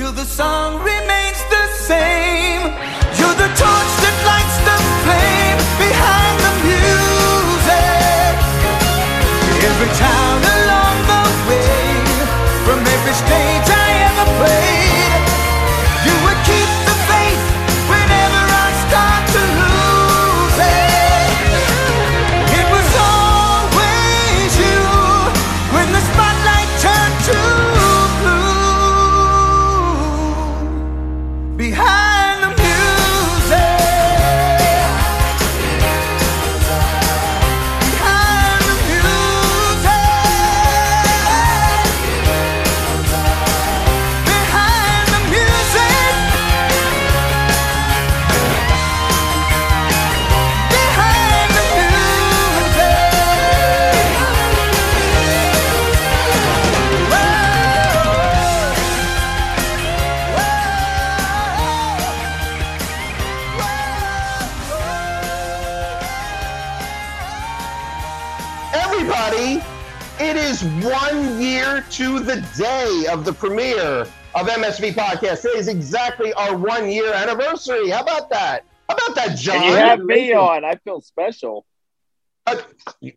Still the song remains the same. You're the torch that lights the flame behind the music. Every town the day of the premiere of MSV Podcast. Today is exactly our one year anniversary. How about that? How about that, John? And you have me on. I feel special. Uh,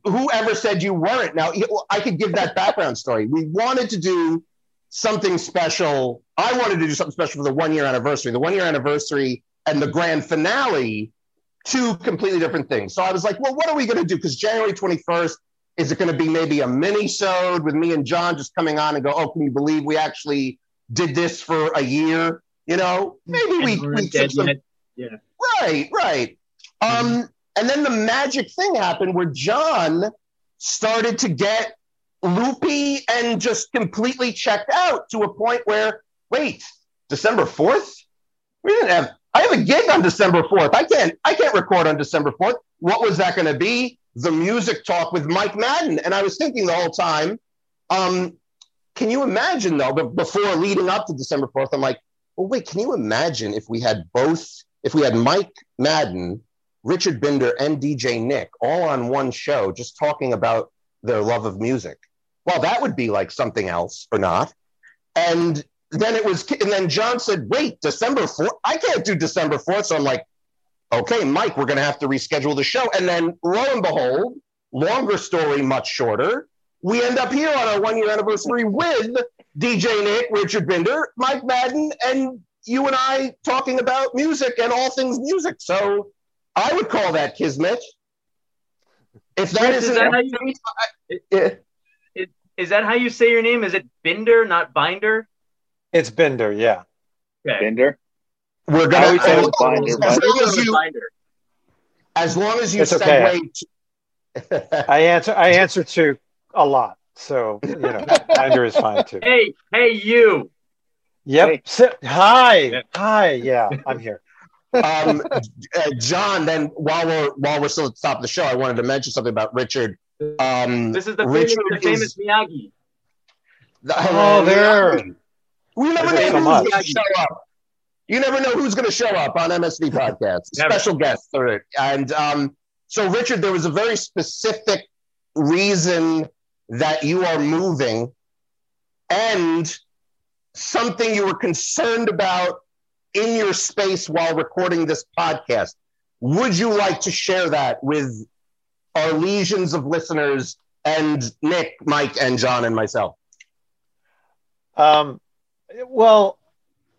whoever said you weren't? Now, I could give that background story. We wanted to do something special. I wanted to do something special for the one year anniversary. The one year anniversary and the grand finale, two completely different things. So I was like, well, what are we going to do? Because January 21st, is it going to be maybe a mini-sode with me and John just coming on and go, oh, can you believe we actually did this for a year? You know, maybe we, we're took some. Yeah. Right, right. Um, and then the magic thing happened where John started to get loopy and just completely checked out to a point where, wait, December 4th? We didn't have I have a gig on December 4th. I can't I can't record on December 4th. What was that going to be? The music talk with Mike Madden. And I was thinking the whole time, um, can you imagine though, but before leading up to December 4th, I'm like, well, wait, can you imagine if we had both, if we had Mike Madden, Richard Binder, and DJ Nick all on one show just talking about their love of music? Well, that would be like something else or not. And then it was, and then John said, wait, December 4th? I can't do December 4th. So I'm like, okay, Mike, we're going to have to reschedule the show. And then lo and behold, longer story, much shorter. We end up here on our one year anniversary with DJ Nick, Richard Binder, Mike Madden, and you and I talking about music and all things music. So I would call that Kismet. If that Chris, is isn't that how you- Yeah. Is that how you say your name? Is it Binder, not Binder? It's Binder, yeah. Okay. Binder. We're I gonna always say it as, Binder, as long as you Binder. as long as you It's okay. segue. I answer I answer to a lot. So, you know, Binder is fine too. Hey, hey, you. Yep. Hey. Sit- hi. Yeah. Hi. Yeah, I'm here. um, uh, John, then while we're while we're still at the top of the show, I wanted to mention something about Richard. Um, This is the Richard famous, the famous is- Miyagi. Oh, there. We never There's know so who's much. going show up. You never know who's going to show up on MSD podcast. Special guests are it. And um, so, Richard, there was a very specific reason that you are moving, and something you were concerned about in your space while recording this podcast. Would you like to share that with our legions of listeners and Nick, Mike, and John and myself? Um, well,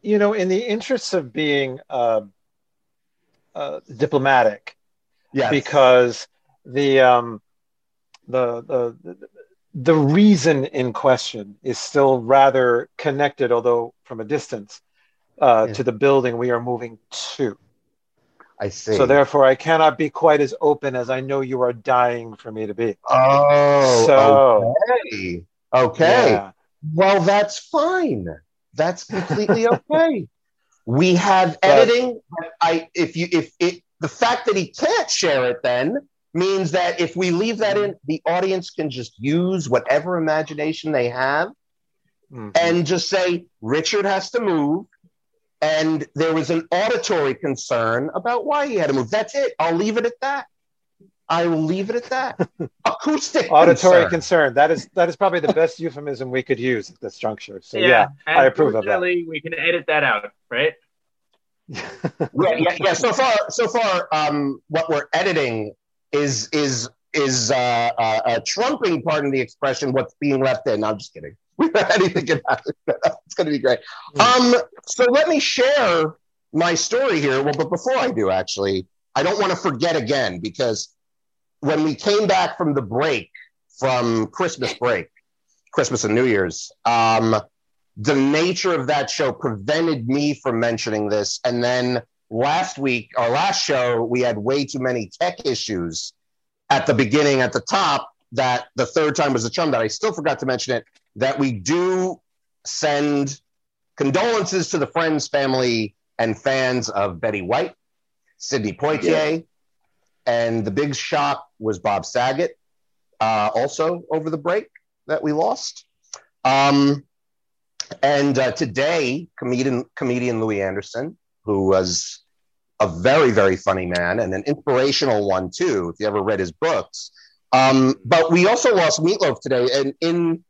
you know, in the interests of being uh, uh, diplomatic, Yes. because the um, the the the reason in question is still rather connected, although from a distance, uh, Yeah. to the building we are moving to. I see. So therefore, I cannot be quite as open as I know you are dying for me to be. Oh, So- okay. Okay. Yeah. Well, that's fine. That's completely okay. we have editing. but I if you if it the fact that he can't share it then means that if we leave that in, the audience can just use whatever imagination they have Mhm. and just say Richard has to move. And there was an auditory concern about why he had to move. That's it. I'll leave it at that. I will leave it at that. Acoustic Auditory concern. concern. That is that is probably the best euphemism we could use at this juncture. So yeah, and I approve of that. fortunately, We can edit that out, right? yeah, yeah, yeah. So far, so far, um, what we're editing is is is uh, uh, uh, trumping, pardon the expression, what's being left in. No, I'm just kidding. Anything can happen. It's going to be great. Um, so let me share my story here. Well, but before I do, actually, I don't want to forget again because when we came back from the break, from Christmas break, Christmas and New Year's, um, the nature of that show prevented me from mentioning this. And then last week, our last show, we had way too many tech issues at the beginning, at the top, that the third time was a chum that I still forgot to mention it, that we do send condolences to the friends, family, and fans of Betty White, Sidney Poitier, and the big shock was Bob Saget, uh, also over the break that we lost. Um, and uh, today, comedian comedian Louie Anderson, who was a very very funny man and an inspirational one too. If you ever read his books, um, but we also lost Meatloaf today, and in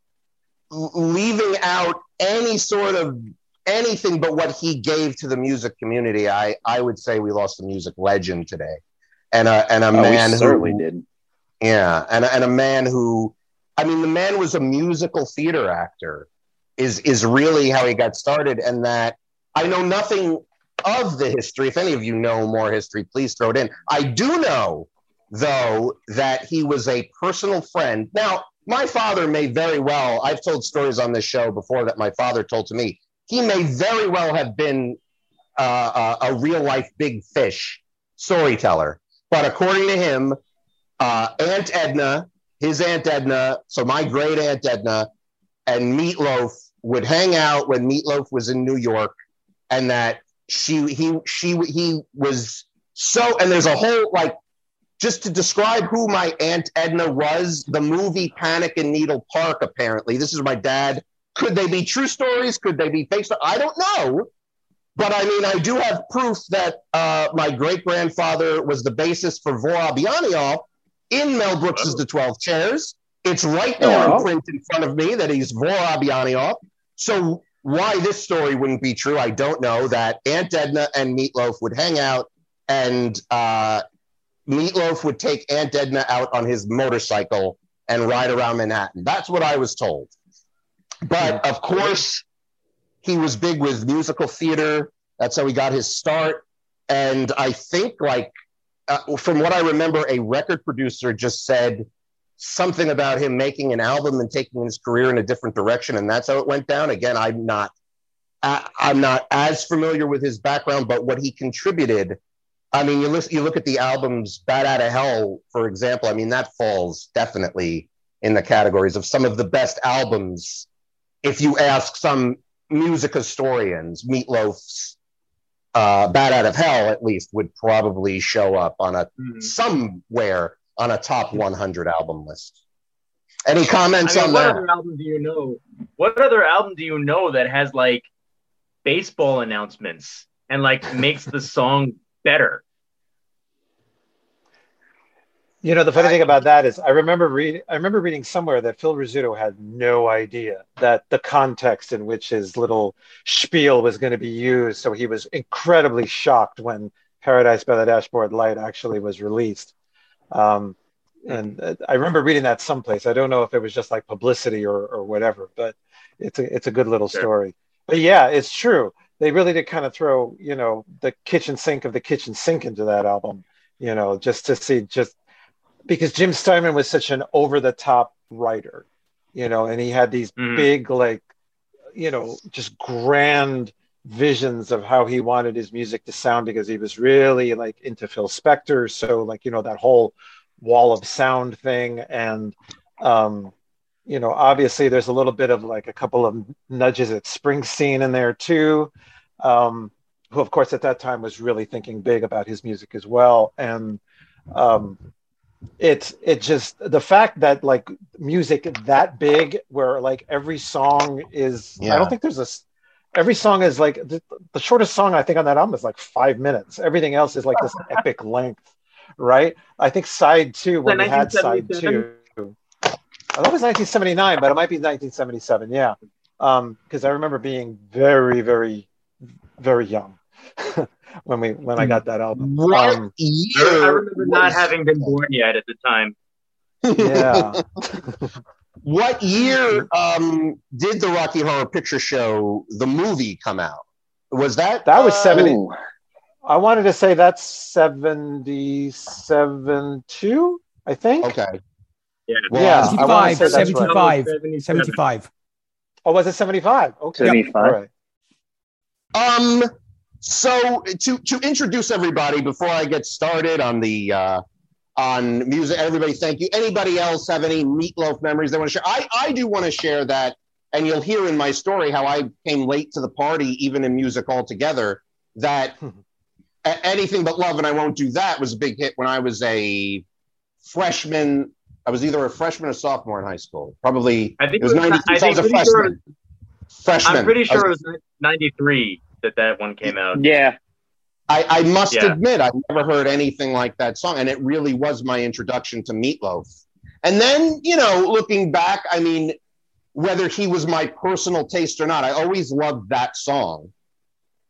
leaving out any sort of anything but what he gave to the music community, I I would say we lost a music legend today, and a and a Oh, man who certainly did. yeah, and and a man who, I mean, the man was a musical theater actor, is is really how he got started, and that I know nothing of the history. If any of you know more history, please throw it in. I do know, though, that he was a personal friend. Now, my father may very well. I've told stories on this show before that my father told to me. He may very well have been uh, a, a real life big fish storyteller, but according to him, uh, Aunt Edna, his Aunt Edna, so my great Aunt Edna, and Meatloaf would hang out when Meatloaf was in New York, and that she he she he was so and there's a whole like just to describe who my Aunt Edna was, the movie Panic in Needle Park, apparently. This is my dad. Could they be true stories? Could they be fake? I don't know. But I mean, I do have proof that uh, my great grandfather was the basis for Vorobyanev in Mel Brooks's The 12 Chairs. It's right there Oh. in print in front of me that he's Vorobyanev. So why this story wouldn't be true, I don't know. That Aunt Edna and Meatloaf would hang out and uh, Meatloaf would take Aunt Edna out on his motorcycle and ride around Manhattan. That's what I was told. But of course, he was big with musical theater. That's how he got his start. And I think, like, uh, from what I remember, a record producer just said something about him making an album and taking his career in a different direction, and that's how it went down. Again, I'm not, I'm not as familiar with his background, but what he contributed. I mean, you listen, you look at the albums "Bat Out of Hell," for example. I mean, that falls definitely in the categories of some of the best albums. If you ask some music historians, Meatloaf's uh, "Bat Out of Hell" at least would probably show up on a Mhm. somewhere on a top 100 album list. Any comments I mean, on what that? other album do you know? What other album do you know that has like baseball announcements and like makes the song better? You know, the funny thing about that is, I remember reading. I remember reading somewhere that Phil Rizzuto had no idea that the context in which his little spiel was going to be used. So he was incredibly shocked when "Paradise by the Dashboard Light" actually was released. Um, and uh, I remember reading that someplace. I don't know if it was just like publicity or, or whatever, but it's a it's a good little story. But yeah, it's true. They really did kind of throw, you know, the kitchen sink of the kitchen sink into that album. You know, just to see just because Jim Steinman was such an over the top writer, you know, and he had these Mhm. big, like, you know, just grand visions of how he wanted his music to sound because he was really like into Phil Spector. So, like, you know, that whole wall of sound thing. And, um, you know, obviously there's a little bit of like a couple of nudges at Springsteen in there too. Um, who, of course, at that time was really thinking big about his music as well. And, um, it's it just the fact that like music that big where like every song is yeah. i don't think there's a s- every song is like the, the shortest song i think on that album is like five minutes everything else is like this epic length right? I think side two when that we had side 1977? two. Oh, it was 1979, but it might be 1977. Yeah, um, because I remember being very, very, very young when we when I got that album. What Um, year? I remember not having been born yet at the time. yeah, What year um, did the Rocky Horror Picture Show, the movie, come out? Was that That was uh, 70 Ooh. I wanted to say that's 77 too. I think. Okay. Yeah. Well, Yeah, I- I wanna 75, right. 75, 75. Oh, was it 75? Okay. 75. All right. Um. So to to introduce everybody before I get started on the uh, on music, everybody, thank you. Anybody else have any meatloaf memories they want to share? I I do want to share that, and you'll hear in my story how I came late to the party, even in music altogether. That anything but love, and I won't do that was a big hit when I was a freshman. I was either a freshman or sophomore in high school. Probably I think it was was- 92. I I was a pretty sure freshman. freshman. I'm pretty I was- sure it was 93 that that one came out. Yeah. I, I must Yeah. admit, I've never heard anything like that song, and it really was my introduction to Meatloaf. And then, you know, looking back, I mean, whether he was my personal taste or not, I always loved that song.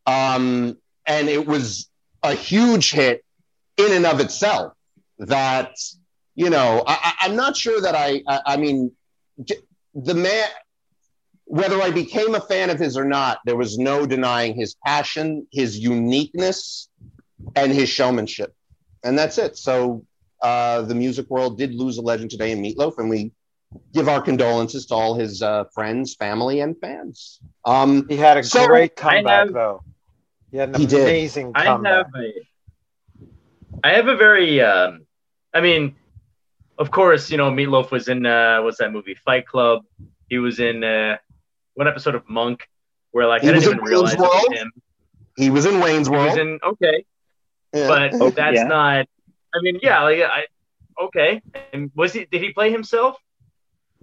Um, and it was a huge hit in and of itself. That, you know, I, I- I'm not sure that I, I, I mean, the man, whether I became a fan of his or not, there was no denying his passion, his uniqueness, and his showmanship. And that's it. So uh, the music world did lose a legend today in Meatloaf, and we give our condolences to all his uh, friends, family, and fans. Um, He had a So, great I comeback, have- though. He had an He did. amazing I comeback. have a, I have a very, um, I mean, of course, you know, Meatloaf was in uh, what's that movie, Fight Club. He was in uh, one episode of Monk, where like He I didn't even realize it was him. he was in Wayne's He was World. in okay, Yeah. but Oh, that's yeah. not. I mean, yeah, like I, okay. And was he? Did he play himself?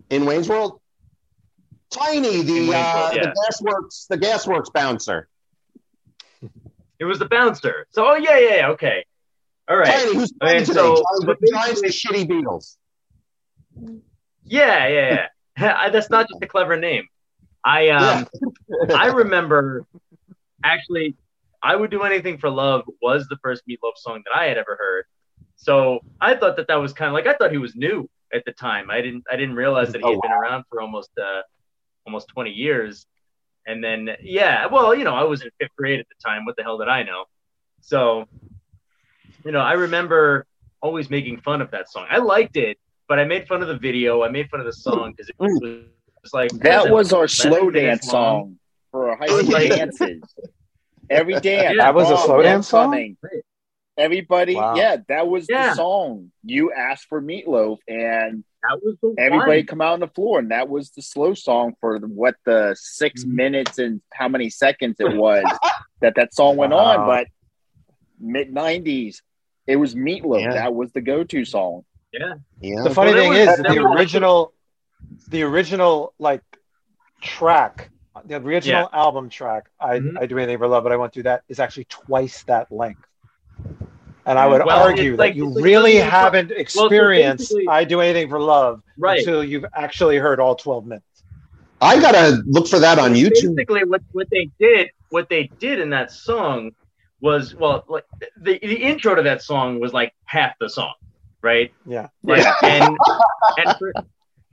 in Wayne's World. Tiny, the Wayne's uh, World, yeah. the gasworks, the gasworks bouncer. It was the bouncer. So, oh yeah, yeah, yeah, okay, all right. Tiny, who's I mean, playing today? so- Giants, the shitty Beatles. Yeah, yeah, yeah. That's not just a clever name. I um I remember actually I would do anything for love was the first Meatloaf song that I had ever heard. So I thought that that was kind of like I thought he was new at the time. I didn't I didn't realize that he Oh, had been around for almost uh almost 20 years. And then yeah, well, you know, I was in 5th grade at the time. What the hell did I know? So you know, I remember always making fun of that song. I liked it, but I made fun of the video. I made fun of the song because it was like That was our slow minutes dance long. song for our high school dances. Every dance. That was a slow dance song? homecoming. Everybody, Wow. yeah, that was Yeah. the song. You asked for meatloaf, and That was the everybody one. come out on the floor, and that was the slow song for the, what the 6 Mhm. minutes and how many seconds it was that that song went Wow. on. But mid '90s, it was meatloaf. Yeah. That was the go-to song. Yeah. Yeah. The funny Well, thing was- is, there the was actually- original, the original like track, the original album track, I, Mhm. I do anything for love, but I won't do that. Is actually twice that length. And I would Well, argue that like- you it's like really something- haven't experienced basically- "I Do Anything for Love" Right. until you've actually heard all twelve minutes. I gotta look for that on YouTube. Basically, what, what they did, what they did in that song was, well, like the, the intro to that song was like half the song, right? Yeah. Like, and and for,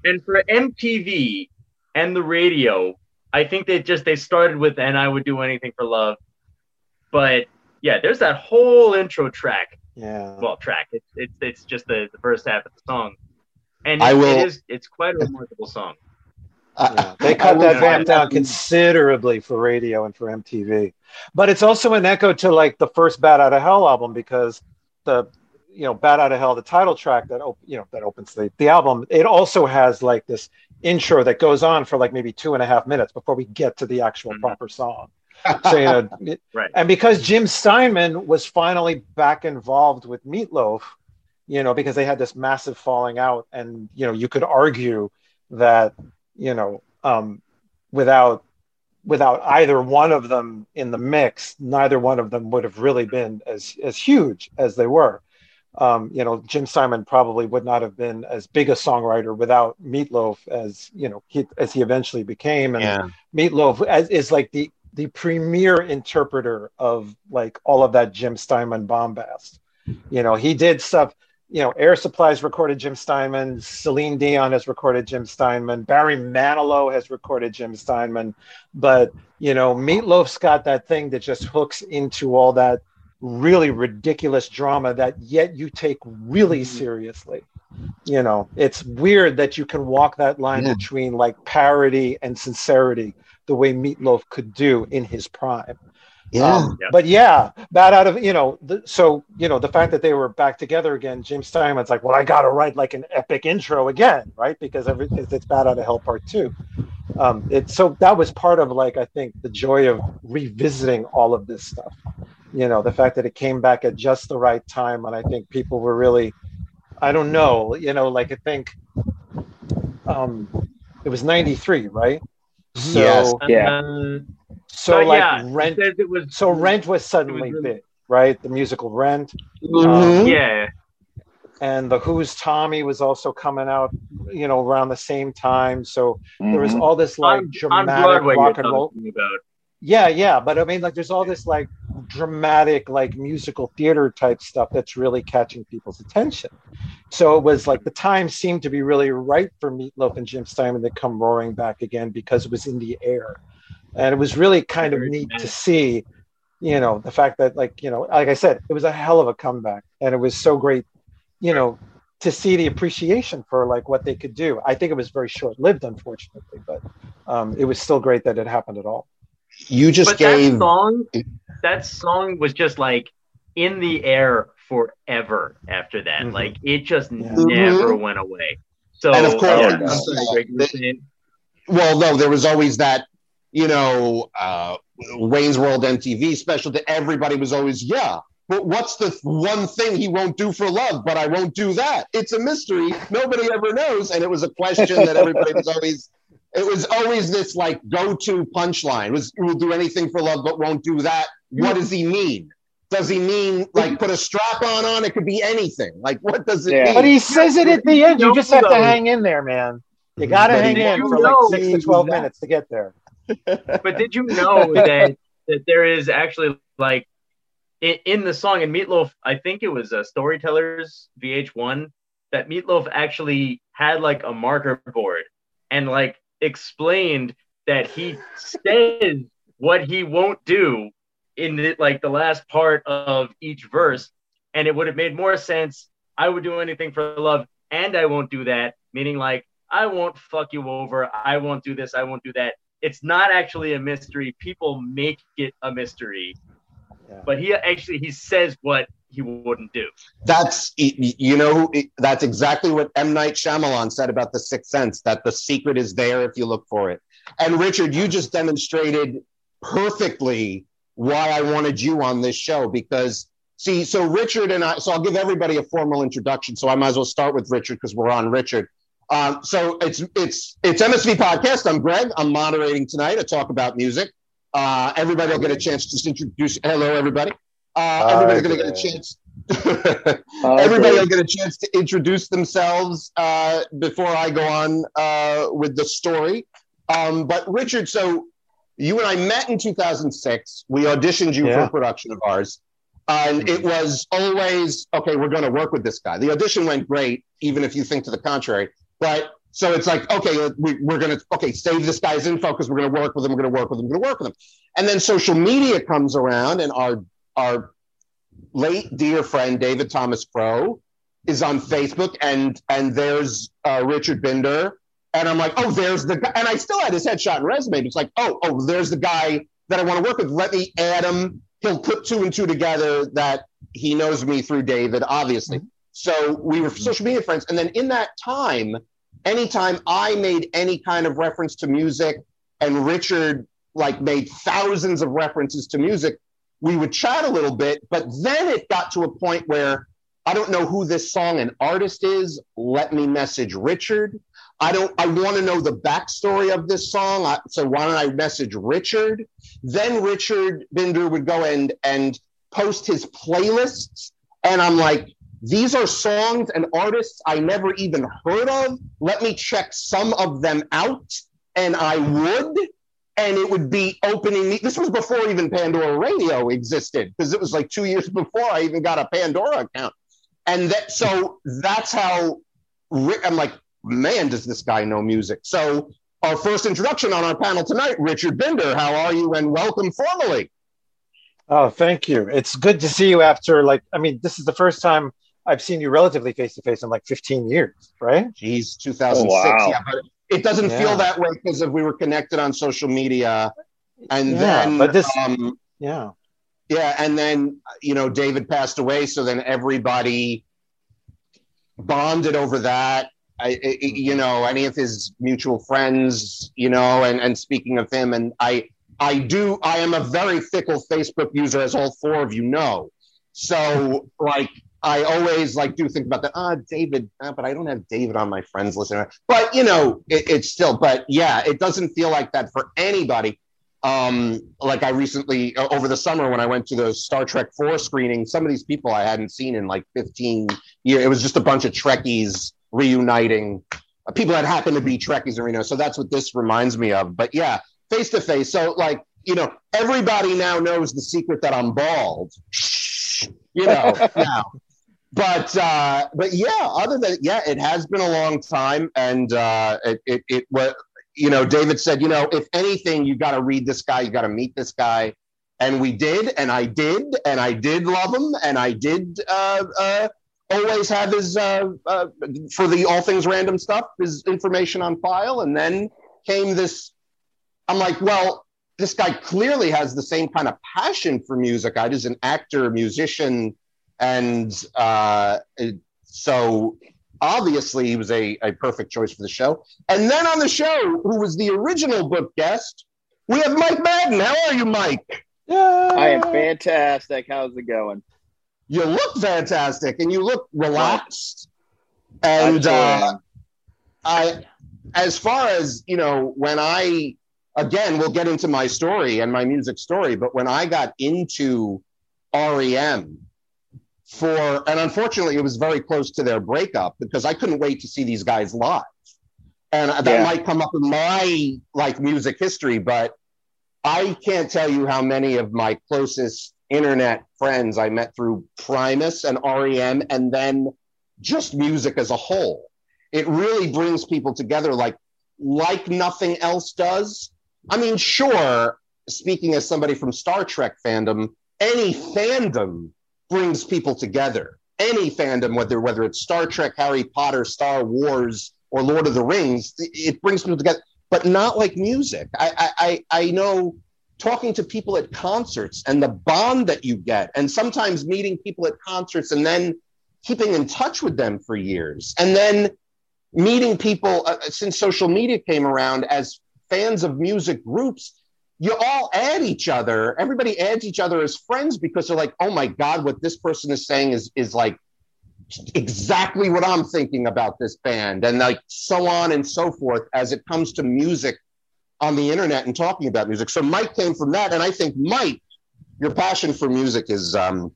and for MTV and the radio, I think they just they started with "and I would do anything for love," but yeah, there's that whole intro track. Yeah. Well, track. It's it's it's just the, the first half of the song, and I it- will- it is it's quite a remarkable song. Yeah, they cut that vamp down considerably for radio and for MTV. But it's also an echo to like the first Bat Out of Hell album because the you know Bat Out of Hell, the title track that op- you know that opens the, the album, it also has like this intro that goes on for like maybe two and a half minutes before we get to the actual Mhm. proper song. So you know, it- Right. and because Jim Steinman was finally back involved with Meatloaf, you know, because they had this massive falling out, and you know, you could argue that you know, um, without without either one of them in the mix, neither one of them would have really been as as huge as they were. Um, you know, Jim Steinman probably would not have been as big a songwriter without Meatloaf as you know he, as he eventually became. And Yeah. Meatloaf as, is like the the premier interpreter of like all of that Jim Steinman bombast. You know, he did stuff. You know, Air Supply's recorded Jim Steinman. Celine Dion has recorded Jim Steinman. Barry Manilow has recorded Jim Steinman. But you know, Meatloaf's got that thing that just hooks into all that really ridiculous drama that yet you take really seriously. You know, it's weird that you can walk that line Yeah. between like parody and sincerity the way Meatloaf could do in his prime. Um, Yeah. But yeah, Bat Out of you know. The, so you know the fact that they were back together again. Jim Steinman's like, well, I got to write like an epic intro again, right? Because every it's Bat Out of Hell part two. Um, it so that was part of like I think the joy of revisiting all of this stuff. You know, the fact that it came back at just the right time, and I think people were really, I don't know, you know, like I think, um, it was '93, right? So Yes. Yeah. Um, so like yeah, rent it was so Rent was suddenly really- big, right? The musical Rent, Mhm. Yeah, and the Who's Tommy was also coming out, you know, around the same time. So there was Mhm. all this like on, on dramatic Broadway, rock and roll. about. Yeah, yeah, but I mean, like, there's all this like dramatic, like musical theater type stuff that's really catching people's attention. So it was like the time seemed to be really right for Meatloaf and Jim Steinman to come roaring back again because it was in the air, and it was really kind of neat to see, you know, the fact that like you know, like I said, it was a hell of a comeback, and it was so great, you know. To see the appreciation for like what they could do, I think it was very short lived, unfortunately, but um, it was still great that it happened at all. You just but gave. that song, that song was just like in the air forever after that. Mhm. Like it just Yeah. never went away. So And of course- Oh, sorry, Greg, well, no, there was always that, you know, uh, Wayne's World MTV special that everybody was always, yeah. But what's the one thing he won't do for love? But I won't do that. It's a mystery. Nobody ever knows. And it was a question that everybody was always, it was always this like go to punchline was, will do anything for love, but won't do that. What does he mean? Does he mean like put a strap on on? It could be anything. Like, what does it Yeah. mean? But he says it at the end. You just have to hang in there, man. You got to But hang in for like six to he- twelve minutes to get there. but did you know that that there is actually like in, in the song and Meatloaf? I think it was uh, Storytellers VH1 that Meatloaf actually had like a marker board and like explained that he says what he won't do in the, like the last part of each verse, and it would have made more sense. I would do anything for love, and I won't do that. Meaning like I won't fuck you over. I won't do this. I won't do that it's not actually a mystery. People make it a mystery, Yeah. but he actually he says what he wouldn't do. That's you know that's exactly what M Night Shyamalan said about the Sixth Sense. That the secret is there if you look for it. And Richard, you just demonstrated perfectly why I wanted you on this show because see, so Richard and I. So I'll give everybody a formal introduction. So I might as well start with Richard because we're on Richard. Um, so it's it's it's MSV podcast. I'm Greg. I'm moderating tonight. I talk about music. Uh, everybody will get a chance to just introduce. Hello, everybody. Uh, everybody's going to get a chance. Everybody will get a chance to introduce themselves uh, before I go on uh, with the story. Um, but Richard, so you and I met in 2006. We auditioned you for a production of ours. And it was always, okay, we're going to work with this guy. The audition went great, even if you think to the contrary. But so it's like, okay, we, we're going to, okay, save this guy's info because we're going to work with him. We're going to work with him. We're going to work with him. And then social media comes around and our, our late dear friend, David Thomas Crow, is on Facebook and, and there's uh, Richard Binder. And I'm like, oh, there's the guy. And I still had his headshot and resume. It's like, oh, oh, there's the guy that I want to work with. Let me add him. He'll put two and two together that he knows me through David, obviously. Mm-hmm. So we were social media friends. And then in that time, anytime I made any kind of reference to music and Richard like made thousands of references to music, we would chat a little bit. But then it got to a point where I don't know who this song and artist is. Let me message Richard. I don't. I want to know the backstory of this song. I, so why don't I message Richard? Then Richard Binder would go and and post his playlists, and I'm like, these are songs and artists I never even heard of. Let me check some of them out. And I would. And it would be opening me. This was before even Pandora Radio existed, because it was like two years before I even got a Pandora account. And that, so that's how I'm like, man, does this guy know music? So, our first introduction on our panel tonight, Richard Binder. How are you? And welcome formally. Oh, thank you. It's good to see you after like I mean, this is the first time I've seen you relatively face to face in like 15 years, right? Geez, 2006. Oh, wow. Yeah, but it doesn't Yeah. feel that way because if we were connected on social media, and Yeah, then, but this- um, Yeah. yeah, and then you know David passed away, so then everybody bonded over that. I, you know, any of his mutual friends, you know, and and speaking of him, and I, I do, I am a very fickle Facebook user, as all four of you know. So, like, I always like do think about that. Ah, David, ah, but I don't have David on my friends list. But you know, it, it's still. But yeah, it doesn't feel like that for anybody. Um, like I recently over the summer when I went to the Star Trek Four screening, some of these people I hadn't seen in like 15 years. It was just a bunch of Trekkies reuniting. Uh, people that happen to be Trekkies, you know. So that's what this reminds me of. But yeah, face to face. So like you know, everybody now knows the secret that I'm bald. Shh, You know now. But uh, but yeah, other than yeah, it has been a long time, and uh, it it it was you know David said you know if anything you got to read this guy, you got to meet this guy, and we did, and I did, and I did love him, and I did uh, uh, always have his uh, uh, for the all things random stuff, his information on file, and then came this. I'm like, well, this guy clearly has the same kind of passion for music. I just an actor, musician, and uh, so obviously he was a, a perfect choice for the show. And then on the show, who was the original book guest, we have Mike Madden. How are you, Mike? Yeah. I am fantastic. How's it going? You look fantastic, and you look relaxed. And uh. I, as far as you know, when I again, we'll get into my story and my music story, but when I got into REM for, and unfortunately, it was very close to their breakup because I couldn't wait to see these guys live, and that Yeah. might come up in my like music history, but I can't tell you how many of my closest internet friends I met through Primus and REM, and then just music as a whole. It really brings people together like like nothing else does. I mean, sure, speaking as somebody from Star Trek fandom, any fandom brings people together. Any fandom, whether whether it's Star Trek, Harry Potter, Star Wars, or Lord of the Rings, it brings people together. But not like music. I I I, know talking to people at concerts and the bond that you get, and sometimes meeting people at concerts and then keeping in touch with them for years, and then meeting people uh, since social media came around as fans of music groups you all add each other. Everybody adds each other as friends because they're like oh my god what this person is saying is is like exactly what i'm thinking about this band and like so on and so forth as it comes to music on the internet and talking about music so mike came from that and i think mike your passion for music is um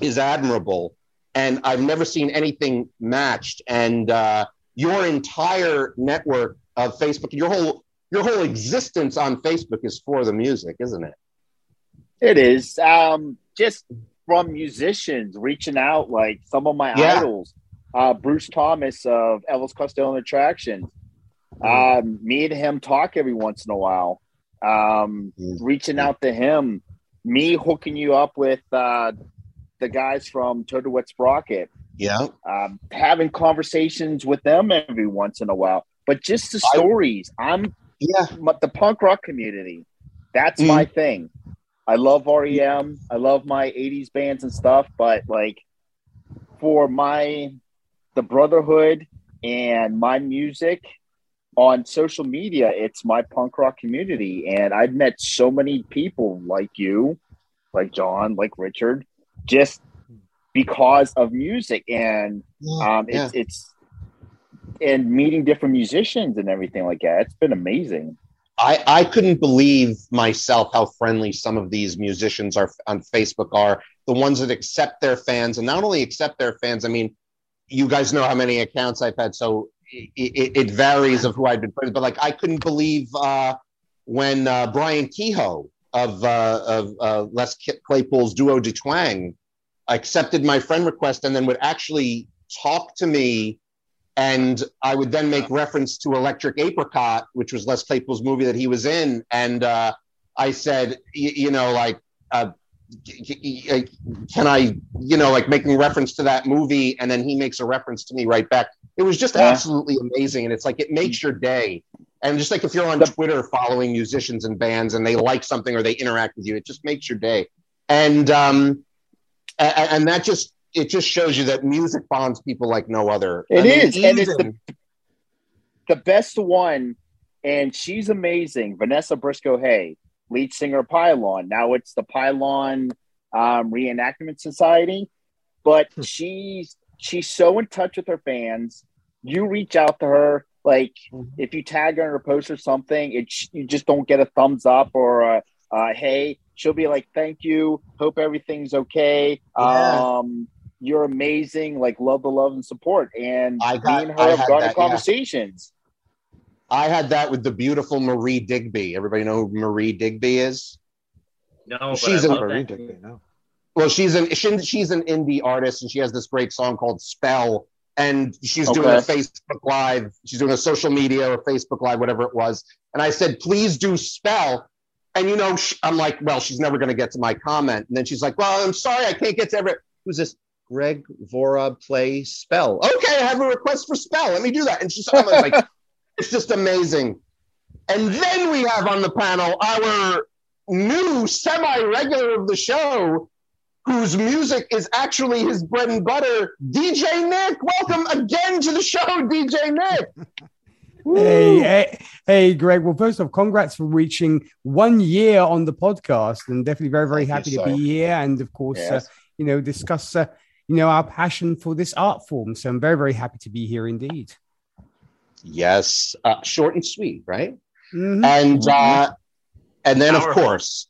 is admirable and i've never seen anything matched and uh your entire network of Facebook, your whole your whole existence on Facebook is for the music, isn't it? It is. Um, just from musicians reaching out, like some of my Yeah. idols, uh, Bruce Thomas of Elvis Costello and Attractions. Um, me and him talk every once in a while. Um, reaching out to him, me hooking you up with uh, the guys from Total Sprocket, Yeah. um, having conversations with them every once in a while. But just the stories. I'm Yeah. but the punk rock community. That's Mm. my thing. I love REM. I love my 80s bands and stuff, but like for my the brotherhood and my music on social media, it's my punk rock community and I've met so many people like you, like John, like Richard, just because of music and um yeah. it's it's and meeting different musicians and everything like that. It's been amazing. I, I couldn't believe myself how friendly some of these musicians are on Facebook are. the ones that accept their fans, and not only accept their fans. I mean, you guys know how many accounts I've had, so it, it, varies of who I've been friends. But like, I couldn't believe uh, when uh, Bryan Kehoe of uh, of uh, Les Claypool's duo de Twang accepted my friend request and then would actually talk to me and I would then make reference to Electric Apricot, which was Les Claypool's movie that he was in, and uh, I said, you know, like, uh, can I, you know, like making reference to that movie, and then he makes a reference to me right back. It was just yeah. absolutely amazing, and it's like it makes your day. And just like if you're on Twitter following musicians and bands, and they like something or they interact with you, it just makes your day. And um, and, that just it just shows you that music bonds people like no other. It I mean, is, and it's the, the best one. And she's amazing, Vanessa Briscoe Hay, lead singer Pylon. Now it's the Pylon um, Reenactment Society, but hmm. she's she's so in touch with her fans. You reach out to her, like mm-hmm. if you tag her in her post or something, it you just don't get a thumbs up or a, a hey. She'll be like, "Thank you. Hope everything's okay." Yeah. Um, you're amazing. Like love the love and support. And I got, me and her I have gone to conversations. Yeah. I had that with the beautiful Marie Digby. Everybody know who Marie Digby is? No, she's an Marie Digby. No. Well, she's an she's an indie artist, and she has this great song called "Spell." And she's okay. doing a Facebook Live. She's doing a social media or Facebook Live, whatever it was. And I said, "Please do Spell." And you know, I'm like, "Well, she's never going to get to my comment." And then she's like, "Well, I'm sorry, I can't get to every." Who's this? Greg Vorob play spell. Okay, I have a request for spell. Let me do that. And she's I'm like, it's just amazing. And then we have on the panel our new semi-regular of the show, whose music is actually his bread and butter, DJ Nick. Welcome again to the show, DJ Nick. Hey, hey, hey, Greg. Well, first off, congrats for reaching one year on the podcast, and definitely very, very Thank happy to be here. And of course, yes. uh, you know, discuss uh, you know, our passion for this art form. So I'm very, very happy to be here indeed. Yes, uh, short and sweet, right? Mm-hmm. And uh, and then Powerful. of course,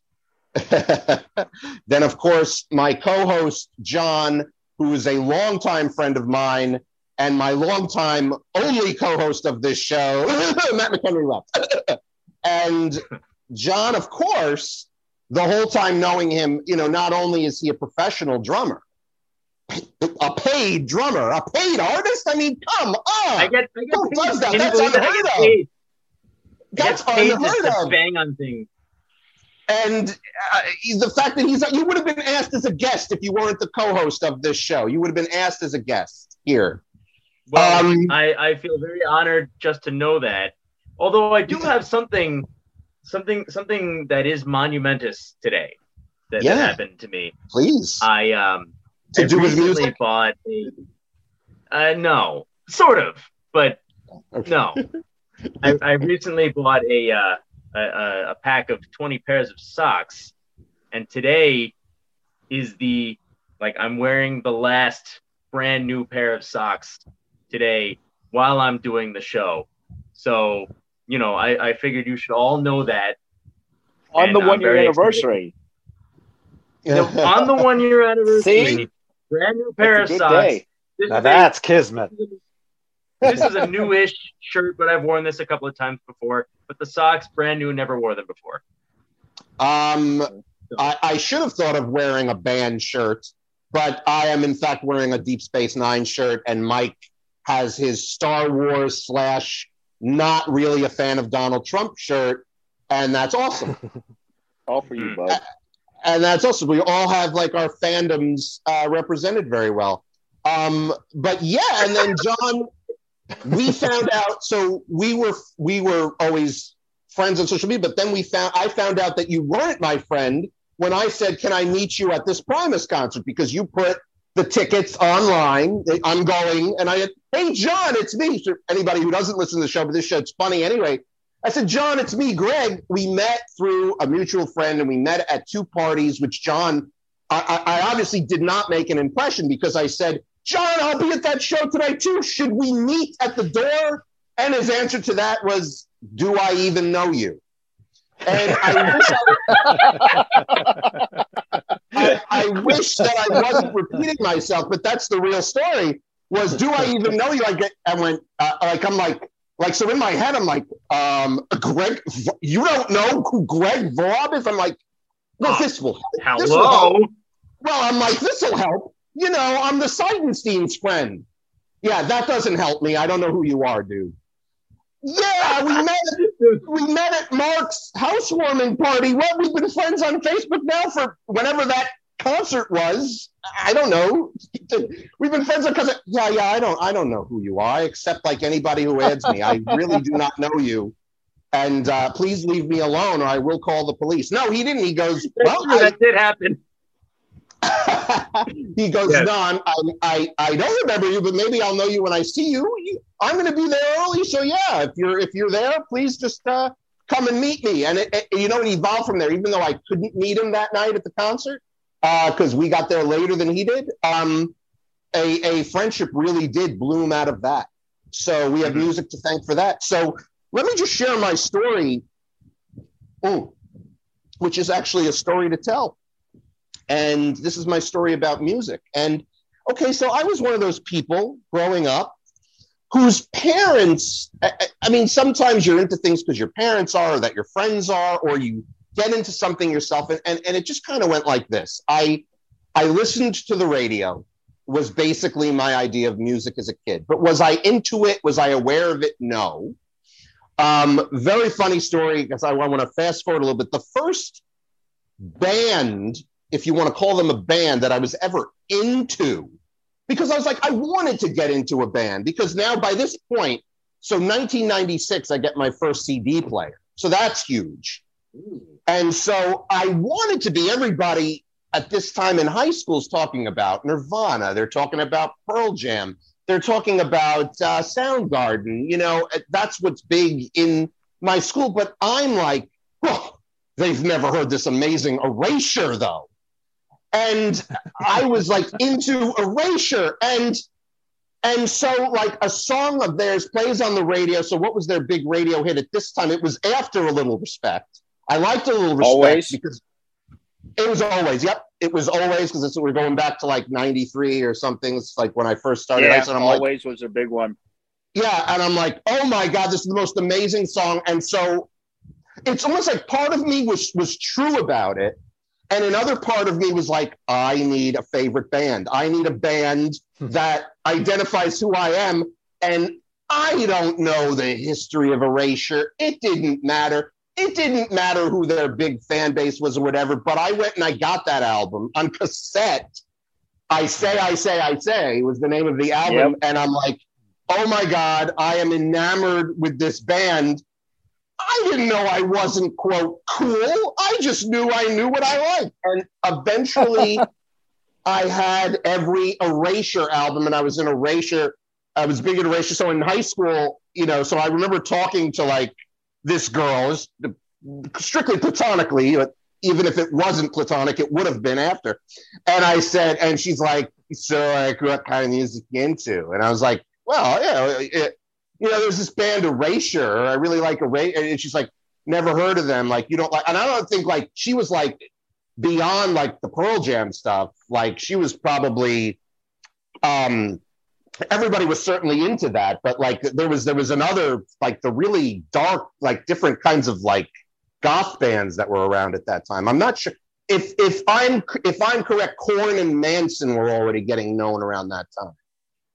then of course, my co-host John, who is a longtime friend of mine and my longtime only co-host of this show, Matt McHenry left, and John, of course, the whole time knowing him, you know, not only is he a professional drummer, a paid drummer, a paid artist. I mean, come on. I get, I get Who does that? That's unheard of. That's unheard of. Bang on things. And uh, the fact that he's you would have been asked as a guest if you weren't the co-host of this show. You would have been asked as a guest here. Well, um, I, I feel very honored just to know that. Although I do have something, something, something that is monumentous today that, yeah. that happened to me. Please. I um to I do with music? Bought a, uh, no, sort of, but okay. no. I, I, recently bought a, uh, a a pack of twenty pairs of socks, and today is the like I'm wearing the last brand new pair of socks today while I'm doing the show. So you know, I, I figured you should all know that on the one year anniversary. on the one year anniversary. See? Brand new pair of socks. Now that's a, kismet. This is a newish shirt, but I've worn this a couple of times before. But the socks, brand new, never wore them before. Um, I, I should have thought of wearing a band shirt, but I am in fact wearing a Deep Space Nine shirt, and Mike has his Star Wars slash not really a fan of Donald Trump shirt, and that's awesome. All for you, bud and that's also we all have like our fandoms uh, represented very well. Um, but yeah, and then John, we found out. So we were we were always friends on social media, but then we found I found out that you weren't my friend when I said, "Can I meet you at this Primus concert?" Because you put the tickets online. I'm going, and I had, "Hey, John, it's me." For anybody who doesn't listen to the show, but this show it's funny anyway. I said, John, it's me, Greg. We met through a mutual friend and we met at two parties, which John, I, I, obviously did not make an impression because I said, John, I'll be at that show tonight too. Should we meet at the door? And his answer to that was, Do I even know you? And I wish I, I, wish that I wasn't repeating myself, but that's the real story. Was do I even know you? I get, I went uh, like I'm like like so in my head I'm like um Greg, you don't know who Greg Vaub is? I'm like, no, this will hello. This will help. Well, I'm like, this will help. You know, I'm the Seidenstein's friend. Yeah, that doesn't help me. I don't know who you are, dude. Yeah, we met. We met at Mark's housewarming party. Well, we've been friends on Facebook now for whenever that concert was. I don't know. We've been friends because yeah, yeah. I don't. I don't know who you are, except like anybody who adds me. I really do not know you. And uh, please leave me alone, or I will call the police. No, he didn't. He goes, well, that did happen. he goes, yes. no, I'm, I, I, I don't remember you, but maybe I'll know you when I see you. I'm going to be there early, so yeah, if you're if you're there, please just uh, come and meet me. And it, it, you know, it evolved from there. Even though I couldn't meet him that night at the concert because uh, we got there later than he did, um, a a friendship really did bloom out of that. So we have mm-hmm. music to thank for that. So let me just share my story, ooh, which is actually a story to tell. And this is my story about music. And okay, so I was one of those people growing up whose parents, I, I mean, sometimes you're into things because your parents are, or that your friends are, or you get into something yourself. And, and, and it just kind of went like this. I, I listened to the radio was basically my idea of music as a kid. But was I into it? Was I aware of it? No. Um, very funny story because I want to fast forward a little bit. The first band if you want to call them a band that I was ever into, because I was like, I wanted to get into a band because now by this point, so 1996, I get my first CD player. So that's huge. And so I wanted to be everybody at this time in high school is talking about Nirvana. They're talking about Pearl Jam. They're talking about uh, Soundgarden. You know, that's what's big in my school. But I'm like, oh, they've never heard this amazing Erasure, though and I was like into Erasure and and so like a song of theirs plays on the radio. So what was their big radio hit at this time? It was after a little respect. I liked a little respect always. because it was always. Yep, it was always because we're going back to like '93 or something. It's like when I first started. Yeah, and I'm always like, was a big one. Yeah, and I'm like, oh my god, this is the most amazing song. And so it's almost like part of me was was true about it, and another part of me was like, I need a favorite band. I need a band hmm. that identifies who I am. And I don't know the history of Erasure. It didn't matter. It didn't matter who their big fan base was or whatever, but I went and I got that album on cassette. I Say, I Say, I Say was the name of the album. Yep. And I'm like, oh my God, I am enamored with this band. I didn't know I wasn't quote cool. I just knew I knew what I liked. And eventually I had every Erasure album and I was in Erasure. I was big in Erasure. So in high school, you know, so I remember talking to like this girl, strictly platonically, but even if it wasn't platonic, it would have been after. And I said, and she's like, so like, what kind of music you into? And I was like, well, yeah, it, you know, there's this band Erasure. I really like Erasure. And she's like, never heard of them. Like, you don't like, and I don't think like she was like beyond like the Pearl Jam stuff. Like, she was probably, um, everybody was certainly into that, but like there was there was another like the really dark, like different kinds of like goth bands that were around at that time. I'm not sure if if I'm if I'm correct, Korn and Manson were already getting known around that time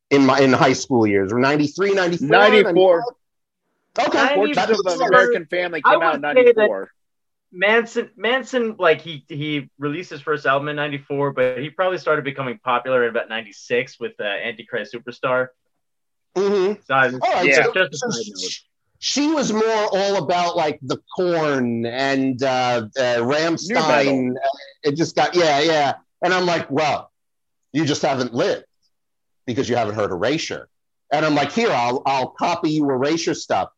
in my in high school years, or 93, 94? 94. Okay, the American Family came out in '94. Manson, Manson, like he he released his first album in '94, but he probably started becoming popular in about '96 with uh, Antichrist Superstar. Mm-hmm. So, oh, yeah. So, so she was more all about like the Korn and uh, uh, Rammstein. It just got yeah, yeah, and I'm like, well, you just haven't lived because you haven't heard Erasure. And I'm like, here, I'll, I'll copy you Erasure stuff.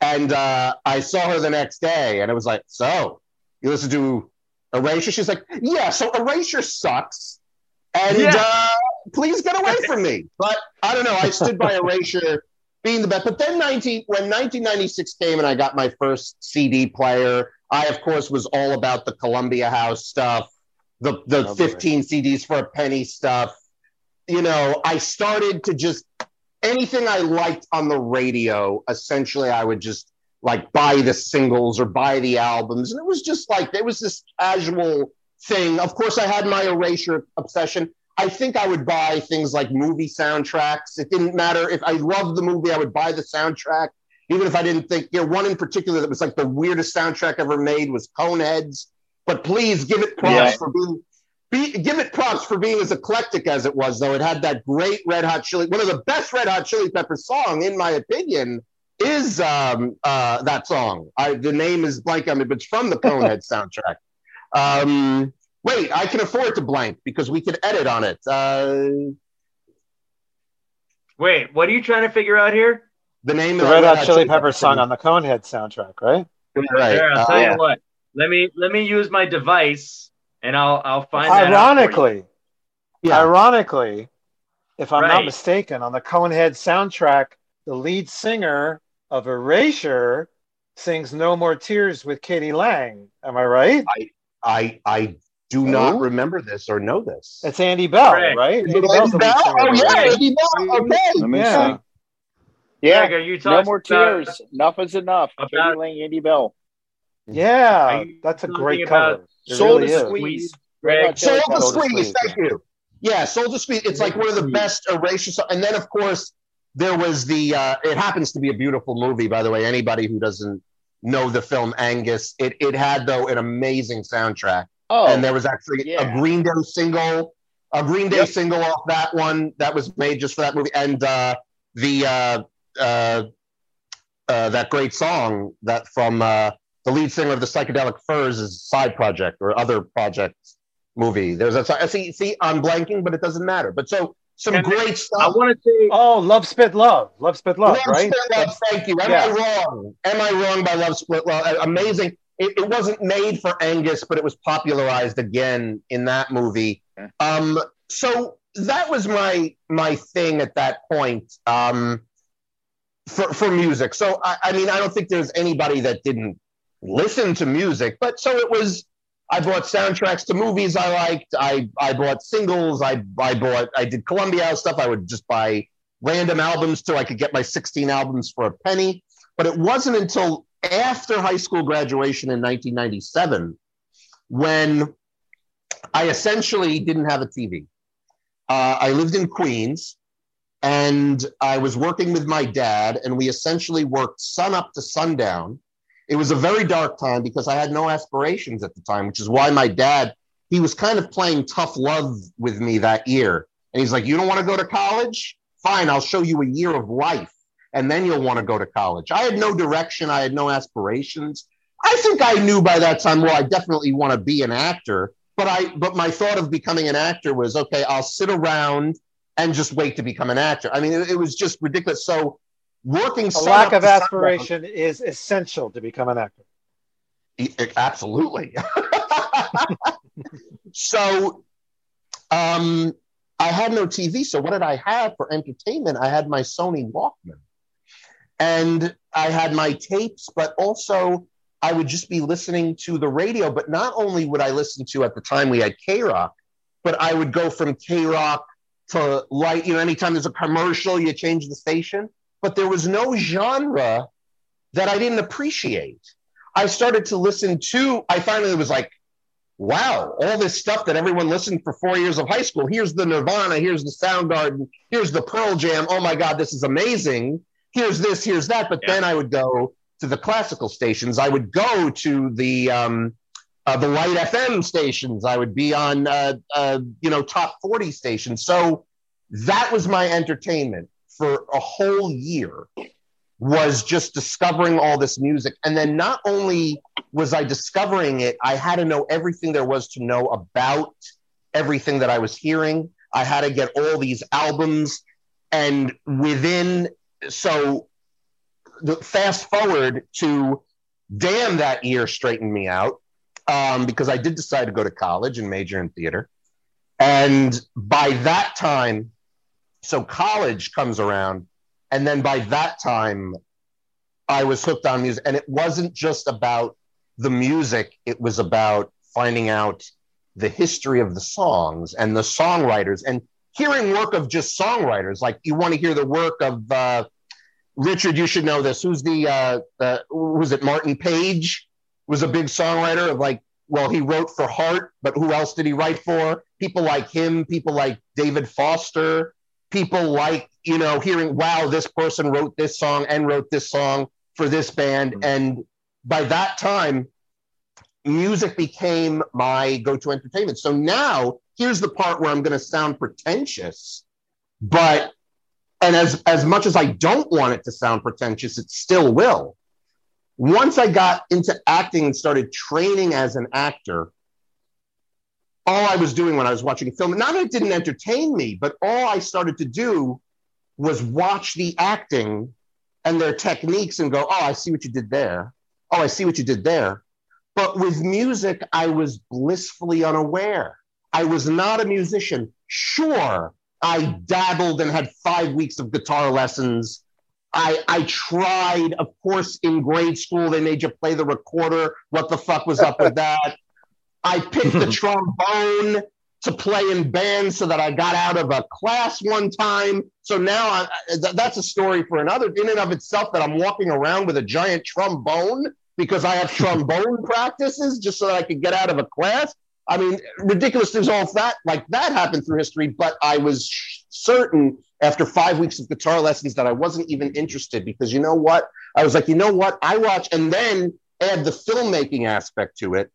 And uh, I saw her the next day and it was like, so you listen to Erasure? She's like, yeah, so Erasure sucks. And yeah. uh, please get away from me. But I don't know. I stood by Erasure being the best. But then 19, when 1996 came and I got my first CD player, I, of course, was all about the Columbia House stuff the the 15 CDs for a penny stuff. You know, I started to just anything I liked on the radio, essentially I would just like buy the singles or buy the albums. And it was just like there was this casual thing. Of course, I had my erasure obsession. I think I would buy things like movie soundtracks. It didn't matter if I loved the movie, I would buy the soundtrack, even if I didn't think. You know, one in particular that was like the weirdest soundtrack ever made was Coneheads. But please give it props yeah. for being. Be, give it props for being as eclectic as it was, though. It had that great Red Hot Chili, one of the best Red Hot Chili Pepper song, in my opinion, is um, uh, that song. I, the name is blank on me, but it's from the Conehead soundtrack. Um, Wait, I can afford to blank because we can edit on it. Uh, Wait, what are you trying to figure out here? The name the of the Red Hot Chili Peppers song on the Conehead soundtrack, right? Right. There, I'll uh, tell you what. Let me let me use my device, and I'll I'll find. Ironically, yeah. ironically, if I'm right. not mistaken, on the Conehead soundtrack, the lead singer of Erasure sings "No More Tears" with k.d. lang. Am I right? I I I do oh. not remember this or know this. It's Andy Bell, right? right? Andy, Andy Bell? Oh, yeah, Andy Bell. Okay. Yeah. Yeah, yeah you no more tears. Enough is enough. About Andy Bell. Yeah, that's a great cover. Soul really to Squeeze. Soul to Squeeze. Thank you. Yeah, Soul to Squeeze. It's like one of the best erasure. And then, of course, there was the. Uh, it happens to be a beautiful movie, by the way. Anybody who doesn't know the film Angus, it it had though an amazing soundtrack. Oh, and there was actually yeah. a Green Day single, a Green Day yep. single off that one that was made just for that movie, and uh, the uh, uh, uh that great song that from uh, the lead singer of the Psychedelic Furs' is side project or other project movie. There's a see see I'm blanking, but it doesn't matter. But so some and great stuff. I want to say, oh, Love Spit Love, Love Spit Love, love right? Spit love, thank you. Am yeah. I wrong? Am I wrong by Love Spit Love? Amazing it, it, wasn't made for Angus, but it was popularized again in that movie. Um, so that was my my thing at that point um, for for music. So I, I mean, I don't think there's anybody that didn't listen to music, but so it was. I bought soundtracks to movies I liked. I I bought singles. I I bought I did Columbia stuff. I would just buy random albums till I could get my 16 albums for a penny. But it wasn't until after high school graduation in 1997 when I essentially didn't have a TV. Uh, I lived in Queens and I was working with my dad, and we essentially worked sun up to sundown. It was a very dark time because I had no aspirations at the time, which is why my dad, he was kind of playing tough love with me that year. And he's like, You don't want to go to college? Fine, I'll show you a year of life and then you'll want to go to college. I had no direction, I had no aspirations. I think I knew by that time, well, I definitely want to be an actor. But I but my thought of becoming an actor was okay, I'll sit around and just wait to become an actor. I mean, it, it was just ridiculous. So working a lack of aspiration is essential to become an actor. Absolutely. so um, I had no TV. So what did I have for entertainment? I had my Sony Walkman. And I had my tapes, but also I would just be listening to the radio. But not only would I listen to at the time we had K Rock, but I would go from K Rock to light, you know, anytime there's a commercial, you change the station. But there was no genre that I didn't appreciate. I started to listen to, I finally was like, wow, all this stuff that everyone listened for four years of high school. Here's the Nirvana, here's the Soundgarden, here's the Pearl Jam. Oh my God, this is amazing here's this, here's that. But yeah. then I would go to the classical stations. I would go to the um, uh, the Light FM stations. I would be on uh, uh, you know top forty stations. So that was my entertainment for a whole year. Was just discovering all this music, and then not only was I discovering it, I had to know everything there was to know about everything that I was hearing. I had to get all these albums, and within so the fast forward to damn that year straightened me out um, because I did decide to go to college and major in theater. And by that time, so college comes around, and then by that time, I was hooked on music. And it wasn't just about the music, it was about finding out the history of the songs and the songwriters and hearing work of just songwriters. Like you want to hear the work of uh, Richard. You should know this. Who's the uh, uh, was it Martin Page? Was a big songwriter of like. Well, he wrote for Heart, but who else did he write for? People like him, people like David Foster, people like you know hearing wow this person wrote this song and wrote this song for this band. Mm-hmm. and by that time music became my go-to entertainment. So now here's the part where i'm going to sound pretentious but and as as much as i don't want it to sound pretentious it still will. Once i got into acting and started training as an actor all I was doing when I was watching film, not that it didn't entertain me, but all I started to do was watch the acting and their techniques and go, oh, I see what you did there. Oh, I see what you did there. But with music, I was blissfully unaware. I was not a musician. Sure, I dabbled and had five weeks of guitar lessons. I, I tried, of course, in grade school, they made you play the recorder. What the fuck was up with that? I picked the trombone to play in bands so that I got out of a class one time. So now I, that's a story for another in and of itself that I'm walking around with a giant trombone because I have trombone practices just so that I could get out of a class. I mean, ridiculous things all that like that happened through history, but I was certain after five weeks of guitar lessons that I wasn't even interested because you know what? I was like, you know what? I watch and then add the filmmaking aspect to it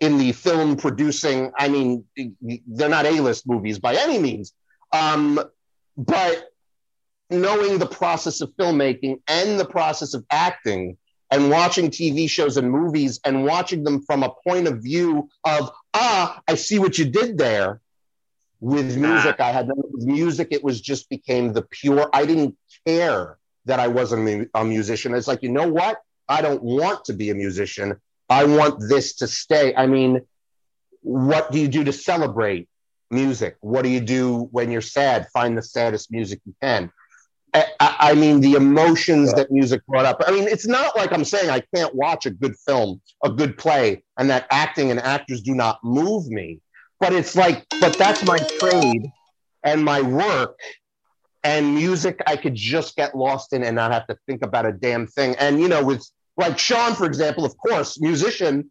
in the film producing. I mean, they're not A-list movies by any means, um, but knowing the process of filmmaking and the process of acting and watching TV shows and movies and watching them from a point of view of ah, I see what you did there. With music, I had with music. It was just became the pure. I didn't care that I wasn't a musician. It's like you know what? I don't want to be a musician. I want this to stay. I mean, what do you do to celebrate music? What do you do when you're sad? Find the saddest music you can. I, I mean, the emotions yeah. that music brought up. I mean, it's not like I'm saying I can't watch a good film, a good play, and that acting and actors do not move me. But it's like, but that's my trade and my work and music I could just get lost in and not have to think about a damn thing. And you know, with like Sean, for example, of course, musician,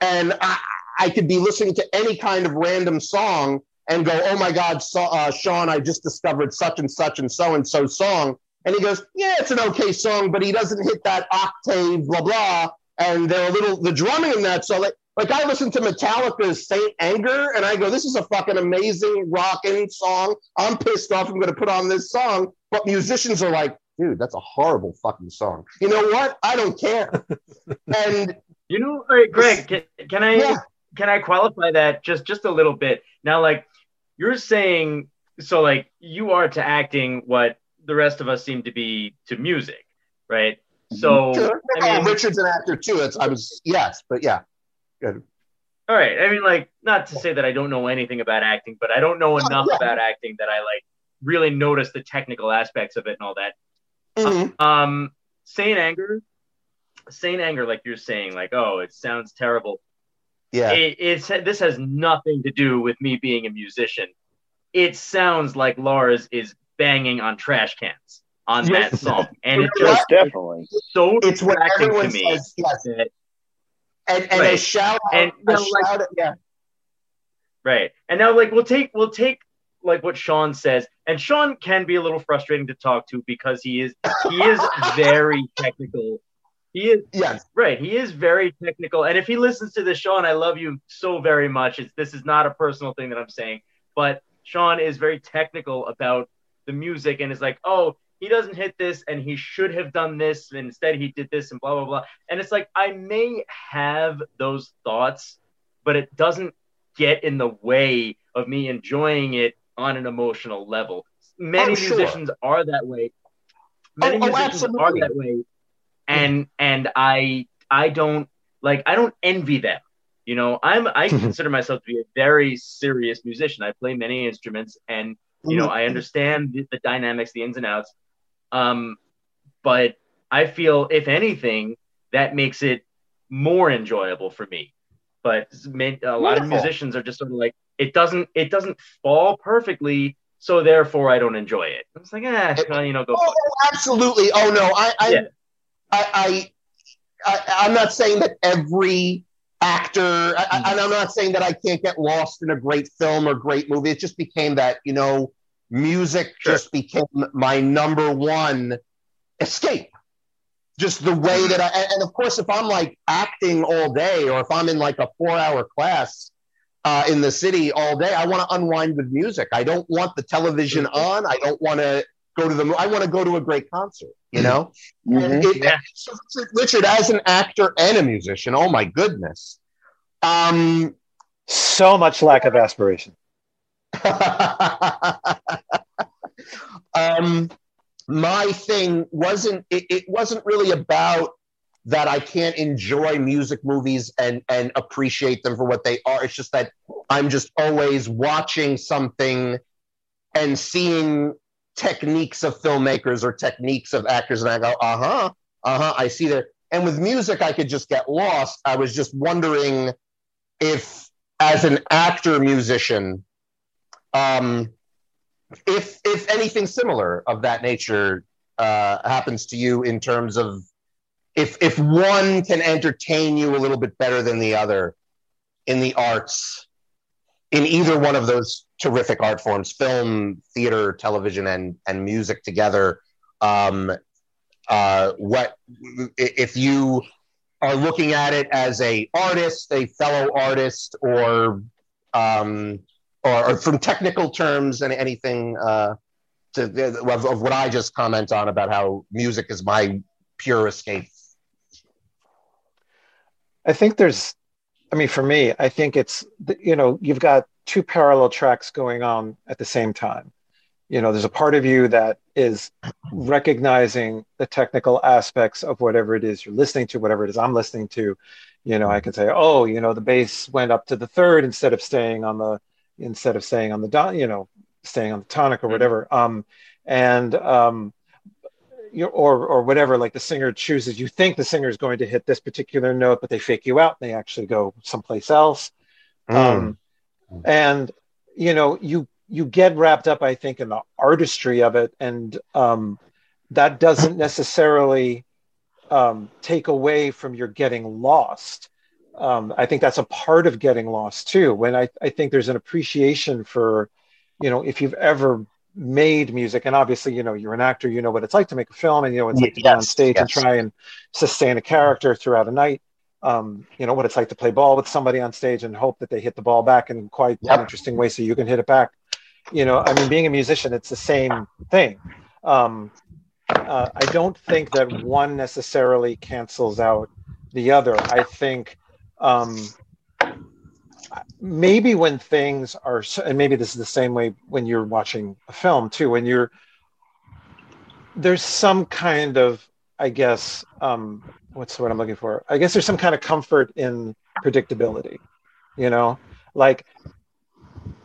and I, I could be listening to any kind of random song and go, "Oh my God, so, uh, Sean, I just discovered such and such and so and so song," and he goes, "Yeah, it's an okay song, but he doesn't hit that octave, blah blah." And they're a little the drumming in that. So like, like I listen to Metallica's Saint Anger, and I go, "This is a fucking amazing rocking song." I'm pissed off. I'm going to put on this song, but musicians are like, dude, that's a horrible fucking song. You know what? I don't care. and you know, all right, Greg, can, can I yeah. can I qualify that just just a little bit? Now, like you're saying, so like you are to acting what the rest of us seem to be to music, right? Mm-hmm. So sure. I mean, Richard's an actor too. It's I was yes, but yeah. Good. All right. I mean, like, not to say that I don't know anything about acting, but I don't know oh, enough yeah. about acting that I like really notice the technical aspects of it and all that. Mm-hmm. Um, Saint Anger, Saint Anger, like you're saying, like, oh, it sounds terrible. Yeah. It, it's this has nothing to do with me being a musician. It sounds like Lars is banging on trash cans on yes. that song, and it just definitely so it's what everyone to me. Says, yes. That, and and right. a shout out, and, a shout like, out, yeah. Right, and now like we'll take we'll take like what Sean says, and Sean can be a little frustrating to talk to because he is he is very technical. He is yes. right. He is very technical, and if he listens to this, Sean, I love you so very much. It's this is not a personal thing that I'm saying, but Sean is very technical about the music, and is like, oh, he doesn't hit this, and he should have done this, and instead he did this, and blah blah blah. And it's like I may have those thoughts, but it doesn't get in the way of me enjoying it on an emotional level. Many oh, sure. musicians are that way. Many oh, oh musicians oh, are that way, and and I I don't like I don't envy them. You know, I'm I consider myself to be a very serious musician. I play many instruments, and you know, mm-hmm. I understand the, the dynamics, the ins and outs. Um, but I feel, if anything, that makes it more enjoyable for me but a lot of musicians are just sort of like it doesn't it doesn't fall perfectly so therefore I don't enjoy it. It's like, eh, you know, go. Oh, absolutely. Oh no, I, I, yeah. I, I, I, am not saying that every actor, I, and I'm not saying that I can't get lost in a great film or great movie. It just became that, you know, music sure. just became my number one escape. Just the way that I, and of course, if I'm like acting all day, or if I'm in like a four-hour class uh, in the city all day. I want to unwind with music. I don't want the television mm-hmm. on. I don't want to go to the. I want to go to a great concert. You know, mm-hmm. it, yeah. Richard, as an actor and a musician, oh my goodness, um, so much lack of aspiration. um, my thing wasn't. It, it wasn't really about that I can't enjoy music movies and and appreciate them for what they are. It's just that I'm just always watching something and seeing techniques of filmmakers or techniques of actors, and I go, uh huh, uh huh, I see that. And with music, I could just get lost. I was just wondering if, as an actor musician, um, if if anything similar of that nature uh, happens to you in terms of if if one can entertain you a little bit better than the other in the arts in either one of those terrific art forms film theater television and and music together um uh what if you are looking at it as a artist a fellow artist or um or, or from technical terms and anything uh to of, of what i just comment on about how music is my pure escape I think there's, I mean, for me, I think it's, you know, you've got two parallel tracks going on at the same time. You know, there's a part of you that is recognizing the technical aspects of whatever it is you're listening to, whatever it is I'm listening to. You know, I can say, oh, you know, the bass went up to the third instead of staying on the, instead of staying on the, you know, staying on the tonic or mm-hmm. whatever. Um, and, um, or or whatever like the singer chooses you think the singer is going to hit this particular note but they fake you out and they actually go someplace else. Mm. um, and you know you you get wrapped up i think in the artistry of it and um, that doesn't necessarily um, take away from your getting lost. Um, i think that's a part of getting lost too. When I, I think there's an appreciation for you know if you've ever made music and obviously you know you're an actor you know what it's like to make a film and you know it's like to yes, go on stage yes. and try and sustain a character throughout a night um, you know what it's like to play ball with somebody on stage and hope that they hit the ball back in quite yep. an interesting way so you can hit it back you know i mean being a musician it's the same thing um, uh, i don't think that one necessarily cancels out the other i think um, maybe when things are and maybe this is the same way when you're watching a film too when you're there's some kind of i guess um what's what i'm looking for? I guess there's some kind of comfort in predictability you know? Like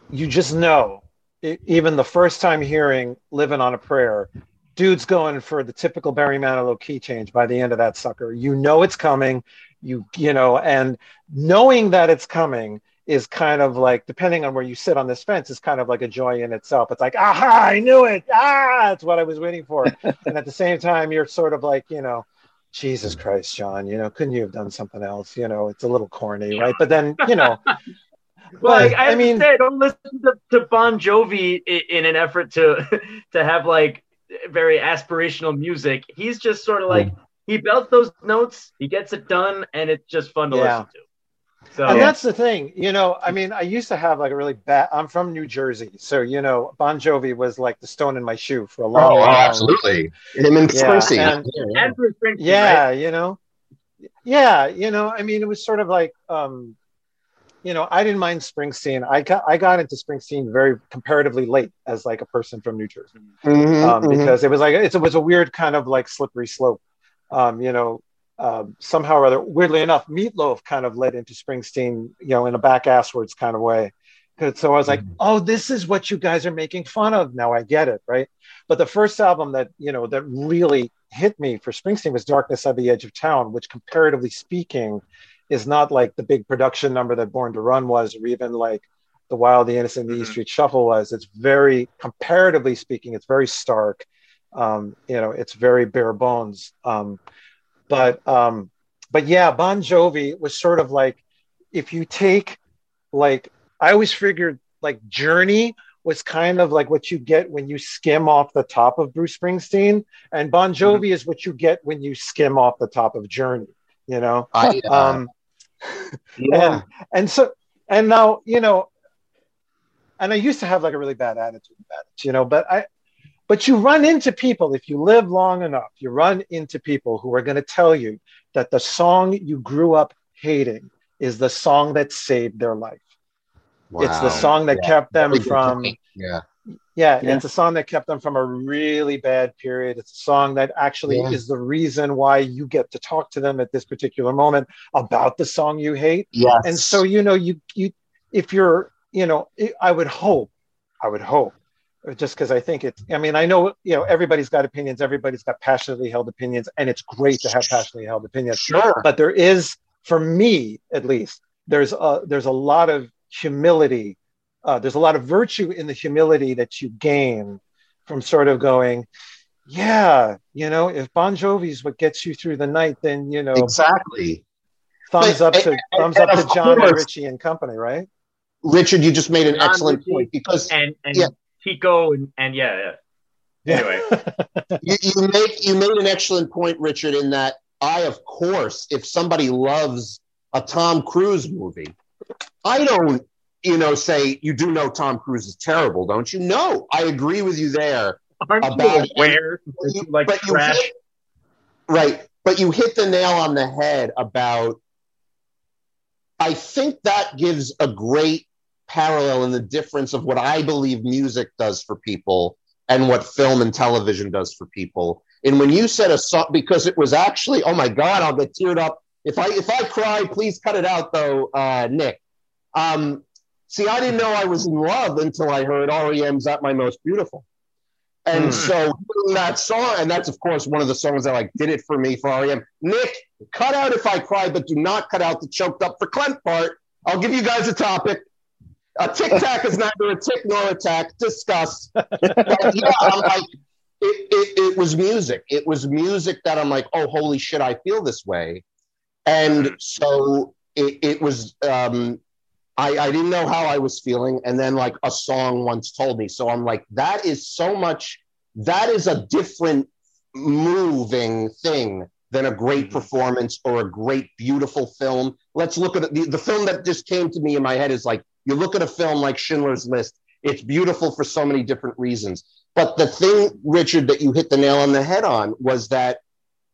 you just know it, even the first time hearing living on a prayer dude's going for the typical barry manilow key change by the end of that sucker. You know it's coming you you know and knowing that it's coming is kind of like depending on where you sit on this fence is kind of like a joy in itself. It's like aha i knew it! Ah! That's what i was waiting for. And at the same time you're sort of like you know jesus christ john you know couldn't you have done something else? You know it's a little corny right? But then you know. Well but, I, I, mean say, don't listen to, to bon jovi in, in an effort to to have like very aspirational music. He's just sort of like he belts those notes he gets it done and it's just fun to yeah. listen to so, and that's the thing, you know. I mean, I used to have like a really bad. I'm from New Jersey, so you know, Bon Jovi was like the stone in my shoe for a long. Oh, absolutely. Him and yeah, Springsteen. And, yeah, right? you know, yeah, you know. I mean, it was sort of like, um, you know, I didn't mind Springsteen. I got I got into Springsteen very comparatively late as like a person from New Jersey, mm-hmm, um, mm-hmm. because it was like it was a weird kind of like slippery slope. Um, you know, um, somehow or other, weirdly enough, Meatloaf kind of led into Springsteen, you know, in a back asswards kind of way. So I was like, mm-hmm. oh, this is what you guys are making fun of. Now I get it, right? But the first album that you know that really hit me for Springsteen was Darkness at the Edge of Town, which comparatively speaking is not like the big production number that Born to Run was, or even like the Wild, the Innocent, the E mm-hmm. Street Shuffle was. It's very, comparatively speaking, it's very stark. Um, you know, it's very bare bones. Um, but um, but yeah, Bon Jovi was sort of like if you take like I always figured like Journey was kind of like what you get when you skim off the top of Bruce Springsteen, and Bon mm-hmm. Jovi mm-hmm. is what you get when you skim off the top of Journey. You know, I, uh, um, yeah. and and so and now you know and I used to have like a really bad attitude about it, you know, but I, but you run into people, if you live long enough, you run into people who are going to tell you that the song you grew up hating is the song that saved their life. Wow. It's the song that yeah. kept them from, yeah. yeah. Yeah, it's a song that kept them from a really bad period. It's a song that actually yeah. is the reason why you get to talk to them at this particular moment about the song you hate. Yes. And so you know, you you if you're you know, I would hope, I would hope, just because I think it's, I mean, I know, you know, everybody's got opinions, everybody's got passionately held opinions, and it's great to have passionately held opinions. Sure. But there is, for me at least, there's a, there's a lot of humility. Uh, there's a lot of virtue in the humility that you gain from sort of going, yeah, you know, if Bon Jovi is what gets you through the night, then you know exactly. Thumbs but, up to and, thumbs and, up to John course, and Richie and company, right? Richard, you just made an excellent point because and and yeah. Tico and, and yeah, yeah. Anyway, you, you make you made an excellent point, Richard, in that I, of course, if somebody loves a Tom Cruise movie, I don't, you know, say you do know Tom Cruise is terrible, don't you? No, I agree with you there. Aren't about you aware? You, like but trash? You hit, right, but you hit the nail on the head about. I think that gives a great parallel in the difference of what I believe music does for people and what film and television does for people. And when you said a song, because it was actually, oh my God, I'll get teared up. If I if I cry, please cut it out though, uh, Nick. Um, see, I didn't know I was in love until I heard REM's "At My Most Beautiful," and mm. so that song, and that's of course one of the songs that like did it for me for REM. Nick, cut out if I cry, but do not cut out the choked up for Clint part. I'll give you guys a topic. A tic tac is neither a tick nor a tack. Discuss. yeah, I'm like, it, it, it, was music. It was music that I'm like, oh, holy shit, I feel this way. And so it, it was, um, I, I didn't know how I was feeling. And then, like, a song once told me. So I'm like, that is so much, that is a different moving thing than a great mm-hmm. performance or a great, beautiful film. Let's look at the, the film that just came to me in my head is like you look at a film like Schindler's List, it's beautiful for so many different reasons. But the thing, Richard, that you hit the nail on the head on was that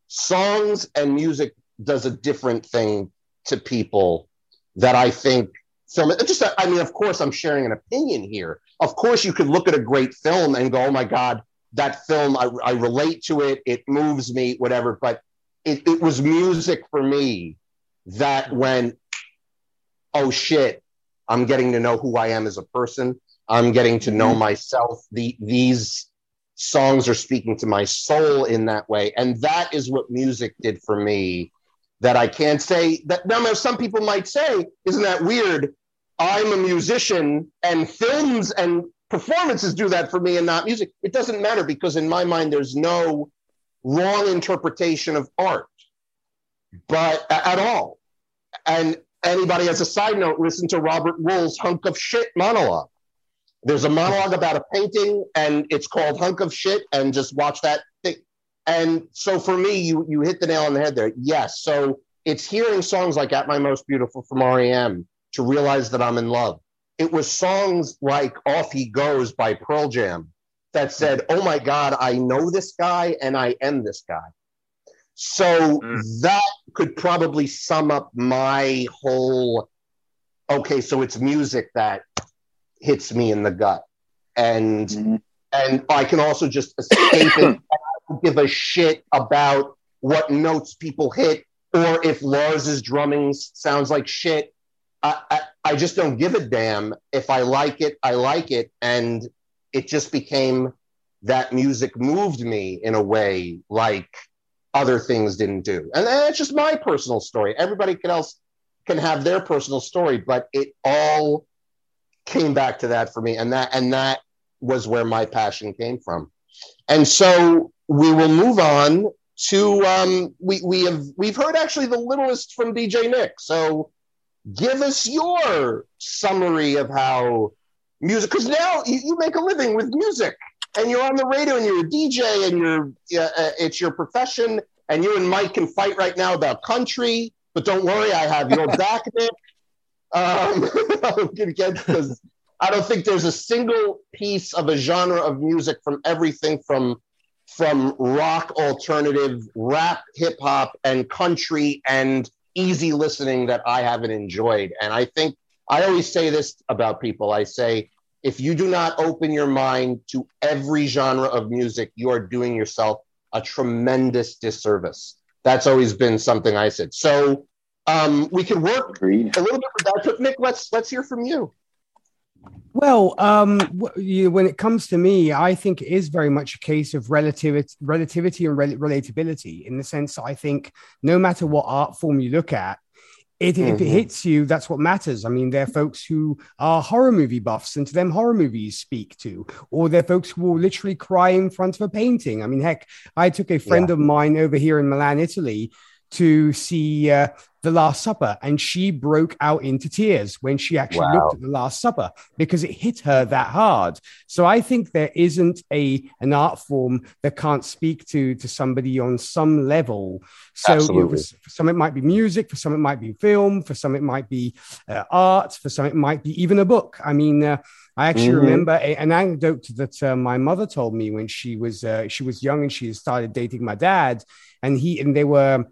songs and music does a different thing to people that I think film. Just, I mean, of course, I'm sharing an opinion here. Of course, you could look at a great film and go, "Oh my God, that film! I, I relate to it. It moves me, whatever." But it, it was music for me that went, "Oh shit, I'm getting to know who I am as a person. I'm getting to know mm-hmm. myself. The, these songs are speaking to my soul in that way. And that is what music did for me that I can't say that now some people might say, isn't that weird? I'm a musician and films and performances do that for me and not music. It doesn't matter because in my mind, there's no wrong interpretation of art, but at all. And anybody as a side note, listen to Robert Wool's hunk of shit monologue. There's a monologue about a painting and it's called hunk of shit and just watch that thing. And so for me, you, you hit the nail on the head there. Yes. So it's hearing songs like At My Most Beautiful from REM to realize that I'm in love. It was songs like Off He Goes by Pearl Jam that said, Oh my God, I know this guy and I am this guy. So mm. that could probably sum up my whole okay, so it's music that hits me in the gut. And mm and I can also just escape it. I don't give a shit about what notes people hit or if Lars's drumming sounds like shit. I, I, I just don't give a damn. If I like it, I like it. And it just became that music moved me in a way like other things didn't do. And that's just my personal story. Everybody else can have their personal story, but it all came back to that for me, and that and that was where my passion came from. And so we will move on to um, we we have we've heard actually the littlest from DJ Nick. So give us your summary of how music because now you, you, make a living with music and you're on the radio and you're a DJ and you're uh, it's your profession and you and Mike can fight right now about country. But don't worry, I have your back, Nick. Um, because I don't think there's a single piece of a genre of music from everything from from rock, alternative, rap, hip hop, and country and easy listening that I haven't enjoyed. And I think I always say this about people. I say, if you do not open your mind to every genre of music, you are doing yourself a tremendous disservice. That's always been something I said. So um, we can work Agreed. a little bit with that. But Nick, let's let's hear from you. Well, um, you, when it comes to me, I think it is very much a case of relativity, relativity and rel- relatability. In the sense, I think no matter what art form you look at, it, mm-hmm. if it mm-hmm. hits you, that's what matters. I mean, there are folks who are horror movie buffs, and to them, horror movies speak to, or there are folks who will literally cry in front of a painting. I mean, heck, I took a friend yeah. of mine over here in Milan, Italy, to see uh, The Last Supper, and she broke out into tears when she actually wow. looked at The Last Supper because it hit her that hard. So I think there isn't a an art form that can't speak to to somebody on some level. So you know, for, for, some it might be music, for some it might be film, for some it might be uh, art, for some it might be even a book. I mean. Uh, I actually mm-hmm. remember a, an anecdote that uh, my mother told me when she was uh, she was young and she started dating my dad, and he and they were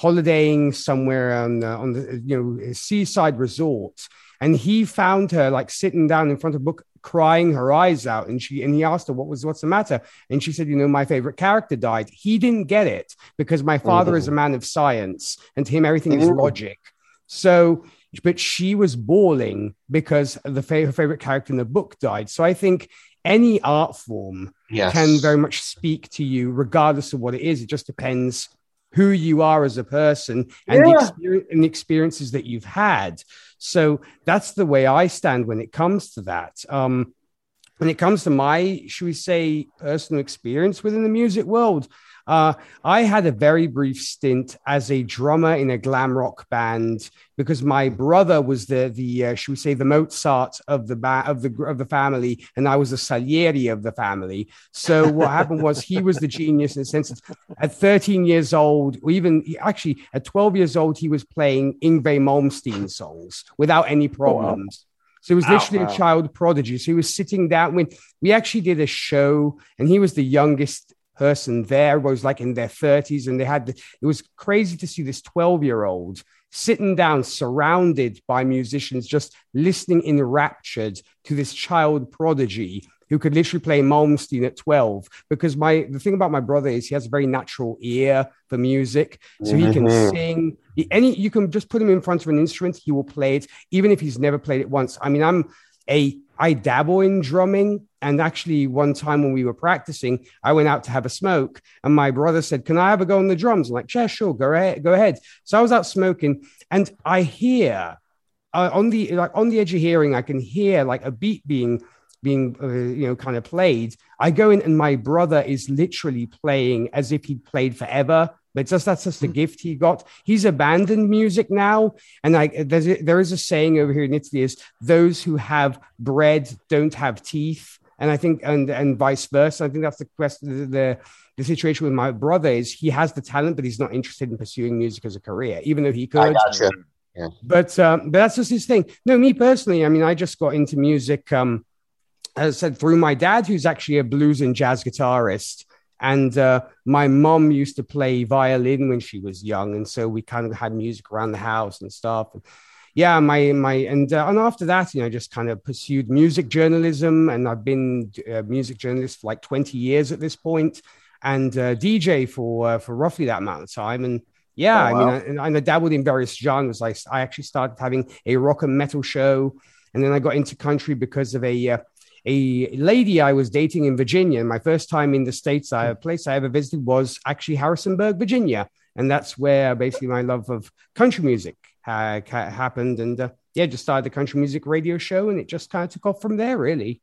holidaying somewhere on the, on the you know seaside resort, and he found her like sitting down in front of a book crying her eyes out. And she and he asked her what was what's the matter? And she said you know my favorite character died. He didn't get it because my father mm-hmm. is a man of science and to him everything mm-hmm. is logic. So but she was bawling because the her favorite character in the book died. So i think any art form yes. can very much speak to you regardless of what it is. It just depends who you are as a person and, yeah. the, experience, and the experiences that you've had. So that's the way I stand when it comes to that. Um, when it comes to my, should we say, personal experience within the music world, uh, I had a very brief stint as a drummer in a glam rock band because my brother was the the uh, should we say the Mozart of the ba- of the of the family, and I was the Salieri of the family. So what happened was he was the genius in the sense that at 13 years old, or even actually at 12 years old, he was playing Yngwie Malmsteen songs without any problems. Oh, wow. So he was literally wow. a child prodigy. So he was sitting down when we actually did a show, and he was the youngest person there was like in their 30s and they had the, it was crazy to see this 12 year old sitting down surrounded by musicians just listening enraptured to this child prodigy who could literally play Malmsteen at 12 because my the thing about my brother is he has a very natural ear for music so he can mm-hmm. sing. Any you can just put him in front of an instrument he will play it even if he's never played it once. I mean i'm a I dabble in drumming. And actually, one time when we were practicing, I went out to have a smoke, and my brother said, "Can I have a go on the drums?" I'm like, "Yeah, sure, go ahead, go ahead." So I was out smoking, and I hear uh, on the like on the edge of hearing, I can hear like a beat being being uh, you know kind of played. I go in, and my brother is literally playing as if he'd played forever but just that's just the hmm. gift he got. He's abandoned music now, and like there's a, there is a saying over here in Italy is those who have bread don't have teeth, and I think and and vice versa. I think that's the question. The, the situation with my brother is he has the talent, but he's not interested in pursuing music as a career, even though he could. Yeah. But um, but that's just his thing. No, me personally, I mean, I just got into music. Um, as I said, through my dad, who's actually a blues and jazz guitarist. And uh, my mom used to play violin when she was young, and so we kind of had music around the house and stuff. And yeah, my my and uh, and after that, you know, I just kind of pursued music journalism, and I've been a music journalist for like twenty years at this point, and uh, DJ for uh, for roughly that amount of time. And yeah, oh, wow. I mean, I, and I dabbled in various genres. Like I actually started having a rock and metal show, and then I got into country because of a uh, a lady I was dating in Virginia. My first time in the States, a place I ever visited was actually Harrisonburg, Virginia. And that's where basically my love of country music uh, happened, and uh, yeah, just started the country music radio show, and it just kind of took off from there, really.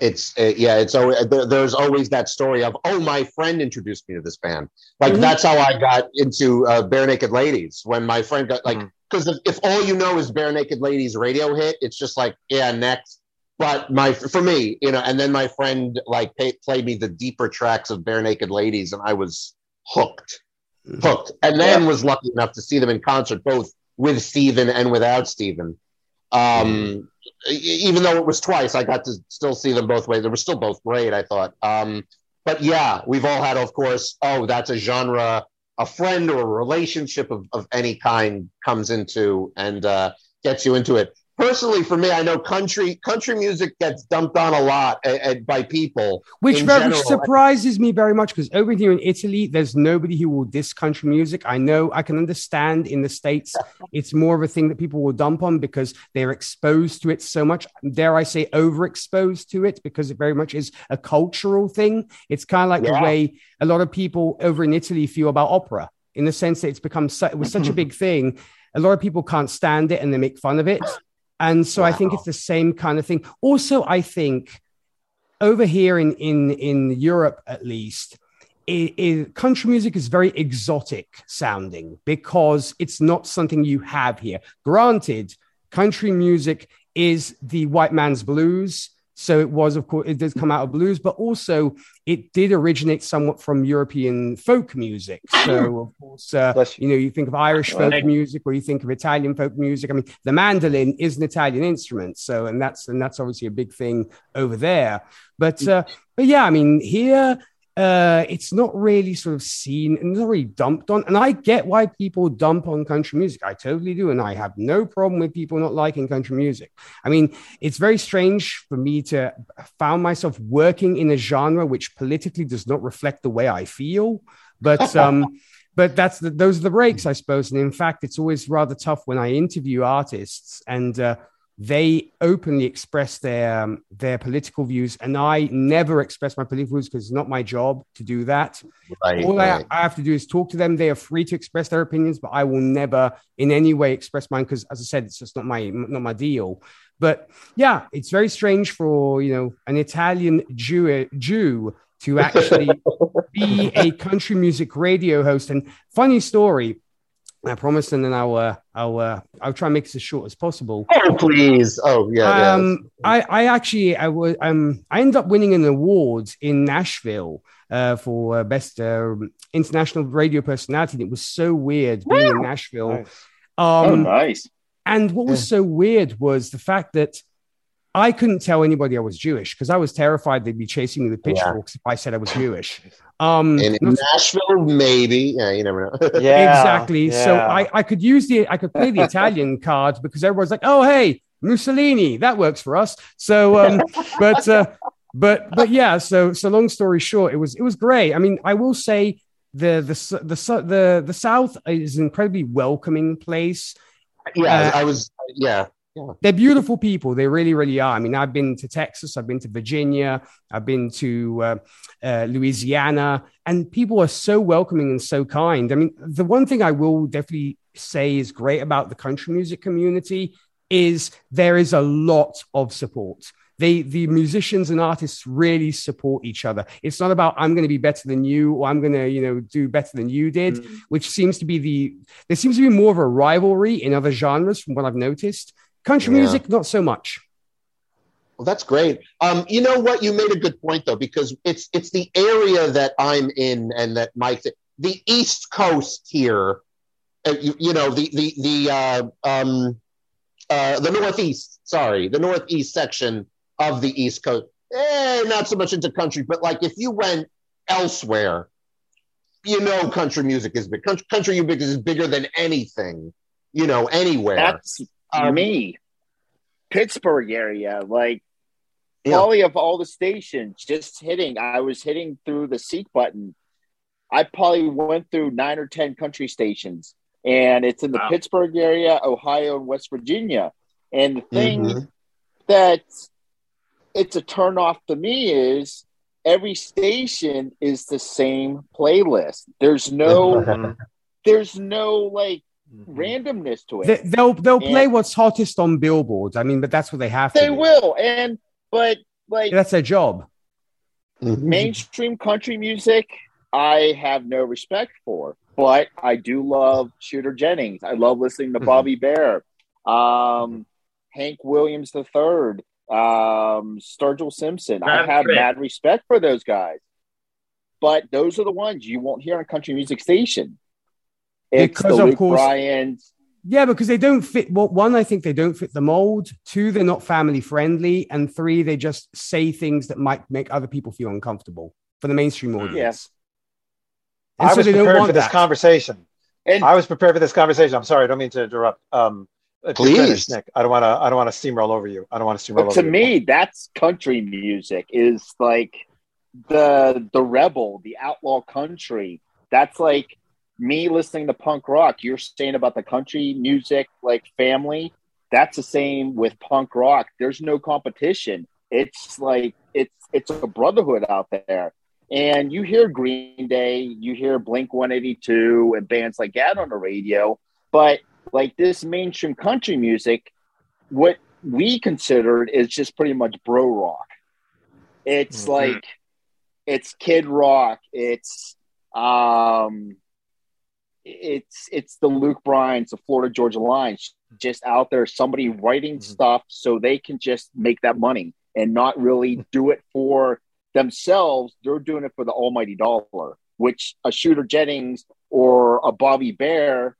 It's uh, yeah, it's always there, there's always that story of oh, my friend introduced me to this band. Like mm-hmm. that's how I got into uh, Barenaked Ladies when my friend got like because mm-hmm. if, if all you know is Barenaked Ladies radio hit, it's just like yeah, next. But my for me, you know, and then my friend like pay, played me the deeper tracks of Barenaked Ladies, and I was hooked, mm-hmm. hooked, and then yeah. was lucky enough to see them in concert, both with Steven and without Steven. Um, even though it was twice, I got to still see them both ways. They were still both great, I thought. Um, but yeah, we've all had, of course, oh, that's a genre a friend or a relationship of, of any kind comes into and uh, gets you into it personally for me i know country country music gets dumped on a lot a, a, by people which very general. surprises me very much because over here in italy there's nobody who will diss country music. I know i can understand in the states it's more of a thing that people will dump on because they're exposed to it so much. Dare i say overexposed to it because it very much is a cultural thing. It's kind of like yeah. the way a lot of people over in italy feel about opera in the sense that it's become su- it was such a big thing. A lot of people can't stand it and they make fun of it and so wow. I think it's the same kind of thing. Also, I think over here in in in Europe, at least, it, it, country music is very exotic sounding because it's not something you have here. Granted, country music is the white man's blues. So it was, of course, it did come out of blues, but also it did originate somewhat from European folk music. So, of course, uh, you know, you think of Irish folk music or you think of Italian folk music. I mean, the mandolin is an Italian instrument. So, and that's and that's obviously a big thing over there. But uh, but yeah, I mean, here uh, it's not really sort of seen and not really dumped on. And I get why people dump on country music. I totally do. And I have no problem with people not liking country music. I mean, it's very strange for me to found myself working in a genre which politically does not reflect the way I feel. But, um, but that's the, those are the breaks, I suppose. And in fact, it's always rather tough when I interview artists and, uh, they openly express their um, their political views, and I never express my political views because it's not my job to do that. Right, All right. I, I, have to do is talk to them. They are free to express their opinions, but I will never in any way express mine because, as I said, it's just not my not my deal. But yeah, it's very strange for you know an Italian Jew Jew to actually be a country music radio host. And funny story, I promise, and then I'll uh, I'll uh, I'll try and make this as short as possible. Oh please! Oh yeah. Um, yeah. I I actually I was um I ended up winning an award in Nashville uh, for uh, best uh, international radio personality. And it was so weird being in Nashville. Nice. Um, oh, nice. And what was so weird was the fact that I couldn't tell anybody I was Jewish because I was terrified they'd be chasing me with pitchforks yeah. if I said I was Jewish. Um, in Nashville, maybe. Yeah, you never know. yeah, exactly. Yeah. So I, I could use the I could play the Italian card because everyone's like, oh hey, Mussolini, that works for us. So, um, but uh, but but yeah. So so long story short, it was it was great. I mean, I will say the the the the the South is an incredibly welcoming place. Yeah, uh, I was. Yeah, yeah. They're beautiful people. They really, really are. I mean, I've been to Texas, I've been to Virginia, I've been to uh, uh, Louisiana, and people are so welcoming and so kind. I mean, the one thing I will definitely say is great about the country music community is there is a lot of support. They, the musicians and artists really support each other. It's not about I'm going to be better than you or I'm going to, you know, do better than you did, mm. which seems to be the there seems to be more of a rivalry in other genres from what I've noticed. Country yeah. music, not so much. Well, that's great. Um, you know what? You made a good point though, because it's it's the area that I'm in and that Mike, the East Coast here, uh, you, you, know, the the the uh, um, uh, the Northeast. Sorry, the Northeast section of the East Coast. Eh, not so much into country, but like if you went elsewhere, you know, country music is big. Country, country music is bigger than anything, you know, anywhere. That's um, me, Pittsburgh area, like yeah. probably of all the stations, just hitting. I was hitting through the seek button. I probably went through nine or ten country stations, and it's in the wow. Pittsburgh area, Ohio, and West Virginia. And the thing mm-hmm. that it's a turn off to me is every station is the same playlist. There's no, there's no like randomness to it. They, will they'll play what's hottest on billboards. I mean, but that's what they have. They to will, and but like that's their job. Mm-hmm. Mainstream country music, I have no respect for, but I do love Shooter Jennings. I love listening to mm-hmm. Bobby Bare, um, Hank Williams III, um, Sturgill Simpson. I have mad respect for those guys, but those are the ones you won't hear on country music station. It's because of Luke course, Bryan's. Yeah, because they don't fit. Well, one, I think they don't fit the mold. Two, they're not family friendly, and three, they just say things that might make other people feel uncomfortable for the mainstream audience. Yes. Yeah. I so was prepared for this that. conversation. And I was prepared for this conversation. I'm sorry, I don't mean to interrupt. Um, Please, finish, Nick. I don't want to. I don't want to steamroll over you. I don't want to steamroll. But to me, that's country music. Is like the the rebel, the outlaw country. That's like me listening to punk rock. You're saying about the country music, like family. That's the same with punk rock. There's no competition. It's like it's it's a brotherhood out there. And you hear Green Day, you hear Blink 182 and bands like that on the radio, but like this mainstream country music, what we considered is just pretty much bro rock. It's mm-hmm. like it's kid rock. It's um it's it's the Luke Bryans, the Florida Georgia Line, just out there, somebody writing mm-hmm. stuff so they can just make that money and not really do it for themselves. They're doing it for the almighty dollar, which a Shooter Jennings or a Bobby Bare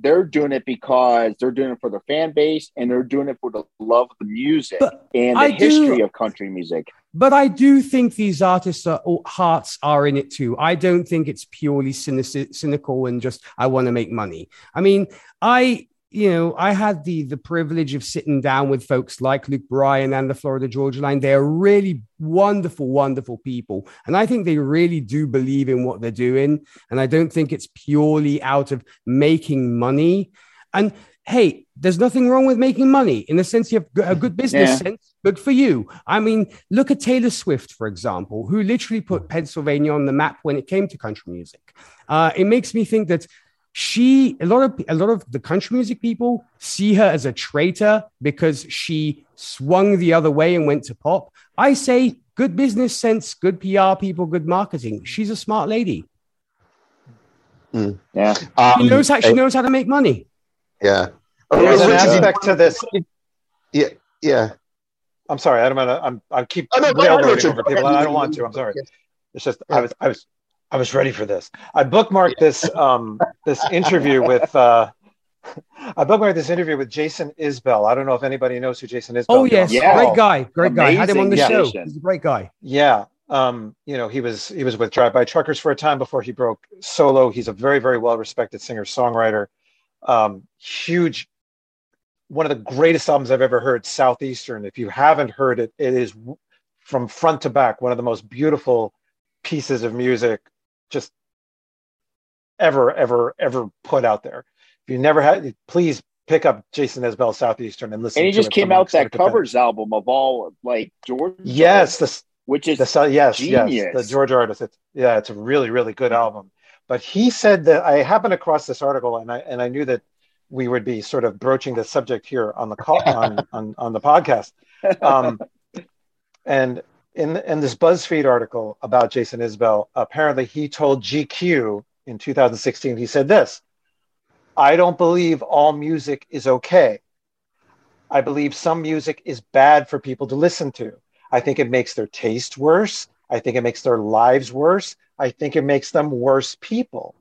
they're doing it because they're doing it for their fan base and they're doing it for the love of the music but and the I history do, of country music. But I do think these artists' are, oh, hearts are in it too. I don't think it's purely cynic- cynical and just I want to make money. I mean, I you know, I had the the privilege of sitting down with folks like Luke Bryan and the Florida Georgia Line. They are really wonderful, wonderful people, and I think they really do believe in what they're doing. And I don't think it's purely out of making money. And hey, there's nothing wrong with making money in the sense you have a good business yeah. sense. Good for you. I mean, look at Taylor Swift, for example, who literally put Pennsylvania on the map when it came to country music. Uh, it makes me think that she a lot of a lot of the country music people see her as a traitor because she swung the other way and went to pop. I say good business sense, good PR people, good marketing. She's a smart lady. Mm. Yeah, um, she knows how she knows how to make money. Yeah, there's an aspect to this. Yeah, yeah. I'm sorry. I don't want to. I'm. I keep oh, no, railroading over people. I don't want to. I'm sorry. It's just I was. I was. I was ready for this. I bookmarked this um, this interview with uh, I bookmarked this interview with Jason Isbell. I don't know if anybody knows who Jason Isbell. Oh yes, yeah. great guy, great Amazing. guy. Had him on the yeah. show. He's a great guy. Yeah, um, you know he was he was with Drive By Truckers for a time before he broke solo. He's a very very well respected singer songwriter. Um, huge, one of the greatest albums I've ever heard. Southeastern. If you haven't heard it, it is from front to back one of the most beautiful pieces of music just ever, ever, ever put out there. If you never had, please pick up Jason Isbell Southeastern and listen. And he just came out that covers album of all like George. Yes, the, which is the, yes, genius. yes, the George artist. It's, yeah, it's a really, really good album. But he said that I happened across this article and I and I knew that we would be sort of broaching the subject here on the call on, on, on the podcast. Um, and in in this BuzzFeed article about Jason Isbell, apparently he told GQ in 2016. He said this: "I don't believe all music is okay. I believe some music is bad for people to listen to. I think it makes their taste worse. I think it makes their lives worse. I think it makes them worse people."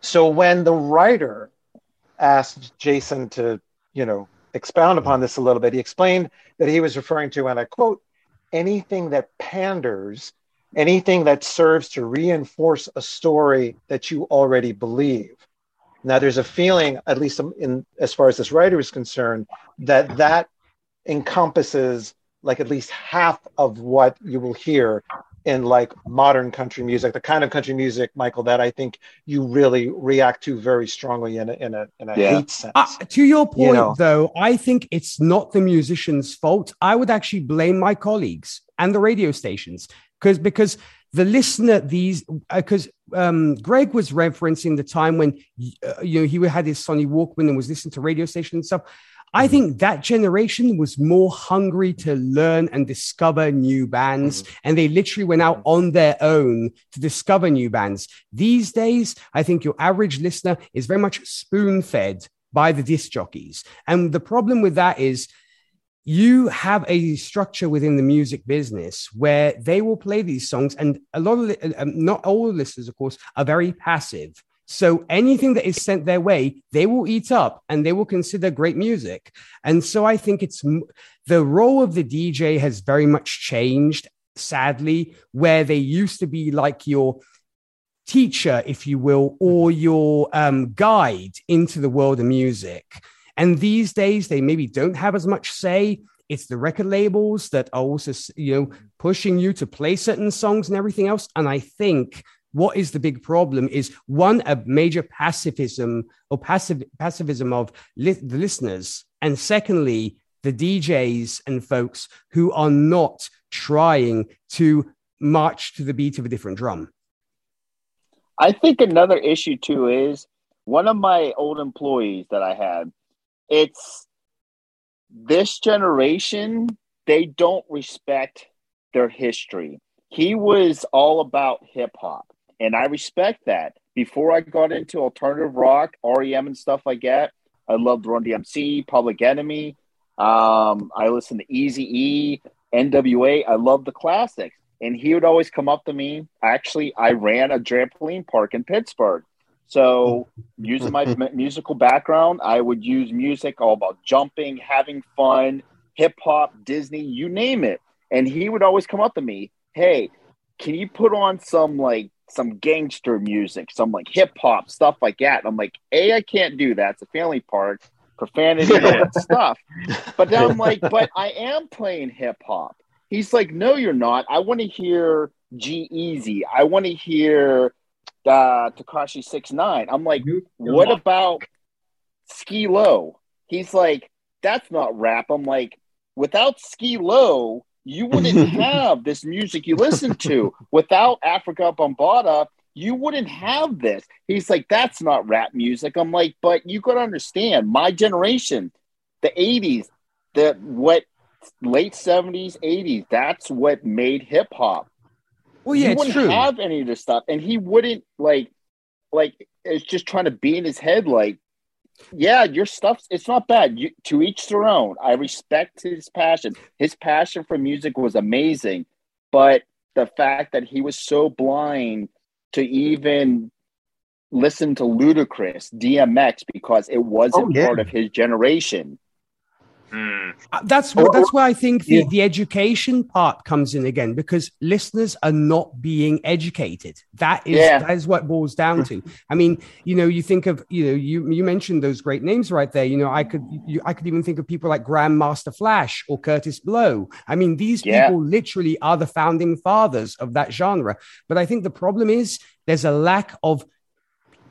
So when the writer asked Jason to, you know, expound upon this a little bit, he explained that he was referring to, and I quote anything that panders, anything that serves to reinforce a story that you already believe. Now, there's a feeling, at least in as far as this writer is concerned, that that encompasses like at least half of what you will hear in like modern country music, the kind of country music, Michael, that I think you really react to very strongly in a, in a, in a yeah. hate sense. Uh, to your point, you know? though, I think it's not the musician's fault. I would actually blame my colleagues and the radio stations because because the listener these because um, Greg was referencing the time when uh, you know he had his Sony Walkman and was listening to radio stations and stuff. I mm-hmm. think that generation was more hungry to learn and discover new bands, mm-hmm. and they literally went out on their own to discover new bands. These days, I think your average listener is very much spoon fed by the disc jockeys. And the problem with that is you have a structure within the music business where they will play these songs, and a lot of um, not all listeners, of course, are very passive. So anything that is sent their way, they will eat up and they will consider great music. And so I think it's the role of the DJ has very much changed, sadly, where they used to be like your teacher, if you will, or your um, guide into the world of music. And these days, they maybe don't have as much say. It's the record labels that are also, you know, pushing you to play certain songs and everything else. And I think what is the big problem is one a major pacifism or passive pacifism of li- the listeners, and secondly the DJs and folks who are not trying to march to the beat of a different drum. I think another issue too is one of my old employees that I had it's this generation, they don't respect their history. He was all about hip hop, and I respect that. Before I got into alternative rock, REM, and stuff like that, I loved Run DMC, Public Enemy. Um, I listened to Easy E, NWA. I love the classics. And he would always come up to me. Actually, I ran a trampoline park in Pittsburgh. So, using my musical background, I would use music all about jumping, having fun, hip hop, Disney, you name it. And he would always come up to me, "Hey, can you put on some like some gangster music, some like hip hop stuff like that?" And I'm like, "A, I can't do that. It's a family park, profanity, all that stuff." But then I'm like, "But I am playing hip hop." He's like, "No, you're not. I want to hear G-Eazy. I want to hear." uh, Tekashi Six Nine. I'm like, what about Skee-Lo? He's like, that's not rap. I'm like, without Skee-Lo, you wouldn't have this music you listen to. Without Afrika Bambaataa, you wouldn't have this. He's like, that's not rap music. I'm like, but you got to understand, my generation, the 80s, the what late 70s, 80s, that's what made hip hop. Well, yeah, he wouldn't true. have any of this stuff, and he wouldn't like, like it's just trying to be in his head. Like, yeah, your stuff's it's not bad. You, to each their own. I respect his passion. His passion for music was amazing, but the fact that he was so blind to even listen to Ludacris, DMX, because it wasn't oh, yeah. part of his generation. Mm. That's what, that's where I think the, yeah. the education part comes in again because listeners are not being educated. That is yeah. that is what boils down to. I mean, you know, you think of you know you you mentioned those great names right there. You know, I could you, I could even think of people like Grandmaster Flash or Kurtis Blow. I mean, these yeah. people literally are the founding fathers of that genre. But I think the problem is there's a lack of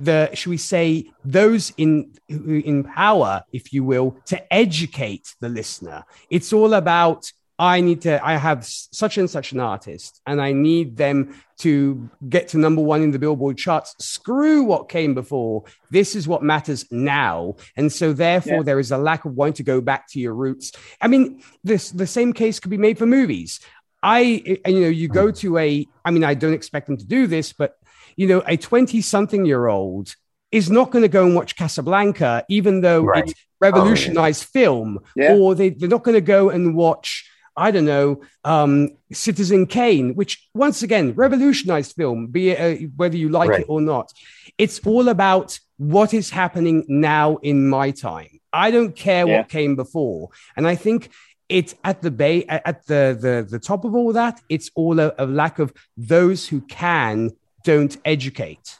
the should we say those in in power if you will to educate the listener. It's all about i need to i have such and such an artist and i need them to get to number one in the billboard charts. Screw what came before. This is what matters now. And so therefore yeah. there is a lack of wanting to go back to your roots. I mean this the same case could be made for movies. I, you know, you go to a, I mean, I don't expect them to do this, but you know, a 20 something year old is not going to go and watch Casablanca, even though right. it's revolutionized oh, yeah. film, yeah. or they, they're not going to go and watch, I don't know, um, Citizen Kane, which once again, revolutionized film, be it uh, whether you like right. it or not. It's all about what is happening now in my time. I don't care yeah. what came before. And I think it's at the bay at the the the top of all that it's all a, a lack of those who can don't educate.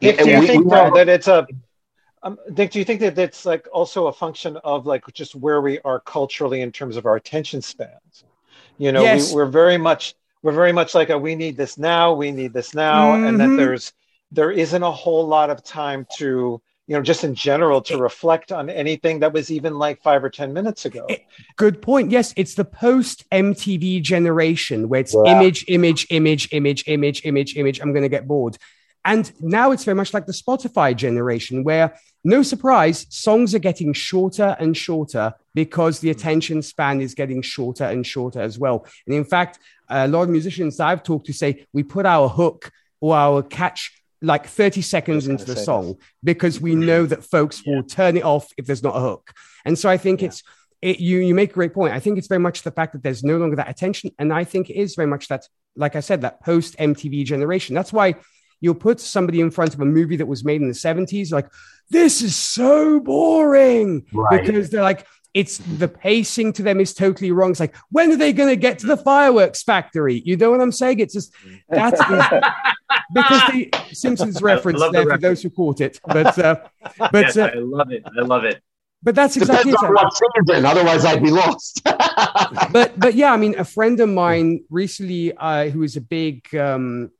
do you we, think we though, that it's a um, Dick, do you think that that's like also a function of like just where we are culturally in terms of our attention spans? You know, yes. we, are very much we're very much like a, we need this now, we need this now, mm-hmm. and that mm-hmm. there's there isn't a whole lot of time to you know, just in general to reflect on anything that was even like five or 10 minutes ago. Good point. Yes, it's the post MTV generation where it's image, image, image, image, image, image, image. I'm going to get bored. And now it's very much like the Spotify generation where, no surprise, songs are getting shorter and shorter because the hmm. attention span is getting shorter and shorter as well. And in fact, a lot of musicians I've talked to say we put our hook or our catch like 30 seconds into the song because we know that folks will turn it off if there's not a hook. And so I think yeah. it's it, you you make a great point. I think it's very much the fact that there's no longer that attention, and I think it is very much that, like I said, that post MTV generation. That's why you'll put somebody in front of a movie that was made in the 70s, like this is so boring right. because they're like it's the pacing to them is totally wrong. It's like, when are they going to get to the fireworks factory? You know what I'm saying? It's just that's because the Simpsons reference there the for those who caught it. But uh, but yes, uh, I love it. I love it. But that's exactly Depends on what season, otherwise I'd be lost. but but yeah, I mean, a friend of mine recently, uh, who is a big um,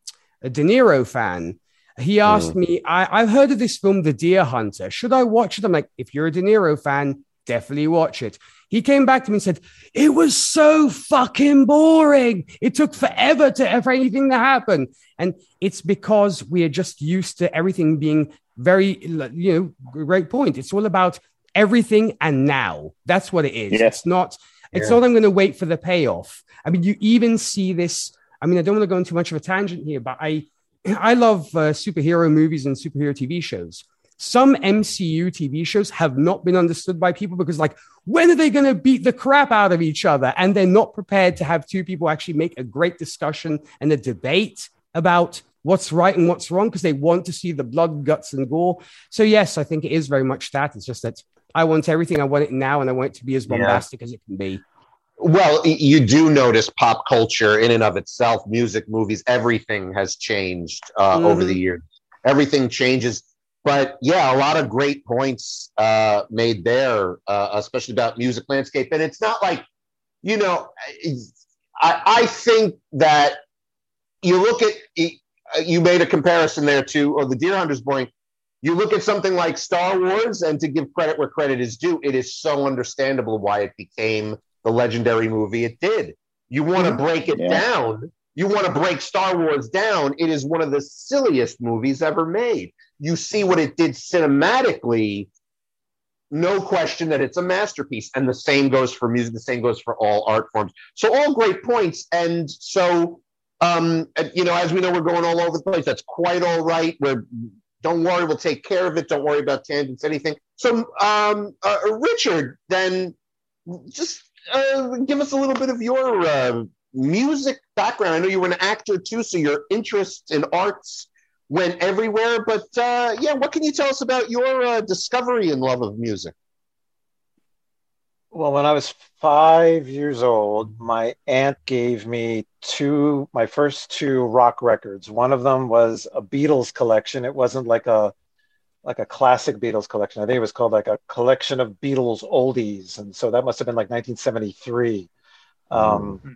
a De Niro fan, he asked mm. me, I, I've heard of this film, The Deer Hunter. Should I watch it? I'm like, if you're a De Niro fan, definitely watch it. He came back to me and said, It was so fucking boring. It took forever to for anything to happen. And it's because we are just used to everything being very, you know, great point. It's all about everything and now. That's what it is. Yes. It's not, it's yeah. not I'm going to wait for the payoff. I mean, you even see this. I mean, I don't want to go into much of a tangent here, but I I love uh, superhero movies and superhero TV shows some MCU TV shows have not been understood by people because, like, when are they going to beat the crap out of each other? And they're not prepared to have two people actually make a great discussion and a debate about what's right and what's wrong because they want to see the blood, guts, and gore. So, yes, I think it is very much that. It's just that I want everything. I want it now, and I want it to be as bombastic yeah. as it can be. Well, you do notice pop culture in and of itself, music, movies, everything has changed uh, mm-hmm. over the years. Everything changes but yeah, a lot of great points uh, made there, uh, especially about music landscape. And it's not like, you know, I, I think that you look at, you made a comparison there to, or the Deer Hunter's point. You look at something like Star Wars, and to give credit where credit is due, it is so understandable why it became the legendary movie it did. You want to mm-hmm. break it yeah. down. You want to break Star Wars down. It is one of the silliest movies ever made you see what it did cinematically, no question that it's a masterpiece. And the same goes for music, the same goes for all art forms. So, all great points. And so, um, you know, as we know, we're going all over the place. That's quite all right. We're don't worry, we'll take care of it. Don't worry about tangents, anything. So, um, uh, Richard, then just uh, give us a little bit of your uh, music background. I know you were an actor too, so your interest in arts went everywhere. But uh, yeah, what can you tell us about your uh, discovery and love of music? Well, when I was five years old, my aunt gave me two, my first two rock records. One of them was a Beatles collection. It wasn't like a like a classic Beatles collection. I think it was called like a collection of Beatles oldies, and so that must have been like 1973. Um, mm-hmm.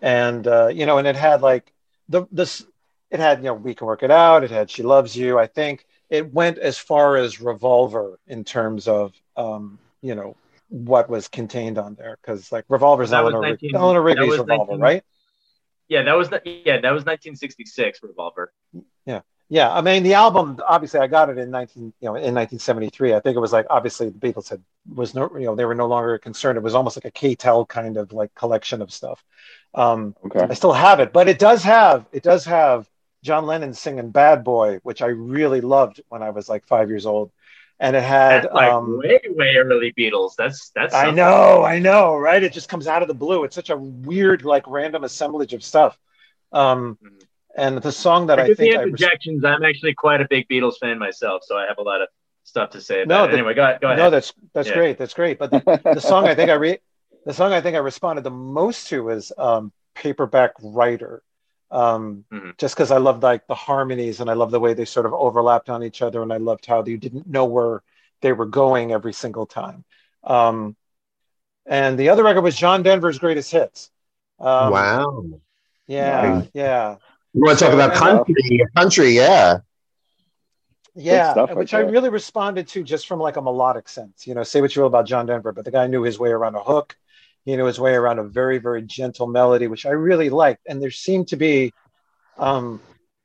And uh, you know, and it had like the this it had you know we can work it out. It had she loves you. I think it went as far as revolver in terms of um, you know what was contained on there. Because like revolver's Eleanor, 19, Eleanor Rigby's revolver 19, right? Yeah that was the, yeah that was 1966 revolver. Yeah. Yeah i mean the album obviously i got it in 19 you know in 1973 i think it was like obviously the beatles had was no you know they were no longer concerned. It was almost like a k-tel kind of like collection of stuff. Um okay. i still have it but it does have it does have John Lennon singing "Bad Boy," which I really loved when I was like five years old, and it had that's like um, way way early Beatles. That's that's. I know, I know, right? It just comes out of the blue. It's such a weird, like, random assemblage of stuff. Um, mm-hmm. And the song that I, I think I projections. I'm actually quite a big Beatles fan myself, so I have a lot of stuff to say. About no, the, anyway, go, go ahead. No, that's that's yeah. great. That's great. But the, the song I think I re- the song I think I responded the most to is um, "Paperback Writer." Um, mm-hmm. just because I loved like the harmonies and I love the way they sort of overlapped on each other and I loved how you didn't know where they were going every single time. Um, and the other record was John Denver's greatest hits. Um, wow. Yeah, yeah. You want to talk about country? Country, yeah. Yeah, which right I really responded to just from like a melodic sense. You know, say what you will about John Denver, but the guy knew his way around a hook. He know his way around a very, very gentle melody, which I really liked. And there seemed to be, um,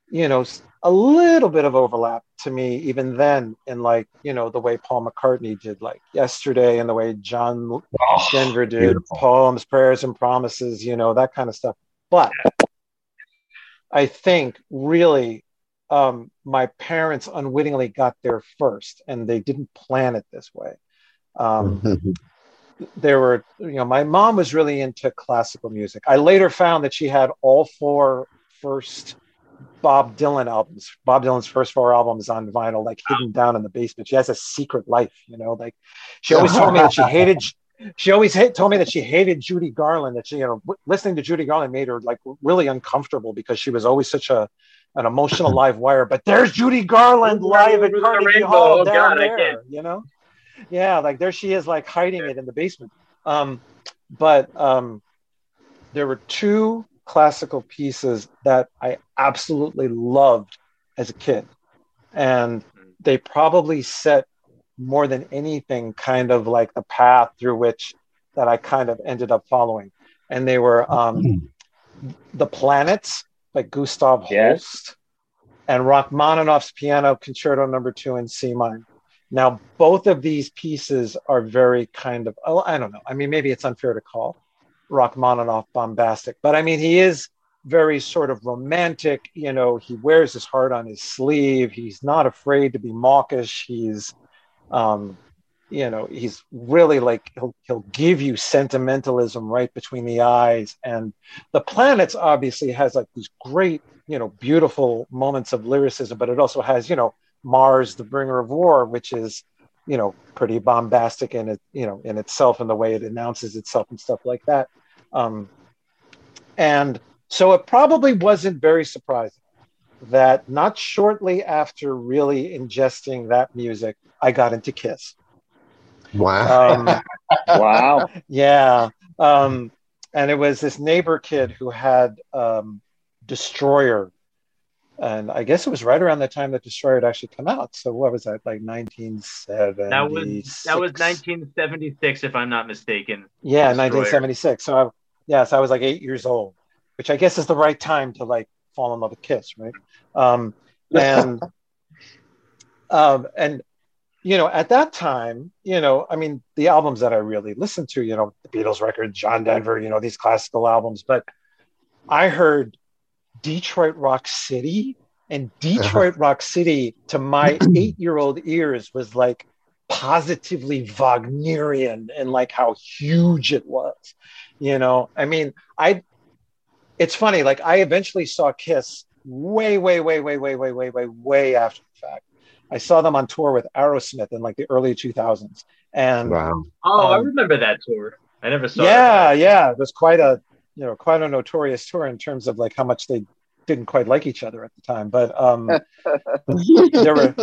you know, a little bit of overlap to me even then in like you know the way paul mccartney did like yesterday and the way john oh, denver did beautiful. poems prayers and promises you know that kind of stuff but i think really um, my parents unwittingly got there first and they didn't plan it this way um, there were you know my mom was really into classical music i later found that she had all four first Bob Dylan albums. Bob Dylan's first four albums on vinyl, like hidden down in the basement. She has a secret life, you know. Like she always told me that she hated. She always hate, told me that she hated Judy Garland. That she, you know, listening to Judy Garland made her like really uncomfortable because she was always such a an emotional live wire. But there's Judy Garland live at Carnegie Hall oh, down there, you know. Yeah, like there she is, like hiding it in the basement. Um, but um, there were two classical pieces that I absolutely loved as a kid. And they probably set more than anything kind of like the path through which that I kind of ended up following. And they were um, The Planets by Gustav Holst and Rachmaninoff's Piano Concerto Number Two in C minor. Now, both of these pieces are very kind of, oh, I don't know. I mean, maybe it's unfair to call Rachmaninoff bombastic, but I mean, he is very sort of romantic. You know, he wears his heart on his sleeve. He's not afraid to be mawkish. He's, um, you know, he's really like he'll he'll give you sentimentalism right between the eyes. And the planets obviously has like these great, you know, beautiful moments of lyricism, but it also has, you know, Mars, the bringer of war, which is you know pretty bombastic in it you know in itself and the way it announces itself and stuff like that um, and so it probably wasn't very surprising that not shortly after really ingesting that music, I got into Kiss. Wow. Um, wow. Yeah. Um, and it was this neighbor kid who had um, Destroyer. And I guess it was right around the time that Destroyer had actually come out. So what was that, like 1970? That was that was 1976, if I'm not mistaken. Yeah, Destroyer. 1976. So I, yeah, so I was like eight years old, which I guess is the right time to like fall in love with Kiss, right? Um, and um, and you know, at that time, you know, I mean, the albums that I really listened to, you know, the Beatles record, John Denver, you know, these classical albums, but I heard Detroit Rock City, and Detroit uh-huh. Rock City to my eight year old ears was like positively Wagnerian and like how huge it was you know? I mean i it's funny like i eventually saw kiss way way way way way way way way way after the fact. I saw them on tour with aerosmith in like the early 2000s and wow. Oh um, i remember that tour. I never saw yeah yeah it was quite a you know quite a notorious tour in terms of like how much they didn't quite like each other at the time but um there were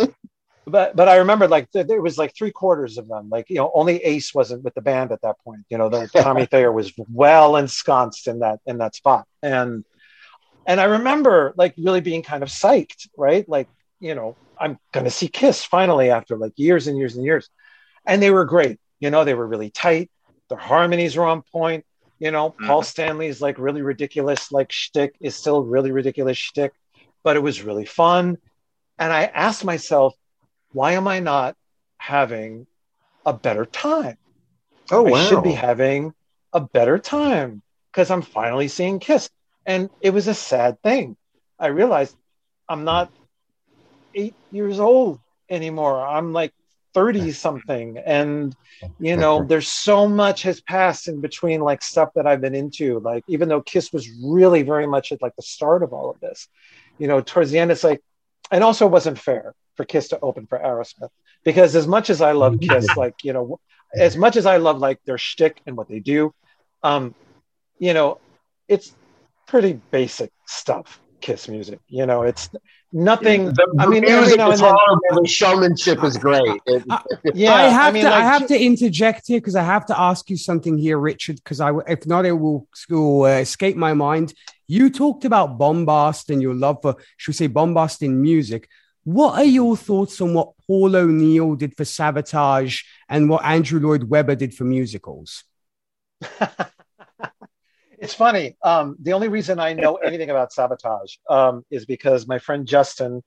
but but I remember like th- there was like three quarters of them. Like you know, only Ace wasn't with the band at that point. You know, the, Tommy Thayer was well ensconced in that in that spot, and and I remember like really being kind of psyched, right? Like you know, I'm gonna see Kiss finally after like years and years and years, and they were great. You know, they were really tight. Their harmonies were on point. You know, mm-hmm. Paul Stanley's like really ridiculous like shtick is still really ridiculous shtick, but it was really fun. And I asked myself, why am I not having a better time? Oh, wow. I should be having a better time because I'm finally seeing Kiss. And it was a sad thing. I realized I'm not eight years old anymore. I'm like 30 something. And, you know, there's so much has passed in between like stuff that I've been into. Like, even though Kiss was really very much at like the start of all of this, you know, towards the end, it's like, and also wasn't fair for Kiss to open for Aerosmith because as much as I love Kiss, like you know, as much as I love like their shtick and what they do, um, you know, it's pretty basic stuff. Kiss music, you know, it's nothing. The, I mean, music is horrible. The showmanship is great. It, uh, yeah, I have I mean, to. Like, I have to interject here because I have to ask you something here, Richard. Because I, if not, it will, will uh, escape my mind. You talked about bombast and your love for, should we say, bombast in music. What are your thoughts on what Paul O'Neill did for Savatage and what Andrew Lloyd Webber did for musicals? it's funny. Um, the only reason I know anything about Savatage um, is because my friend Justin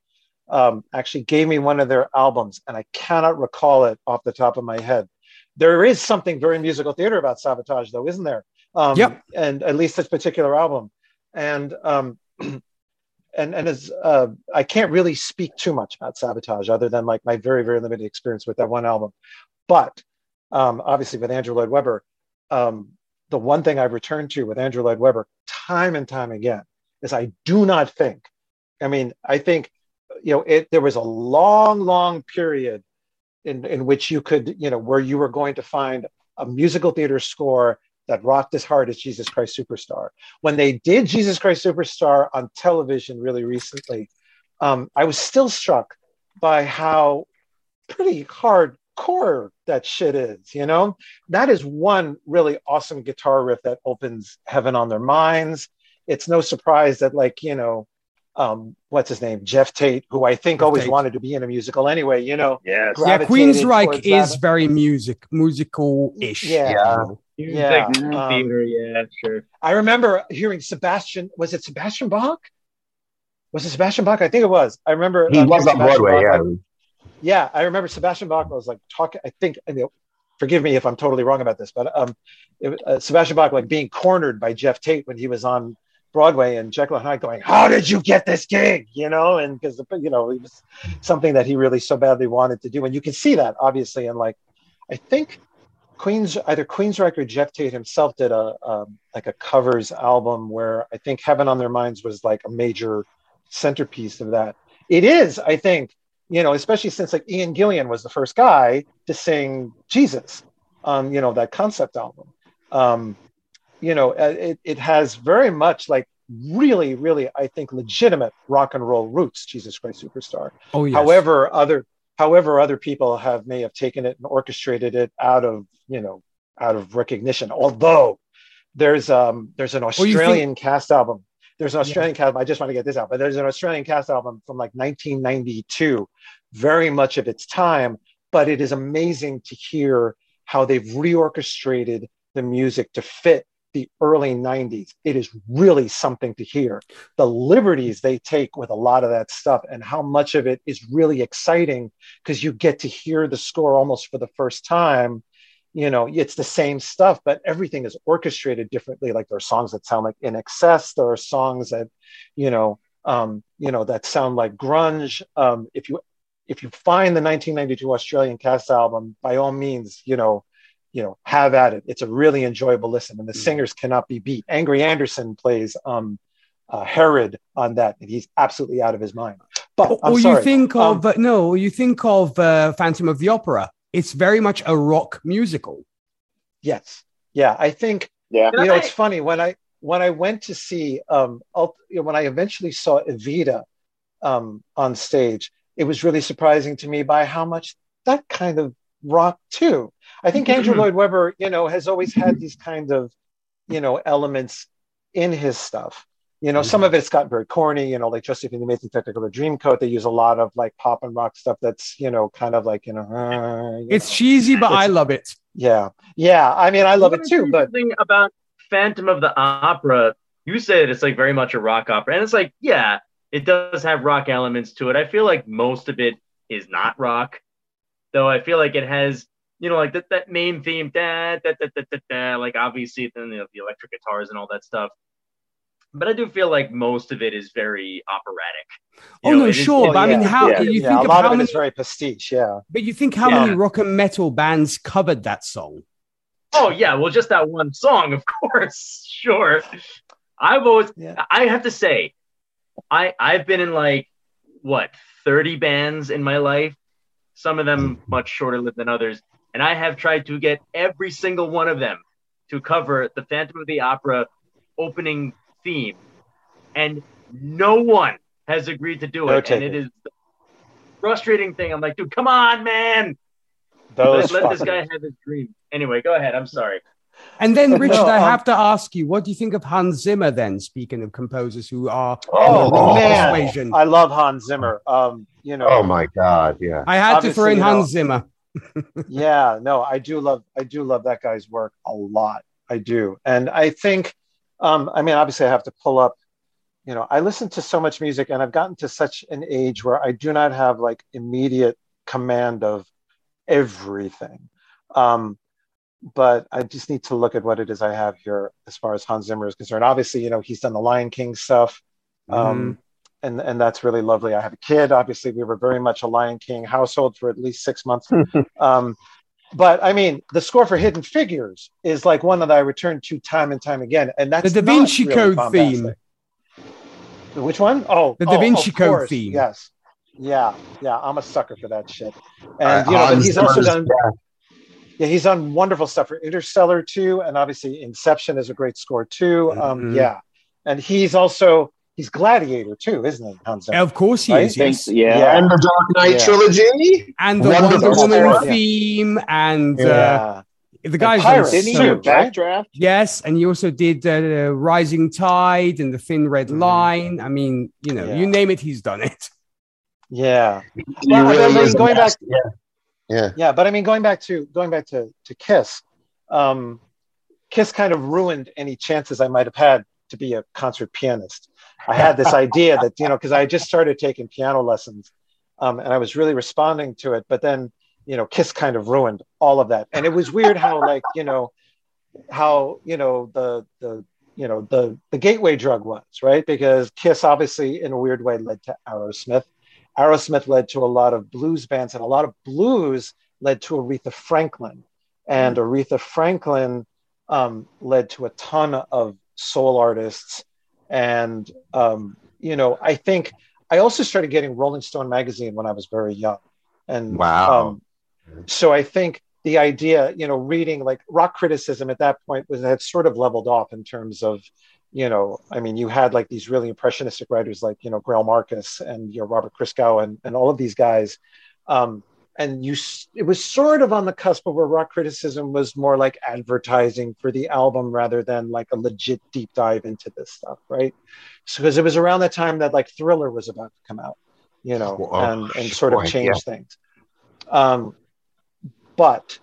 um, actually gave me one of their albums, and I cannot recall it off the top of my head. There is something very musical theater about Savatage, though, isn't there? Um, yep. And at least this particular album, and um, and and as uh, I can't really speak too much about Savatage, other than like my very very limited experience with that one album. But um, obviously, with Andrew Lloyd Webber, um, the one thing I've returned to with Andrew Lloyd Webber time and time again is I do not think. I mean, I think you know it. There was a long, long period in in which you could you know where you were going to find a musical theater score that rocked as hard as Jesus Christ Superstar. When they did Jesus Christ Superstar on television really recently, um, I was still struck by how pretty hardcore that shit is, you know? That is one really awesome guitar riff that opens heaven on their minds. It's no surprise that, like, you know, um, what's his name, Geoff Tate, who I think Geoff always Tate. wanted to be in a musical anyway. You know, yes. yeah, Queensryche is very music, musical ish. Yeah, yeah. yeah. Um, theater, yeah, sure. I remember hearing Sebastian. Was it Sebastian Bach? Was it Sebastian Bach? I think it was. I remember he was on Broadway. Bach, yeah, yeah. I remember Sebastian Bach was like talking. I think. Forgive me if I'm totally wrong about this, but um, it, uh, Sebastian Bach like being cornered by Geoff Tate when he was on Broadway and Jekyll and Hyde going, "How did you get this gig?" You know, and because you know it was something that he really so badly wanted to do, and you can see that obviously. And like, I think Queens either Queensryche or Geoff Tate himself did a um, like a covers album where I think Heaven on Their Minds was like a major centerpiece of that. It is, I think, you know, especially since like Ian Gillan was the first guy to sing Jesus on you know that concept album. Um, you know, uh, it, it has very much like really, really, I think, legitimate rock and roll roots. Jesus Christ Superstar. Oh, yes. However, other however other people have may have taken it and orchestrated it out of you know out of recognition. Although there's um there's an Australian think- cast album. There's an Australian yeah. cast. I just want to get this out, but there's an Australian cast album from like 1992, very much of its time. But it is amazing to hear how they've reorchestrated the music to fit the early 90s. It is really something to hear. The liberties they take with a lot of that stuff and how much of it is really exciting because you get to hear the score almost for the first time. You know, it's the same stuff, but everything is orchestrated differently. Like there are songs that sound like INXS there are songs that, you know, um, you know, that sound like grunge. Um, if you if you find the 1992 Australian cast album, by all means, you know, you know, have at it. It's a really enjoyable listen, and the mm-hmm. singers cannot be beat. Angry Anderson plays um, uh, Herod on that, and he's absolutely out of his mind. But or sorry. you think of um, no, you think of uh, Phantom of the Opera. It's very much a rock musical. Yes, yeah, I think. Yeah, you know, it's funny when I when I went to see um, when I eventually saw Evita um, on stage, it was really surprising to me by how much that kind of rock too. I think Andrew Lloyd Webber, you know, has always had these kind of, you know, elements in his stuff. You know, mm-hmm. some of it's got very corny, you know, like Joseph and the Amazing Technicolor Dreamcoat. They use a lot of like pop and rock stuff that's, you know, kind of like, you know, uh, you it's know. cheesy, but it's, I love it. Yeah. Yeah. I mean, I love it too. But thing about Phantom of the Opera, you said it's like very much a rock opera. And it's like, yeah, it does have rock elements to it. I feel like most of it is not rock, though I feel like it has you know, like that, that main theme, da, da, da, da, da, da, like obviously then you know, the electric guitars and all that stuff. But I do feel like most of it is very operatic. You oh know, no, sure, is, but yeah, I mean, how yeah, you yeah, think a lot of how of many, very pastiche, yeah. But you think how many rock and metal bands covered that song? Oh yeah, well, just that one song, of course, sure. I've always, I have to say, I I've been in like what thirty bands in my life. Some of them mm-hmm. much shorter lived than others and I have tried to get every single one of them to cover the Phantom of the Opera opening theme, and no one has agreed to do it. and it is the frustrating thing. I'm like, dude, come on, man. Those let, let this guy have his dream. Anyway, go ahead. I'm sorry. And then, Richard, no, um, I have to ask you, what do you think of Hans Zimmer? Then, speaking of composers who are oh man, persuasion. I love Hans Zimmer. Um, you know, oh my god, yeah. I had to throw in Hans know, Zimmer. yeah, no, I do love, I do love that guy's work a lot. I do, and I think, um, I mean, obviously, I have to pull up. You know, I listen to so much music, and I've gotten to such an age where I do not have like immediate command of everything. Um, but I just need to look at what it is I have here as far as Hans Zimmer is concerned. Obviously, you know, he's done the Lion King stuff. Um, mm-hmm. and, and that's really lovely. I have a kid. Obviously, we were very much a Lion King household for at least six months. um, but I mean, the score for Hidden Figures is like one that I return to time and time again, and that's the Da Vinci really Code theme. Which one? Oh, the Da Vinci oh, Code course. theme. Yes, yeah, yeah. I'm a sucker for that shit. And uh, you know, but he's also done. Yeah, he's done wonderful stuff for Interstellar too, and obviously Inception is a great score too. Um, mm-hmm. Um, yeah, and he's also he's Gladiator too, isn't he? Hans Of course he right? is. Yes. Yeah. yeah. and the Dark Knight yeah. trilogy, and the Wonderful Wonder Woman theme, and uh, uh, the guys Pirates, didn't so, backdraft? Yes, and he also did uh, Rising Tide and the Thin Red mm. Line. I mean, you know, yeah. you name it, he's done it. Yeah. Well, really I mean, going back, yeah. yeah, yeah, but I mean, going back to going back to to Kiss, um, Kiss kind of ruined any chances I might have had to be a concert pianist. I had this idea that you know because I just started taking piano lessons, um, and I was really responding to it, but then you know Kiss kind of ruined all of that, and it was weird how like you know how you know the the you know the the gateway drug was right? Because Kiss obviously in a weird way led to Aerosmith. Aerosmith led to a lot of blues bands, and a lot of blues led to Aretha Franklin, and Aretha Franklin um, led to a ton of soul artists and, um, you know, I think I also started getting Rolling Stone magazine when I was very young. And wow. Um, so I think the idea, you know, reading like rock criticism at that point was had sort of leveled off in terms of, you know, I mean, you had like these really impressionistic writers like, you know, Greil Marcus and, you know, Robert Christgau and, and all of these guys. Um, and you it was sort of on the cusp of where rock criticism was more like advertising for the album rather than like a legit deep dive into this stuff right? Because so, it was around the time that like thriller was about to come out you know oh, and and sort of change yeah. things. Um but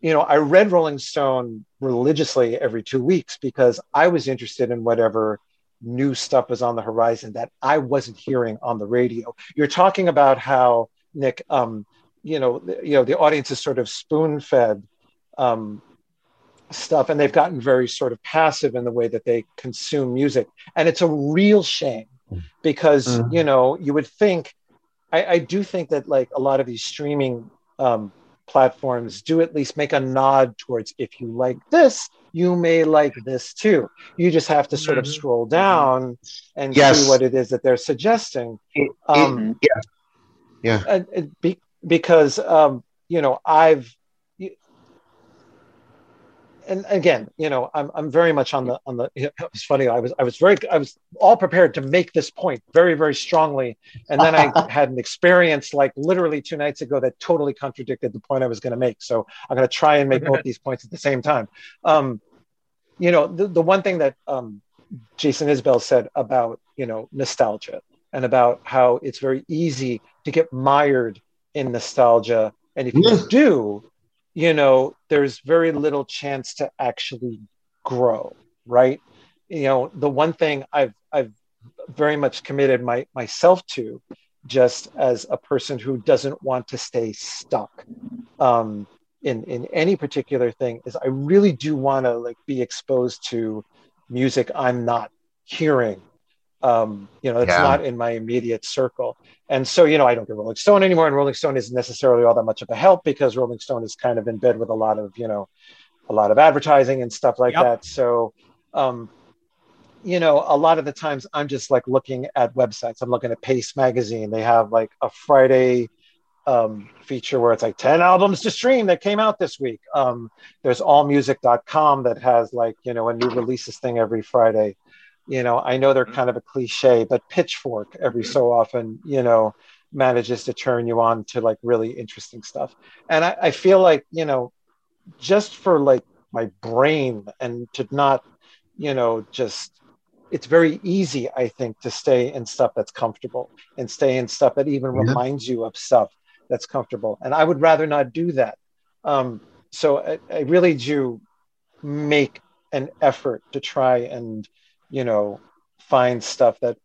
you know i read rolling stone religiously every two weeks because i was interested in whatever new stuff was on the horizon that i wasn't hearing on the radio. You're talking about how nick um you know, you know, the audience is sort of spoon fed um, stuff, and they've gotten very sort of passive in the way that they consume music, and it's a real shame because mm-hmm. you know you would think, I, I, do think that like a lot of these streaming um, platforms do at least make a nod towards if you like this, you may like this too. You just have to sort of mm-hmm. scroll down and yes. see what it is that they're suggesting. Um, it, yeah, yeah. And, be, because um, you know I've and again, you know, I'm I'm very much on the on the. It was funny. I was I was very I was all prepared to make this point very very strongly, and then I had an experience like literally two nights ago that totally contradicted the point I was going to make. So I'm going to try and make both these points at the same time. Um, you know, the the one thing that um, Jason Isbell said about you know nostalgia and about how it's very easy to get mired in nostalgia. And if you do, you know, there's very little chance to actually grow, right? You know, the one thing I've I've very much committed my myself to, just as a person who doesn't want to stay stuck um, in in any particular thing, is I really do want to like be exposed to music I'm not hearing um, you know, it's yeah. not in my immediate circle. And so, you know, I don't get Rolling Stone anymore, and Rolling Stone isn't necessarily all that much of a help because Rolling Stone is kind of in bed with a lot of, you know, a lot of advertising and stuff like yep. that. So, um, you know, a lot of the times I'm just like looking at websites. I'm looking at Paste Magazine. They have like a Friday um, feature where it's like 10 albums to stream that came out this week. Um, there's allmusic.com that has like, you know, a new releases thing every Friday you know i know they're mm-hmm. kind of a cliche but pitchfork every so often you know manages to turn you on to like really interesting stuff and I, I, feel like you know just for like my brain and to not, you know, just it's very easy, I think, to stay in stuff that's comfortable and stay in stuff that even yeah. reminds you of stuff that's comfortable. And I would rather not do that. Um, so I, I really do make an effort to try and, you know, find stuff that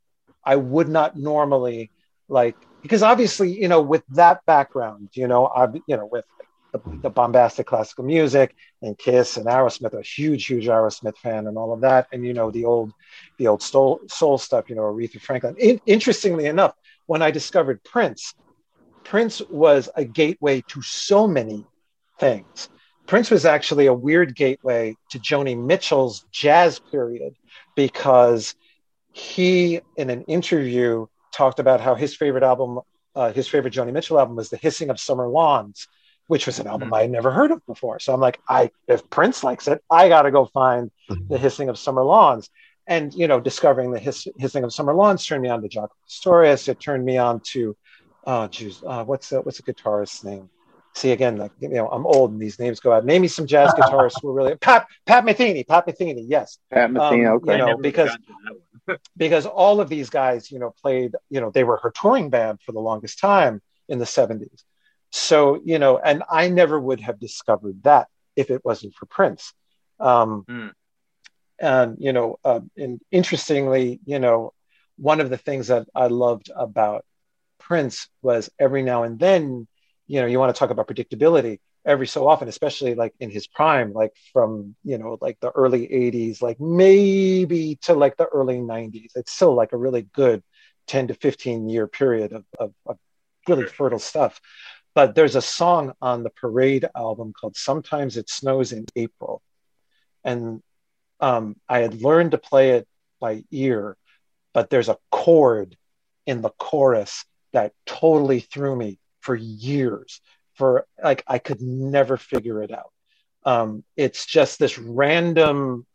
I would not normally like because obviously, you know, with that background, you know, I, you know, with the, the, bombastic classical music and Kiss and Aerosmith, a huge, huge Aerosmith fan and all of that, and you know, the old, the old soul, soul stuff, you know, Aretha Franklin. In, interestingly enough, when I discovered Prince, Prince was a gateway to so many things. Prince was actually a weird gateway to Joni Mitchell's jazz period because he, in an interview, talked about how his favorite album, uh, his favorite Joni Mitchell album, was "The Hissing of Summer Lawns," which was an album mm-hmm. I had never heard of before. So I'm like, I if Prince likes it, I got to go find mm-hmm. "The Hissing of Summer Lawns." And you know, discovering the hiss, hissing of summer lawns turned me on to Jaco Pastorius. It turned me on to, oh, geez, uh, what's the, what's a guitarist's name? See again, like, you know, I'm old and these names go out. Name me some jazz guitarists who are really Pat Pat Metheny, Pat Metheny, yes. Pat Metheny, um, okay. You know, because because all of these guys, you know, played, you know, they were her touring band for the longest time in the 70s. So, you know, and I never would have discovered that if it wasn't for Prince. Um, mm. And, you know, uh, and interestingly, you know, one of the things that I loved about Prince was every now and then, you know, you want to talk about predictability every so often, especially like in his prime, like from, you know, like the early 80s, like maybe to like the early 90s. It's still like a really good 10 to 15 year period of, of, of really fertile stuff. But there's a song on the Parade album called Sometimes It Snows in April. And um, I had learned to play it by ear, but there's a chord in the chorus that totally threw me for years for like I could never figure it out. Um, it's just this random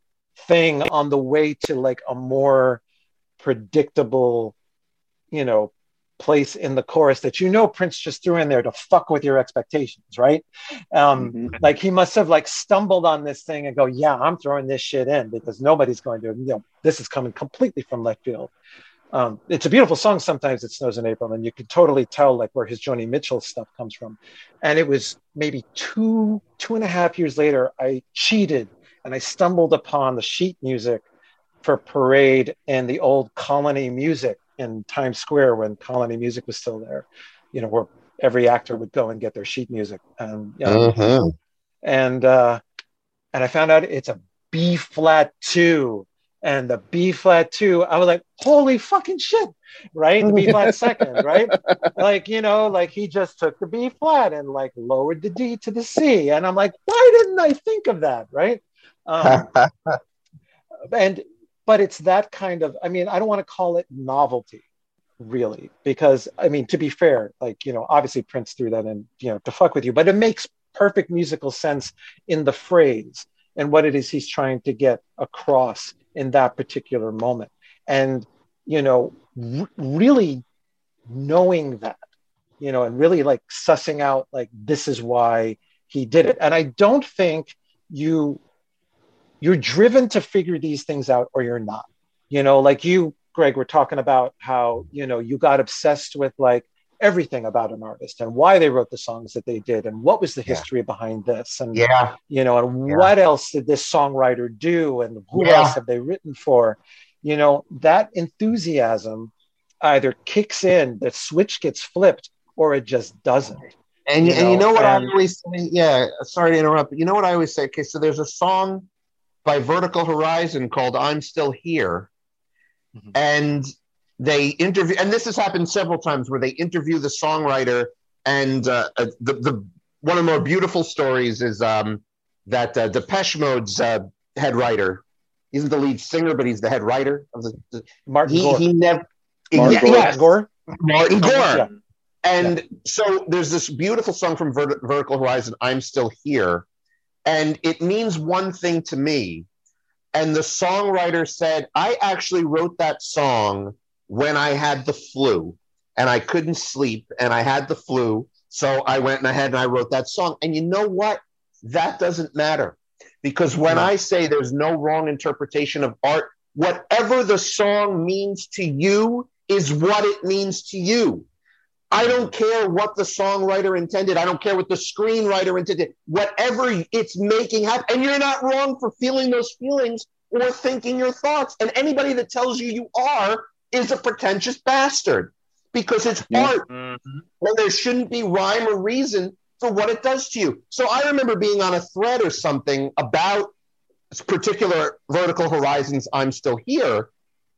thing on the way to like a more predictable, you know, place in the chorus that you know Prince just threw in there to fuck with your expectations, right? Um, mm-hmm. Like he must have like stumbled on this thing and go, yeah, I'm throwing this shit in because nobody's going to, you know, this is coming completely from left field um, it's a beautiful song. Sometimes it snows in April, and you can totally tell like where his Joni Mitchell stuff comes from. And it was maybe two two and a half years later, I cheated and I stumbled upon the sheet music for Parade and the old Colony Music in Times Square when Colony Music was still there. You know where every actor would go and get their sheet music, and you know, uh-huh. and uh, and I found out it's a B flat two and the B flat two, I was like, holy fucking shit, right? The B flat second, right? Like, you know, like he just took the B flat and like lowered the D to the C. And I'm like, why didn't I think of that, right? Um, and, but it's that kind of, I mean, I don't want to call it novelty really, because I mean, to be fair, like, you know, obviously Prince threw that in, you know, to fuck with you, but it makes perfect musical sense in the phrase and what it is he's trying to get across in that particular moment. And you know r- really knowing that you know and really like sussing out like this is why he did it. And i don't think you you're driven to figure these things out or you're not. You know like you greg were talking about how you know you got obsessed with like everything about an artist and why they wrote the songs that they did and what was the history yeah. behind this and yeah you know and yeah. what else did this songwriter do and who yeah. else have they written for you know that enthusiasm either kicks in the switch gets flipped or it just doesn't and you, and know? you know what and, I always say? Yeah, sorry to interrupt. But you know what I always say? Okay, so there's a song by Vertical Horizon called "I'm Still Here," mm-hmm. and they interview, and this has happened several times where they interview the songwriter, and uh, uh, the the one of the more beautiful stories is um, that uh, Depeche Mode's uh, head writer. Isn't the lead singer, but he's the head writer of the. the Martin he, Gore. He never. Martin yeah, Gore. Yes. Gore. Martin Gore. Yeah. And yeah. so there's this beautiful song from Vert- Vertical Horizon, I'm Still Here. And it means one thing to me. And the songwriter said, I actually wrote that song when I had the flu and I couldn't sleep and I had the flu. So I went ahead and I wrote that song. And you know what? That doesn't matter Because when I say there's no wrong interpretation of art, whatever the song means to you is what it means to you. I don't care what the songwriter intended. I don't care what the screenwriter intended. Whatever it's making happen. And you're not wrong for feeling those feelings or thinking your thoughts. And anybody that tells you you are is a pretentious bastard because it's art. Mm-hmm. And there shouldn't be rhyme or reason for what it does to you. So I remember being on a thread or something about this particular vertical horizons. I'm still here.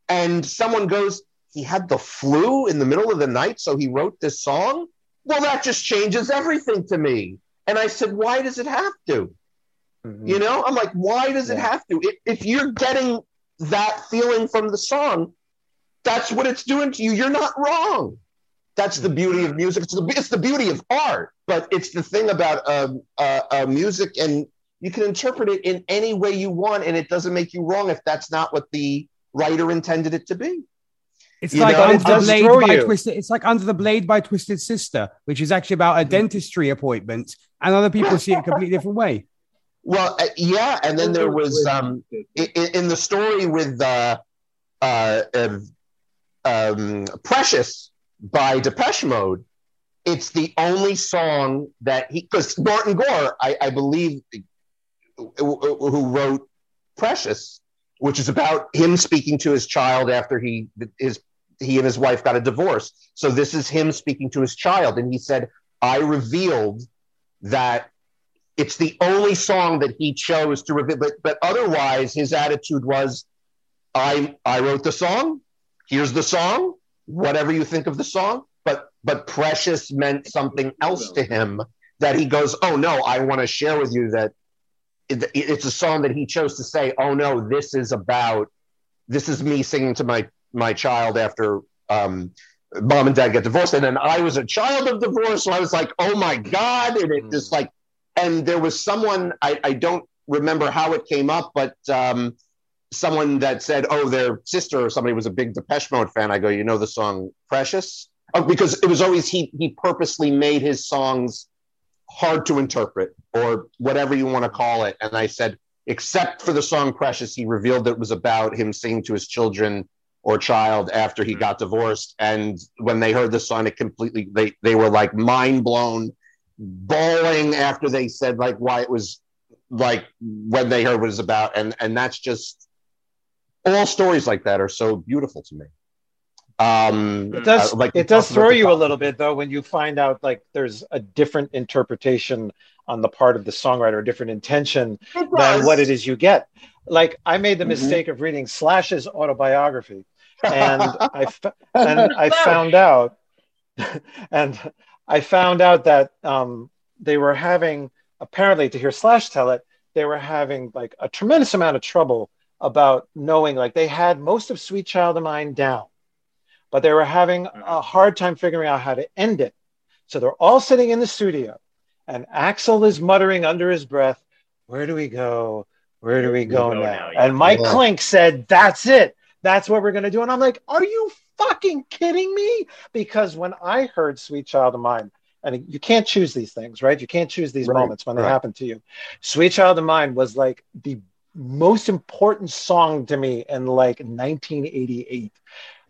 And someone goes, he had the flu in the middle of the night, so he wrote this song. Well, that just changes everything to me. And I said, why does it have to? Mm-hmm. You know, I'm like, why does yeah. it have to? If, if you're getting that feeling from the song, that's what it's doing to you. You're not wrong. That's the beauty of music. It's the, it's the beauty of art, but it's the thing about uh, uh, uh, music, and you can interpret it in any way you want, and it doesn't make you wrong if that's not what the writer intended it to be. It's you like know, under the blade by twisted. It's like under the blade by Twisted Sister, which is actually about a dentistry appointment, and other people see it a completely different way. Well, uh, yeah, and then there was um, in, in the story with uh, uh, um, "Precious" by Depeche Mode. It's the only song that he because Martin Gore, I, I believe, who wrote "Precious," which is about him speaking to his child after he his he and his wife got a divorce. So this is him speaking to his child. And he said, I revealed that it's the only song that he chose to reveal. But, but otherwise, his attitude was, I, I wrote the song. Here's the song. Whatever you think of the song. But, but precious meant something else to him that he goes, Oh no, I want to share with you that it's a song that he chose to say, Oh no, this is about, this is me singing to my my child after um, mom and dad get divorced. And then I was a child of divorce. So I was like, oh my God. And it just like, and there was someone, I, I don't remember how it came up, but um, someone that said, oh, their sister or somebody was a big Depeche Mode fan. I go, you know the song Precious? Oh, because it was always, he, he purposely made his songs hard to interpret or whatever you want to call it. And I said, except for the song Precious, he revealed that it was about him singing to his children or child after he mm-hmm. got divorced. And when they heard the song, it completely they they were like mind blown, bawling after they said like why it was like when they heard what it was about. And and that's just all stories like that are so beautiful to me. Um, it does like it does throw you a little bit though when you find out like there's a different interpretation on the part of the songwriter, a different intention than what it is you get. Like I made the mm-hmm. mistake of reading Slash's autobiography, and I and I found out, and I found out that um, they were having apparently to hear Slash tell it, they were having like a tremendous amount of trouble about knowing like they had most of Sweet Child of Mine down, but they were having mm-hmm. a hard time figuring out how to end it. So they're all sitting in the studio, and Axl is muttering under his breath, "Where do we go? Where do we go, we go now?" now yeah. And Mike yeah. Clink said, "That's it." That's what we're going to do. And I'm like, are you fucking kidding me? Because when I heard Sweet Child of Mine, and you can't choose these things, right? You can't choose these right, moments when right. they happen to you. Sweet Child of Mine was like the most important song to me in like 1988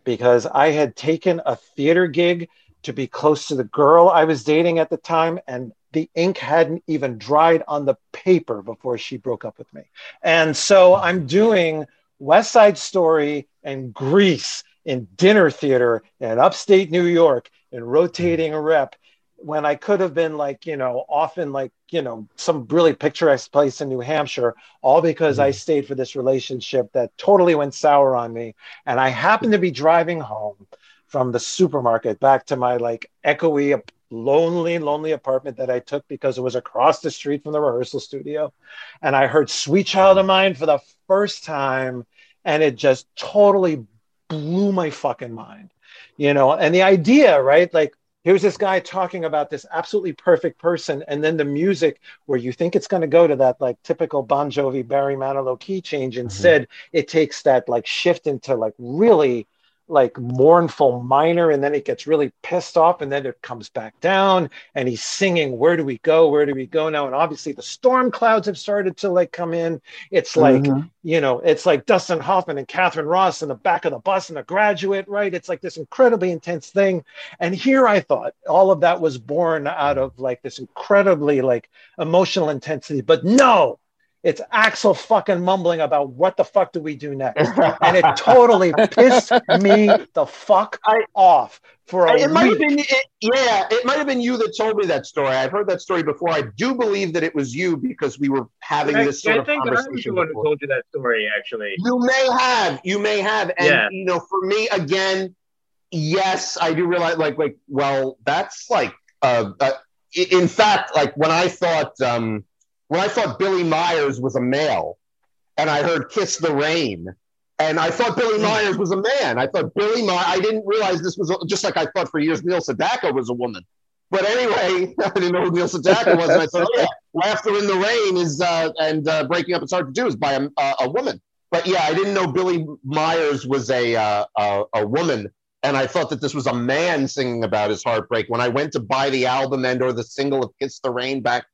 because I had taken a theater gig to be close to the girl I was dating at the time, and the ink hadn't even dried on the paper before she broke up with me. And so I'm doing West Side Story and Grease in dinner theater in upstate New York in rotating rep when I could have been like, you know, often like, you know, some really picturesque place in New Hampshire, all because I mm-hmm. stayed for this relationship that totally went sour on me. And I happened to be driving home from the supermarket back to my like echoey lonely, lonely apartment that I took because it was across the street from the rehearsal studio. And I heard Sweet Child of Mine for the first time, and it just totally blew my fucking mind, you know. And the idea, right? Like, here's this guy talking about this absolutely perfect person, and then the music where you think it's going to go to that like typical Bon Jovi Barry Manilow key change. Instead, mm-hmm. it takes that like shift into like really like mournful minor and then it gets really pissed off and then it comes back down and he's singing where do we go? Where do we go now? And obviously the storm clouds have started to like come in. It's like mm-hmm. you know it's like dustin hoffman and katharine ross in the back of the bus and a graduate right? It's like this incredibly intense thing. And here i thought all of that was born out of like this incredibly like emotional intensity. But no it's Axl fucking mumbling about what the fuck do we do next, and it totally pissed me the fuck I, off. For a it week. might have been, it, yeah, it might have been you that told me that story. I've heard that story before. I do believe that it was you because we were having I, this sort I of think conversation. I was the one who told you that story. Actually, you may have, you may have, and yeah. you know, for me, again, yes, I do realize, like, like, well, that's like, uh, uh in fact, like when I thought. um when I thought Billie Myers was a male and I heard Kiss the Rain. And I thought Billy hmm. Myers was a man. I thought Billie Myers, I didn't realize this was just like I thought for years Neil Sedaka was a woman. But anyway, I didn't know who Neil Sedaka was. And I thought, yeah, Laughter in the Rain is, uh, and uh, Breaking Up It's Hard to Do is by a, uh, a woman. But yeah, I didn't know Billie Myers was a, uh, a, a woman. And I thought that this was a man singing about his heartbreak. When I went to buy the album and or the single of Kiss the Rain back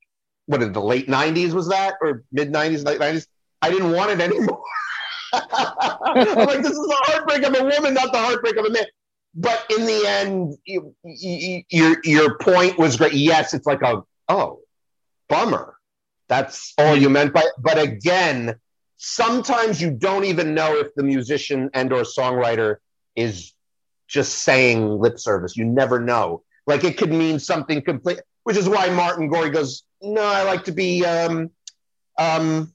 what in the late 90s was that? Or mid 90s late 90s i didn't want it anymore. I'm like this is the heartbreak of a woman not the heartbreak of a man. But in the end you, you, your your point was great. Yes it's like a oh bummer. That's all you meant by but again sometimes you don't even know if the musician and or songwriter is just saying lip service. You never know. Like it could mean something complete which is why martin gore goes no, I like to be. Um, um,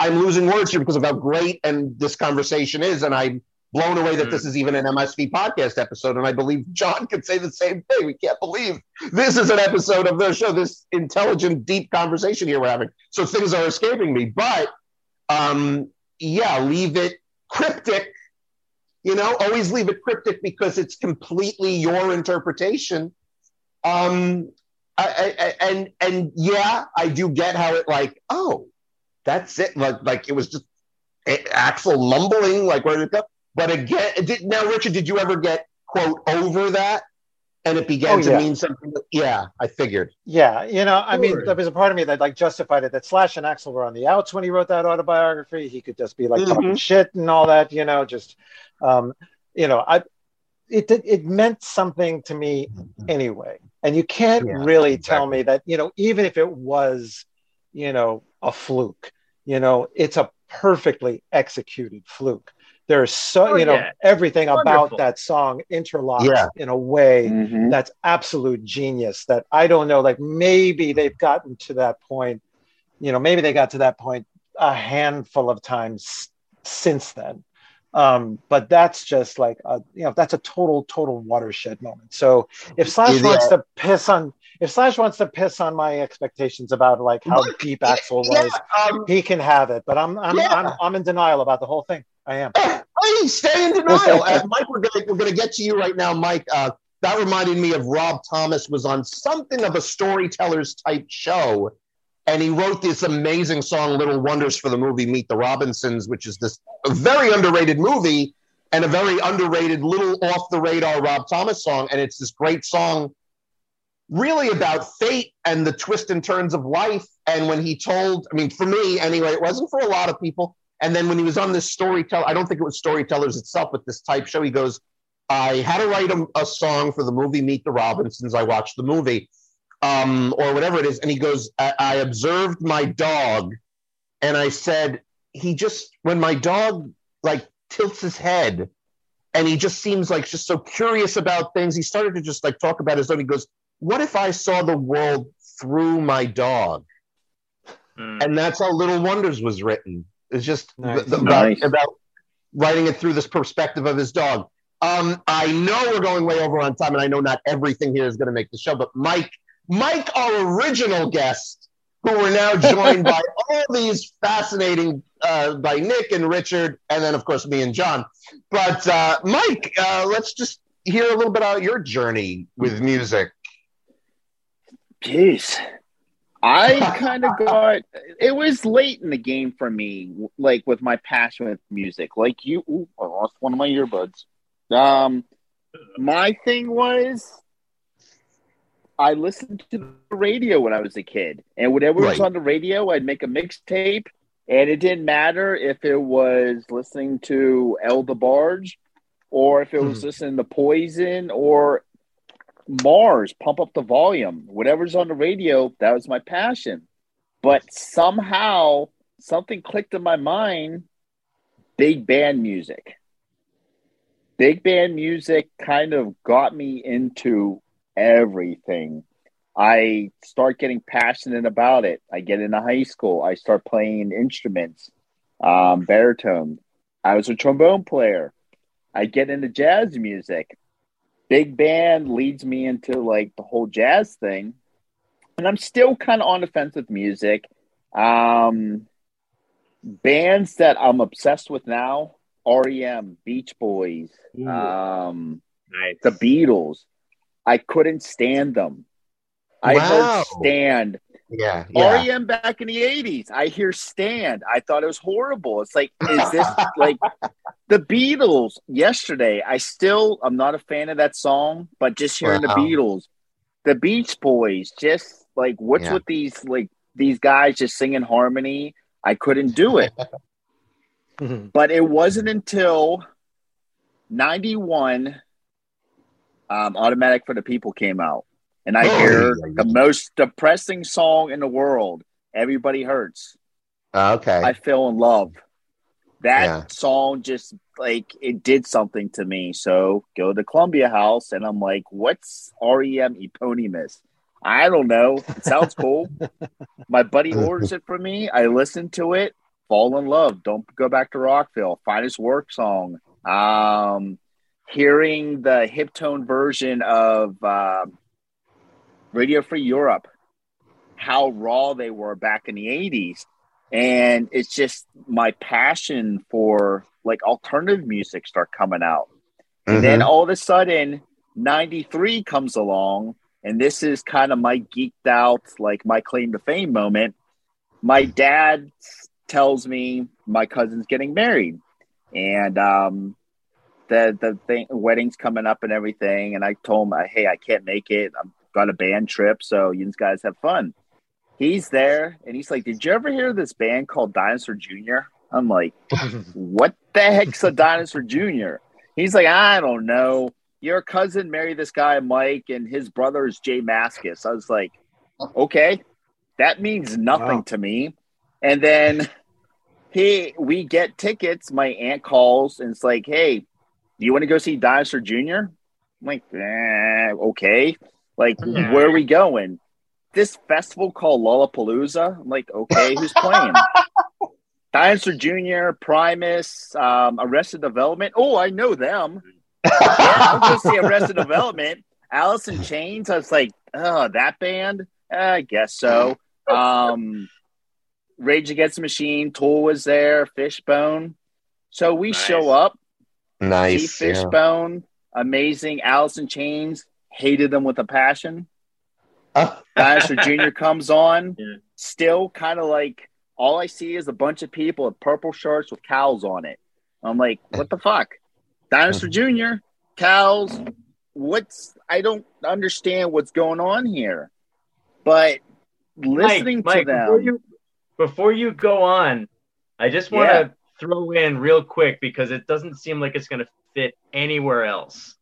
I'm losing words here because of how great and this conversation is, and I'm blown away that this is even an MSV podcast episode. And I believe John could say the same thing. We can't believe this is an episode of the show. This intelligent, deep conversation here we're having. So things are escaping me, but um, yeah, leave it cryptic. You know, always leave it cryptic because it's completely your interpretation. Um, I, I, and and yeah, I do get how it like oh, that's it. Like like it was just Axl mumbling like where did it go? But again, did, now Richard, did you ever get quote over that? And it began oh, to mean something. That, yeah, I figured. Yeah, you know, I mean, there was a part of me that like justified it that Slash and Axl were on the outs when he wrote that autobiography. He could just be like mm-hmm. talking shit and all that, you know, just, um, you know, I, it it meant something to me anyway. And you can't yeah, really exactly. tell me that, you know, even if it was, you know, a fluke, you know, it's a perfectly executed fluke. There's so, oh, you know, yeah. everything Wonderful. about that song interlocks yeah. in a way mm-hmm. that's absolute genius that I don't know, like maybe they've gotten to that point, you know, maybe they got to that point a handful of times since then um, but that's just like a, you know that's a total total watershed moment. So if Slash wants to piss on if Slash wants to piss on my expectations about like how Look, deep Axel yeah, was, um, he can have it. But I'm I'm, yeah. I'm I'm in denial about the whole thing. I am. Please stay in denial. uh, Mike, we're gonna we're gonna get to you right now, Mike. Uh, that reminded me of Rob Thomas was on something of a storytellers type show and he wrote this amazing song little wonders for the movie meet the robinsons which is this very underrated movie and a very underrated little off the radar rob thomas song. And it's this great song really about fate and the twists and turns of life. And when he told i mean for me anyway it wasn't for a lot of people. And then when he was on this storyteller i don't think it was storytellers itself but this type show he goes i had to write a, a song for the movie meet the robinsons. I watched the movie um, or whatever it is. And he goes, I, I observed my dog and I said, he just, when my dog like tilts his head and he just seems like just so curious about things, he started to just like talk about his own. He goes, What if I saw the world through my dog? Mm. And that's how Little Wonders was written. It's just nice. the, the, nice. about, about writing it through this perspective of his dog. Um, I know we're going way over on time, and I know not everything here is going to make the show, but Mike, Mike, our original guest, who we're now joined by all these fascinating, uh, by Nick and Richard, and then, of course, me and John. But, uh, Mike, uh, let's just hear a little bit about your journey with music. Jeez. I kind of got it was late in the game for me, like with my passion with music. Like you, ooh, I lost one of my earbuds. Um, my thing was I listened to the radio when I was a kid, and whatever right. was on the radio, I'd make a mixtape, and it didn't matter if it was listening to El DeBarge or if it was hmm. listening to Poison or Mars, pump up the volume. Whatever's on the radio, that was my passion. But somehow something clicked in my mind big band music. Big band music kind of got me into everything. I start getting passionate about it. I get into high school. I start playing instruments, um, baritone. I was a trombone player. I get into jazz music. Big band leads me into like the whole jazz thing. And I'm still kind of on the fence with music. Um, bands that I'm obsessed with now REM, Beach Boys, um, nice. the Beatles. I couldn't stand them. I wow. heard Stand. Yeah, yeah. REM back in the 80s. I hear Stand. I thought it was horrible. It's like, is this like the Beatles yesterday? I still, I'm not a fan of that song, but just hearing wow. the Beatles, the Beach Boys, just like, what's yeah. with these, like, these guys just singing harmony? I couldn't do it. but it wasn't until 91 um, Automatic for the People came out and I oh, hear the most depressing song in the world, Everybody Hurts. Uh, okay. I fell in love. That yeah. song just like it did something to me. So go to Columbia House and I'm like, what's REM eponymous? I don't know. It sounds cool. My buddy orders it for me. I listen to it, fall in love. Don't go back to Rockville. Finest work song. Um, hearing the Hib-Tone version of um, Radio Free Europe, how raw they were back in the 80s. And it's just my passion for like alternative music start coming out. Mm-hmm. And then all of a sudden, 93 comes along. And this is kind of my geeked out, like my claim to fame moment. My dad tells me my cousin's getting married. And um, the the thing, wedding's coming up and everything. And I told him, hey, I can't make it. I'm got a band trip, so you guys have fun. He's there and he's like, Did you ever hear this band called Dinosaur Jr.? I'm like, What the heck's a Dinosaur Jr.? He's like, I don't know. Your cousin married this guy, Mike, and his brother is J Mascis I was like, Okay, that means nothing wow. to me. And then he we get tickets. My aunt calls and it's like, Hey, do you want to go see Dinosaur Jr.? I'm like, eh, okay. Like, yeah. where are we going? This festival called Lollapalooza. I'm like, okay, who's playing? Dinosaur Jr., Primus, um, Arrested Development. Oh, I know them. yeah, I'll go see Arrested Development. Alice in Chains. I was like, oh, that band? I guess so. Um, Rage Against the Machine. Tool was there. Fishbone. So we nice. show up. Nice. See Fishbone. Yeah. Amazing. Alice in Chains hated them with a passion. Dinosaur Jr. comes on, yeah. still kind of like all I see is a bunch of people with purple shirts with cows on it. I'm like, what the fuck? Dinosaur Jr., cows, what's I don't understand what's going on here. But listening Mike, to Mike, them before you, before you go on, I just want to yeah. Throw in real quick because it doesn't seem like it's going to fit anywhere else.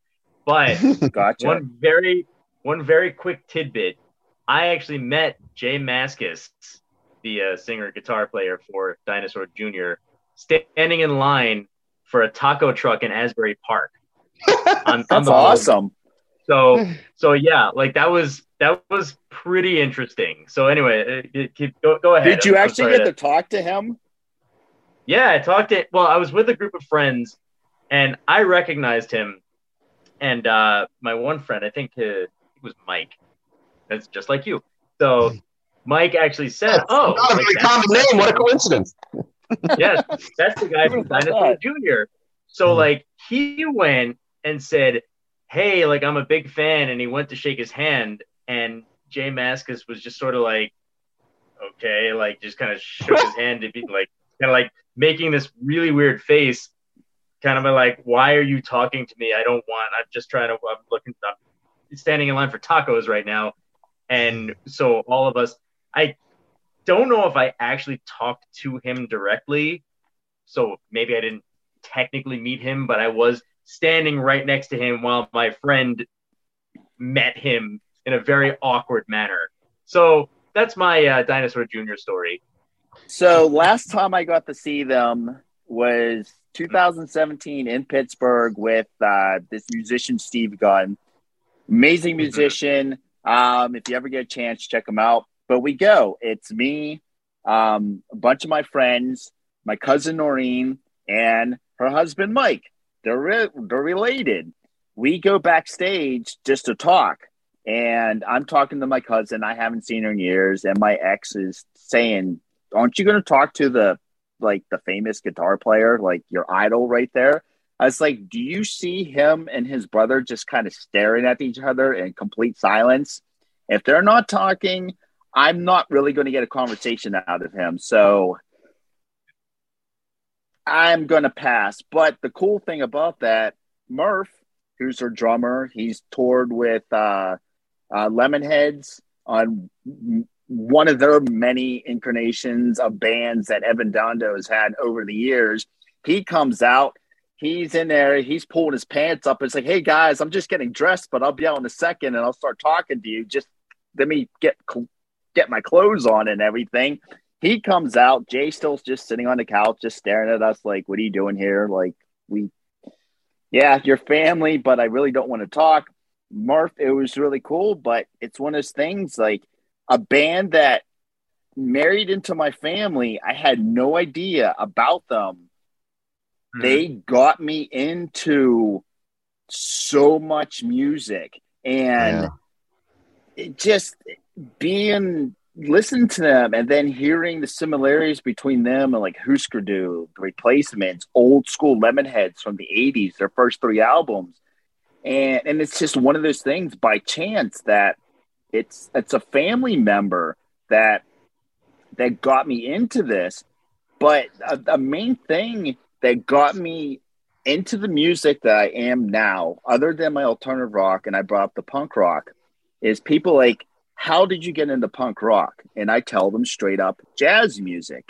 But gotcha. one very one very quick tidbit. I actually met J Mascis, the uh, singer guitar player for Dinosaur Jr., standing in line for a taco truck in Asbury Park. On, That's on awesome. So so yeah, like that was that was pretty interesting. So anyway, uh, keep, go go ahead. Did you I'm, actually I'm get to talk to him? Yeah, I talked to. Well, I was with a group of friends, and I recognized him and uh, my one friend, I think uh, it was Mike. That's just like you. So Mike actually said, that's "Oh, not a very common name. What a coincidence!" yes, that's the guy from Dinosaur Junior. So mm-hmm. like he went and said, "Hey, like I'm a big fan," and he went to shake his hand, and J Mascis was just sort of like, "Okay," like just kind of shook his hand to be like, kind of like making this really weird face kind of like, why are you talking to me? I don't want. I'm just trying to. I'm looking. I'm standing in line for tacos right now, and so all of us. I don't know if I actually talked to him directly, so maybe I didn't technically meet him, but I was standing right next to him while my friend met him in a very awkward manner. So that's my uh, Dinosaur Jr. story. So last time I got to see them was 2017 in Pittsburgh with uh, this musician Steve Gunn, amazing mm-hmm. musician. Um, if you ever get a chance, check him out. But we go. It's me, um, a bunch of my friends, my cousin Noreen, and her husband Mike. They're re- they're related. We go backstage just to talk, and I'm talking to my cousin. I haven't seen her in years, and my ex is saying, "Aren't you going to talk to the like the famous guitar player, like your idol right there?" I was like, "Do you see him and his brother just kind of staring at each other in complete silence? If they're not talking." I'm not really going to get a conversation out of him. So I'm going to pass. But the cool thing about that, Murph, who's her drummer, he's toured with uh, uh, Lemonheads on one of their many incarnations of bands that Evan Dando has had over the years. He comes out, he's in there, he's pulling his pants up. It's like, hey guys, I'm just getting dressed, but I'll be out in a second and I'll start talking to you. Just let me get get my clothes on and everything. He comes out. Jay still's just sitting on the couch, just staring at us like, "What are you doing here?" Like we, yeah, your family, but I really don't want to talk. Murph, it was really cool, but it's one of those things like a band that married into my family. I had no idea about them. Mm-hmm. They got me into so much music and yeah. it just being listen to them and then hearing the similarities between them and like Husker Du, the replacements, old school Lemonheads from the 80s, their first three albums. And and it's just one of those things by chance that it's it's a family member that that got me into this. But a main thing that got me into the music that I am now, other than my alternative rock, and I brought up the punk rock, is people like how did you get into punk rock? And I tell them straight up jazz music.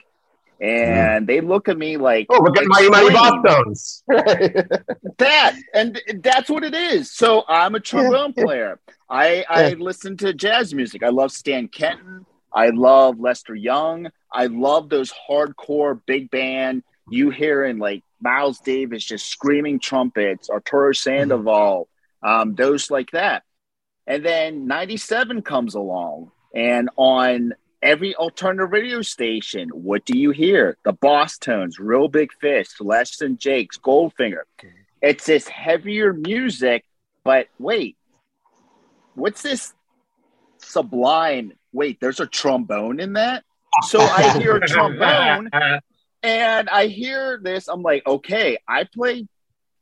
And mm. they look at me like, oh, look at my, my Bosstones. that, and that's what it is. So I'm a trombone player. I, I listen to jazz music. I love Stan Kenton. I love Lester Young. I love those hardcore big band. You hear in like Miles Davis just screaming trumpets, Arturo Sandoval, mm. um, those like that. And then 97 comes along, and on every alternative radio station, what do you hear? The Boss Tones, Reel Big Fish, Less Than Jake's, Goldfinger. It's this heavier music, but wait, what's this sublime? Wait, there's a trombone in that? So I hear a trombone and I hear this. I'm like, okay, I play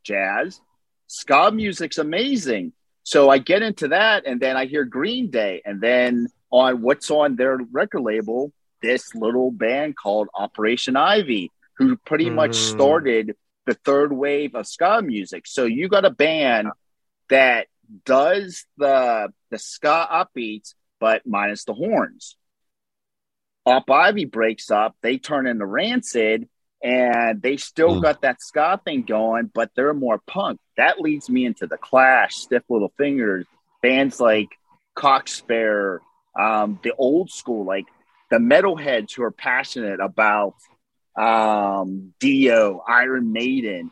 jazz. Ska music's amazing. So I get into that, and then I hear Green Day, and then on what's on their record label, this little band called Operation Ivy, who pretty mm. much started the third wave of ska music. So you got a band that does the the ska upbeats, but minus the horns. Op Ivy breaks up, they turn into Rancid, and they still mm. got that ska thing going, but they're more punk. That leads me into the Clash, Stiff Little Fingers, bands like Cock Sparrer, um, the old school, like the metalheads who are passionate about um, Dio, Iron Maiden.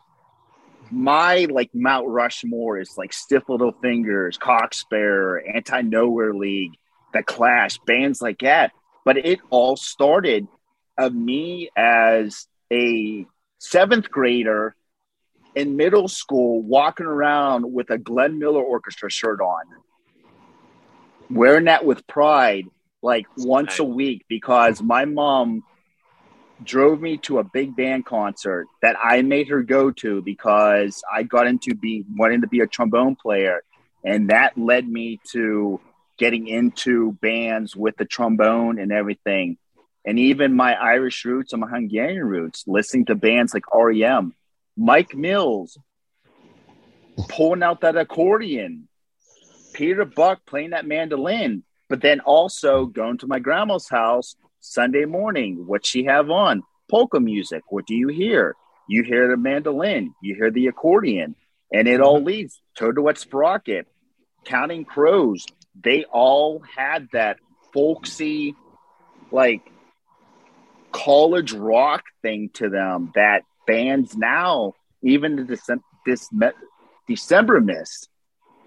My like Mount Rushmore is like Stiff Little Fingers, Cock Sparrer, Anti Nowhere League, The Clash, bands like that. But it all started of me as a seventh grader in middle school walking around with a Glenn Miller Orchestra shirt on, wearing that with pride like once a week because my mom drove me to a big band concert that I made her go to because I got into be wanting to be a trombone player and that led me to getting into bands with the trombone and everything. And even my Irish roots and my Hungarian roots, listening to bands like REM, Mike Mills pulling out that accordion, Peter Buck playing that mandolin, but then also going to my grandma's house Sunday morning. What she have on? Polka music. What do you hear? You hear the mandolin, you hear the accordion, and it all mm-hmm. leads Toad the Wet Sprocket, Counting Crows. They all had that folksy, like college rock thing to them that bands now, even the December, this Decemberists,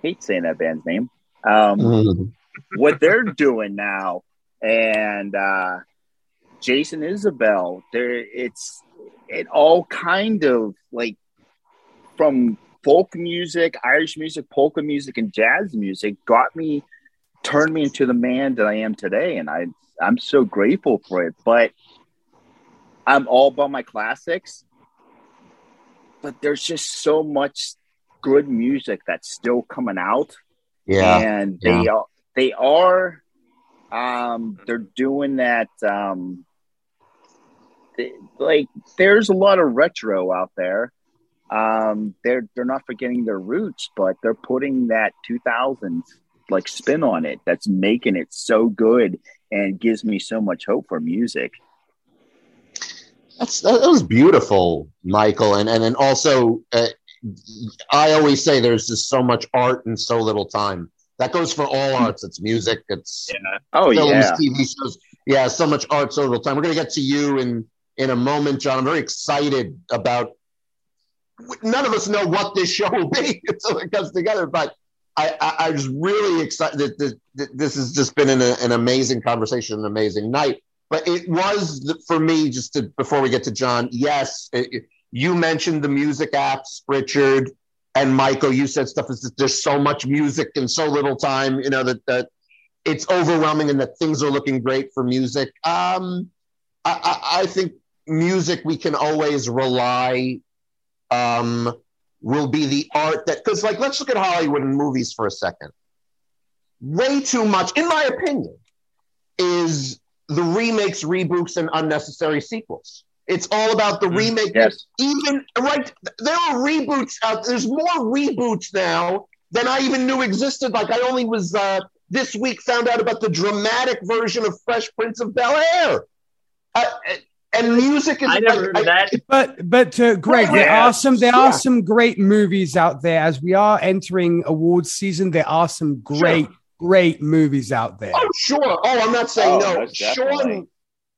hate saying that band's name, um, mm. what they're doing now, and uh, Jason Isbell, there it's it all kind of like from folk music, Irish music, polka music, and jazz music got me, turned me into the man that I am today, and I I'm so grateful for it. But I'm all about my classics, but there's just so much good music that's still coming out. Yeah, and they yeah. are they are um they're doing that um they, like there's a lot of retro out there um they're they're not forgetting their roots but they're putting that 2000s like spin on it that's making it so good and gives me so much hope for music that's that was beautiful michael and and, and also uh, i always say there's just so much art and so little time that goes for all hmm. arts it's music it's yeah. oh films, yeah tv shows yeah so much art so little time we're going to get to you in in a moment john i'm very excited about none of us know what this show will be until it comes together but I, I, I was really excited that this, this has just been an, an amazing conversation, an amazing night. But it was for me just to before we get to John. Yes, it, you mentioned the music apps, Richard and Michael. You said stuff is there's so much music and so little time. You know that that it's overwhelming and that things are looking great for music. Um, I, I, think music we can always rely um, will be the art that because like let's look at Hollywood and movies for a second. Way too much, in my opinion, is the remakes, reboots, and unnecessary sequels. It's all about the mm, remake. Yes. Even right, there are reboots out. There's more reboots now than I even knew existed. Like I only was uh, this week found out about the dramatic version of Fresh Prince of Bel Air. Uh, and music is. I never heard of that. But but uh, Greg, there are some there yeah. are some great movies out there as we are entering awards season. There are some great sure. great movies out there. Oh sure. Oh, I'm not saying oh, no. Sean,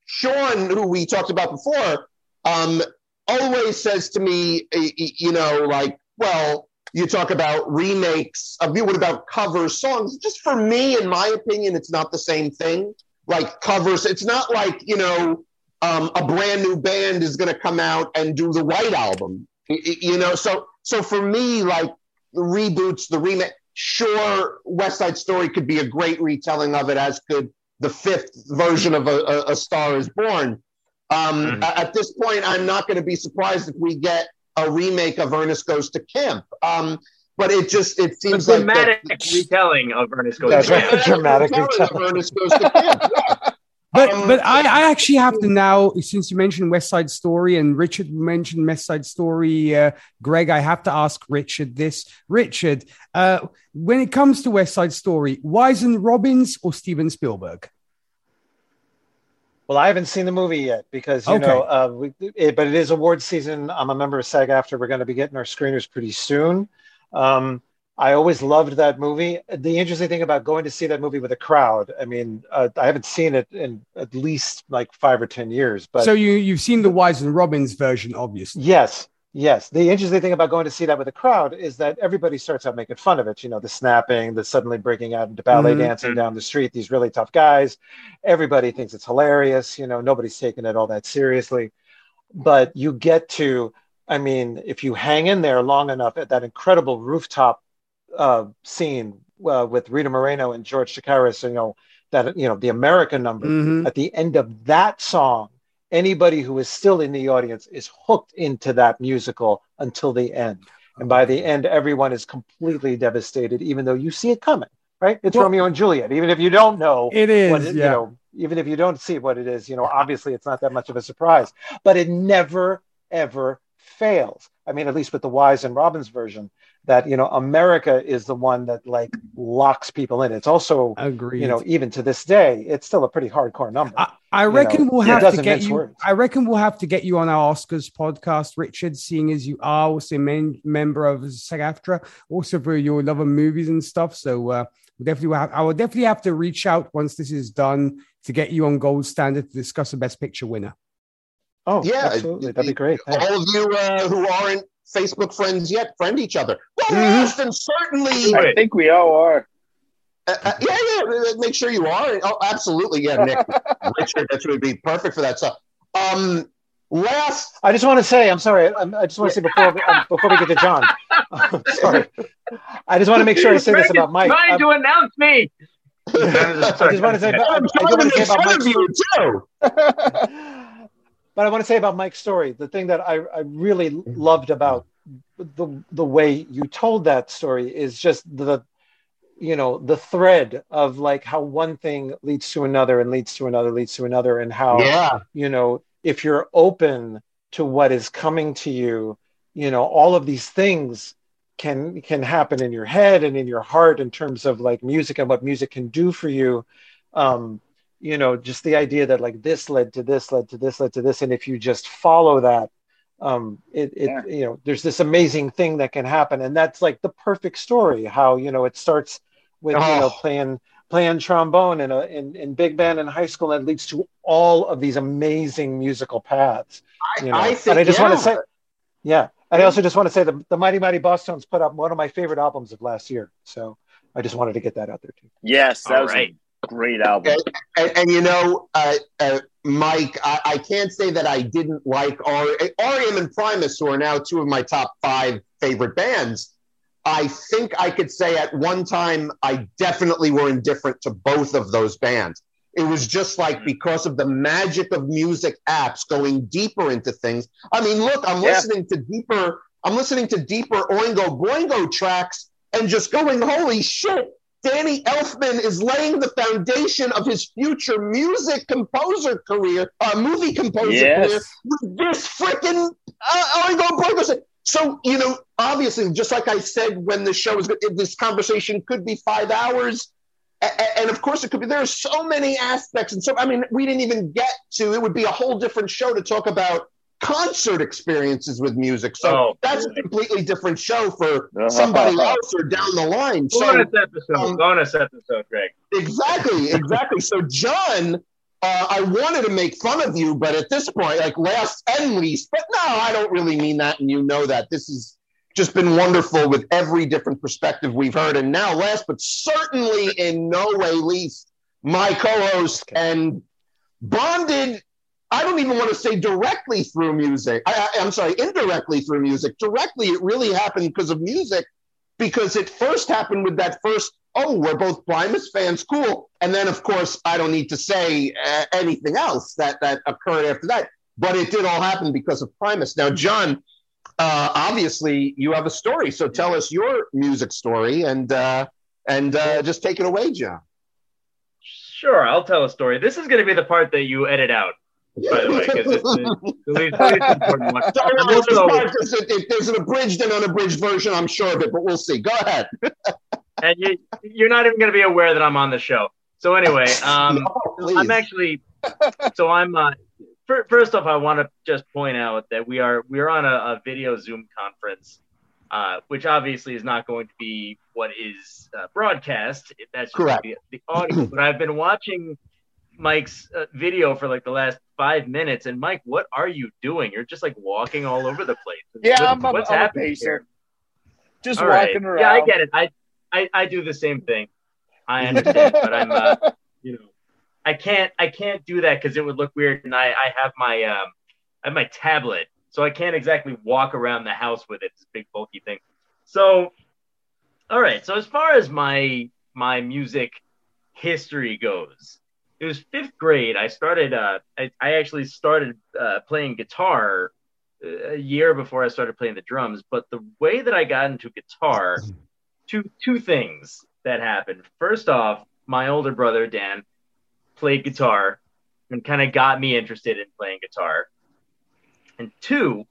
Sean, who we talked about before, um, always says to me, you know, like, well, you talk about remakes of you. what about cover songs? Just for me, in my opinion, it's not the same thing. Like covers, it's not like you know um, a brand new band is going to come out and do the White Album. You know, so so for me, like the reboots, the remake. Sure, West Side Story could be a great retelling of it, as could the fifth version of a, a, a Star Is Born. Um, mm-hmm. At this point, I'm not going to be surprised if we get a remake of Ernest Goes to Camp. Um, but it just it seems a dramatic like the, retelling of Ernest Goes to Camp. dramatic retelling of Ernest Goes to Camp. Yeah. But um, but I, I actually have to now, since you mentioned West Side Story and Richard mentioned West Side Story, uh, Greg, I have to ask Richard this. Richard, uh, when it comes to West Side Story, Wise and Robbins or Steven Spielberg? Well, I haven't seen the movie yet because you okay. know, uh, we, it, but it is award season. I'm a member of SAG-AFTRA. We're going to be getting our screeners pretty soon. Um, I always loved that movie. The interesting thing about going to see that movie with a crowd, I mean, uh, I haven't seen it in at least like five or ten years. But so you you've seen the Wise and Robbins version, obviously. Yes, yes. The interesting thing about going to see that with a crowd is that everybody starts out making fun of it. You know, the snapping, the suddenly breaking out into ballet mm-hmm. dancing down the street. These really tough guys. Everybody thinks it's hilarious. You know, nobody's taking it all that seriously. But you get to, I mean, if you hang in there long enough at that incredible rooftop uh, scene uh, with Rita Moreno and George Chakiris, you know, that, you know, the American number mm-hmm. at the end of that song, anybody who is still in the audience is hooked into that musical until the end. And by the end, everyone is completely devastated, even though you see it coming, right? It's well, Romeo and Juliet. Even if you don't know it is, it, yeah. you know, even if you don't see what it is, you know, obviously it's not that much of a surprise, but it never, ever fails. I mean, at least with the Wise and Robbins version, that you know America is the one that like locks people in. It's also Agreed. you know even to this day, it's still a pretty hardcore number. I, I reckon know? we'll have to get you. Words. I reckon we'll have to get you on our Oscars podcast, Richard, seeing as you are also a main member of SAG-AFTRA, also for your love of movies and stuff. So. Uh, definitely have, I will definitely have to reach out once this is done to get you on Gold Standard to discuss the Best Picture winner. Oh, yeah, absolutely. That'd be great. All of you uh, who aren't Facebook friends yet, friend each other. Well, mm-hmm. last certainly. I think we all are. Uh, uh, yeah, yeah. Make sure you are. Oh, absolutely. Yeah, Nick, Richard, that would be perfect for that stuff. Um, last. I just want to say, I'm sorry. I, I just want to say before um, before we get to John. sorry. I just want to make sure I say this about Mike. Trying um, to announce me. I just want to say, about, I, I want to say about Mike. You too. But I want to say about Mike's story, the thing that I, I really loved about the the way you told that story is just the you know the thread of like how one thing leads to another and leads to another leads to another and how yeah. you know if you're open to what is coming to you you know all of these things can can happen in your head and in your heart in terms of like music and what music can do for you um you know just the idea that like this led to this led to this led to this and if you just follow that um it, it yeah. you know there's this amazing thing that can happen and that's like the perfect story how you know it starts with oh. you know oh. playing playing trombone in a in, in big band in high school and it leads to all of these amazing musical paths you know? I, I think, and i just yeah. want to say yeah and i also just want to say the, the mighty mighty bosstones put up one of my favorite albums of last year so i just wanted to get that out there too yes that all was right. Great album. And, and, and you know, uh, uh, Mike, I, I, can't say that I didn't like REM and Primus, who are now two of my top five favorite bands. I think I could say at one time I definitely were indifferent to both of those bands. It was just like mm-hmm. because of the magic of music apps going deeper into things. I mean, look, I'm yeah. listening to deeper. I'm listening to deeper Oingo Boingo tracks and just going, holy shit! Danny Elfman is laying the foundation of his future music composer career, uh, movie composer yes. career, with this freaking uh, Oingo Boingo. So, you know, obviously, just like I said when the show was, this conversation could be five hours. And of course, it could be. There are so many aspects, and so I mean, we didn't even get to. It would be a whole different show to talk about concert experiences with music. So oh, that's a completely different show for uh-huh. somebody else or down the line. So, bonus episode, um, bonus episode, Greg. Exactly, exactly. so John, uh, I wanted to make fun of you, but at this point, like last and least, but no, I don't really mean that, and you know that. This has just been wonderful with every different perspective we've heard, and now last, but certainly in no way least, my co-host and bonded I don't even want to say directly through music. I, am sorry, indirectly through music. Directly, it really happened because of music, because it first happened with that first, oh, we're both Primus fans, cool. And then, of course, I don't need to say uh, anything else that, that occurred after that. But it did all happen because of Primus. Now, John, uh, obviously, you have a story. So tell us your music story and, uh, and uh, just take it away, John. Sure, I'll tell a story. This is going to be the part that you edit out by the way, because it's, important one. if there's an abridged and unabridged version, I'm sure of it, but we'll see. Go ahead. and you, you're not even going to be aware that I'm on the show. So anyway, um, no, I'm actually. So I'm. Uh, first off, I want to just point out that we are we are on a, a video Zoom conference, uh, which obviously is not going to be what is uh, broadcast. That's just Correct. The, the audio. but I've been watching Mike's uh, video for like the last five minutes. And Mike, what are you doing? You're just like walking all over the place. Yeah, what, I'm, a, what's I'm happening here? Just all walking right. around. Yeah, I get it. I, I, I do the same thing. I understand, but I'm, uh, you know, I can't, I can't do that because it would look weird. And I, I have my, um, I have my tablet, so I can't exactly walk around the house with it. It's a big bulky thing. So, all right. So as far as my my music history goes, it was fifth grade. I started. Uh, I, I actually started uh, playing guitar uh, a year before I started playing the drums. But the way that I got into guitar, two two things that happened. First off, my older brother Dan played guitar and kind of got me interested in playing guitar. And two,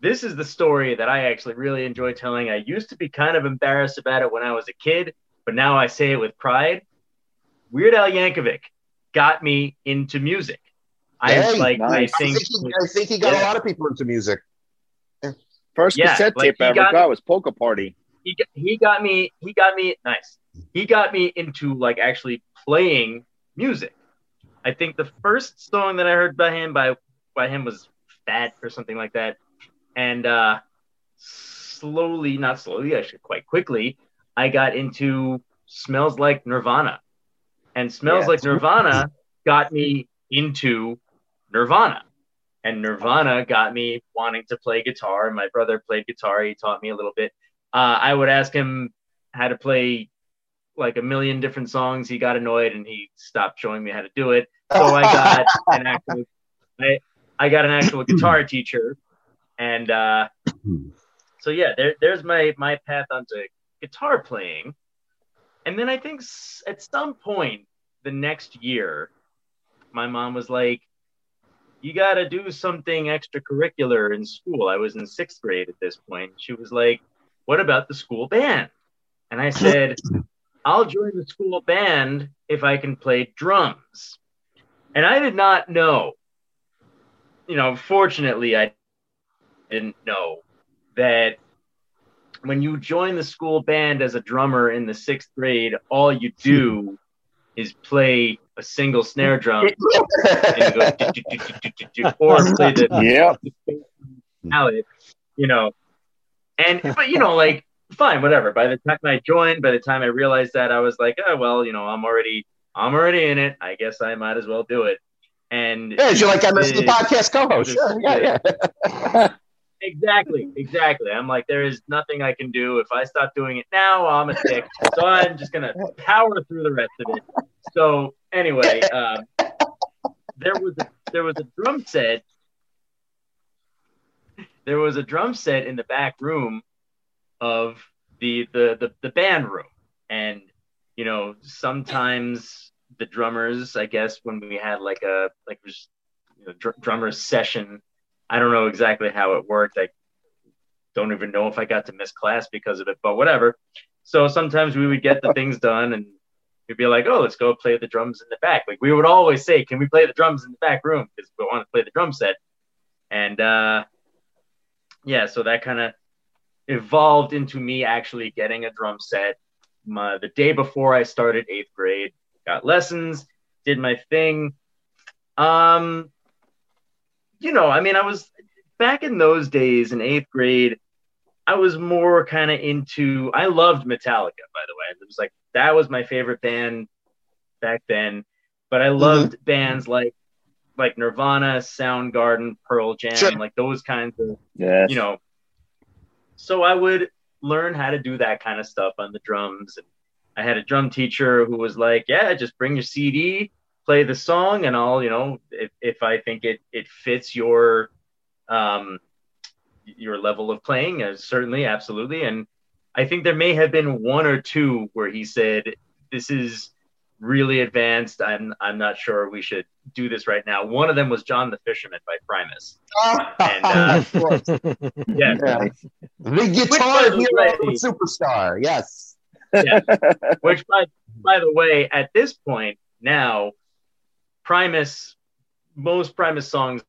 this is the story that I actually really enjoy telling. I used to be kind of embarrassed about it when I was a kid, but now I say it with pride. Weird Al Yankovic got me into music. I like nice. I I think think, he, I think he got Yeah. a lot of people into music. First Yeah, cassette like, tape I ever got- got, was Polka Party. he got, he got me he got me nice. He got me into like actually playing music. I think the first song that I heard by him by by him was Fat or something like that. And uh slowly, not slowly, actually quite quickly, I got into Smells Like Nirvana. And Smells Yeah. Like Nirvana got me into Nirvana. And Nirvana got me wanting to play guitar. And My brother played guitar. He taught me a little bit. Uh, I would ask him how to play like a million different songs. He got annoyed and he stopped showing me how to do it. So I got an actual, I, I got an actual guitar teacher, and uh, so yeah, there, there's my my path onto guitar playing. And then I think s- at some point the next year, my mom was like, "You got to do something extracurricular in school." I was in sixth grade at this point. She was like, "What about the school band?" And I said, "I'll join the school band if I can play drums." And I did not know. You know, fortunately, I didn't know that when you join the school band as a drummer in the sixth grade, all you do is play a single snare drum and you go do, do, do, or play the Yeah. mallet, you know. And but you know, like fine, whatever. By the time I joined, by the time I realized that, I was like, oh well, you know, I'm already I'm already in it. I guess I might as well do it. And Yeah, you're like I'm the- podcast co-host. Sure, yeah, yeah. Exactly, exactly. I'm like, there is nothing I can do. If I stop doing it now, I'm a dick. So I'm just gonna power through the rest of it. So anyway, um, there was a, there was a drum set. There was a drum set in the back room of the the the, the band room, and you know sometimes the drummers, I guess, when we had like a like you know, dr- drummers session I don't know exactly how it worked. I don't even know if I got to miss class because of it, but whatever. So sometimes we would get the things done and we'd be like, oh, let's go play the drums in the back. Like we would always say, can we play the drums in the back room? Because we want to play the drum set. And uh, yeah, so that kind of evolved into me actually getting a drum set. My, the day before I started eighth grade, got lessons, did my thing. Um, you know, I mean, I was back in those days in eighth grade. I was more kind of into. I loved Metallica, by the way. It was like that was my favorite band back then. But I mm-hmm. loved bands like like Nirvana, Soundgarden, Pearl Jam, Sure. like those kinds of Yes. you know. So I would learn how to do that kind of stuff on the drums. And I had a drum teacher who was like, "Yeah, just bring your CD, play the song, and I'll, you know, if, if I think it it fits your um your level of playing, uh, certainly, absolutely." And I think there may have been one or two where he said, "This is." really advanced i'm i'm not sure we should do this right now one of them was john the fisherman by primus and uh, yeah Yeah. The guitar hero superstar. Yes. Which, by by the way, at this point now, Primus, most Primus songs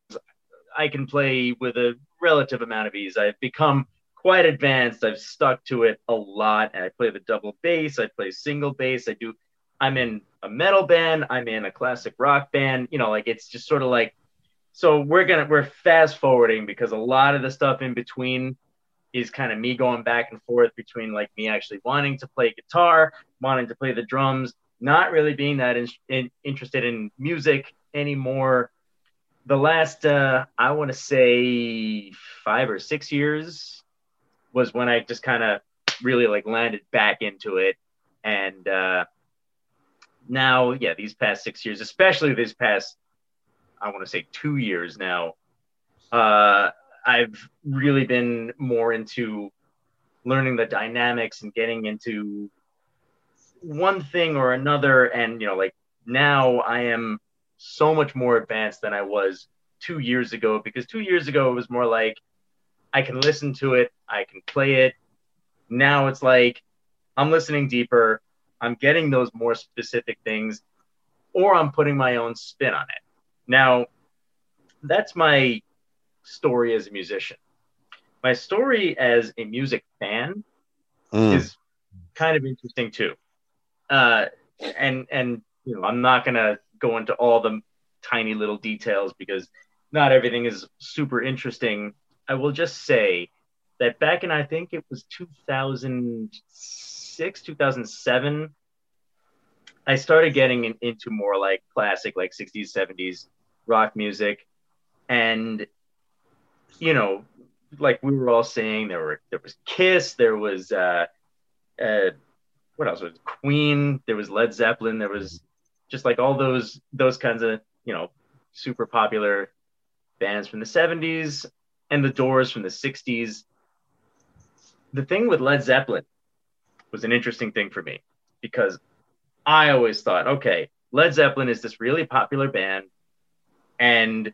I can play with a relative amount of ease. I've become quite advanced. I've stuck to it a lot. And I play the double bass. I play single bass. I do. I'm in a metal band. I'm in a classic rock band. You know, like it's just sort of like. So we're gonna we're fast forwarding because a lot of the stuff in between is kind of me going back and forth between like me actually wanting to play guitar, wanting to play the drums, not really being that in, in, interested in music anymore. The last, uh, I want to say, five or six years was when I just kind of really like landed back into it, and uh, now, yeah, these past six years, especially this past, I want to say two years now, uh, I've really been more into learning the dynamics and getting into one thing or another. And, you know, like now I am so much more advanced than I was two years ago because two years ago it was more like, I can listen to it, I can play it. Now it's like I'm listening deeper, I'm getting those more specific things, or I'm putting my own spin on it. Now, that's my story as a musician. My story as a music fan mm. is kind of interesting too. Uh, and and you know, I'm not gonna go into all the tiny little details because not everything is super interesting. I will just say that back in I think it was 2006, 2007, I started getting in, into more like classic, like 60s, 70s rock music, and you know, like we were all saying, there were there was Kiss, there was uh, uh, what else was Queen, there was Led Zeppelin, there was just like all those those kinds of you know super popular bands from the 70s and the Doors from the 60s. The thing with Led Zeppelin was an interesting thing for me because I always thought, okay, Led Zeppelin is this really popular band and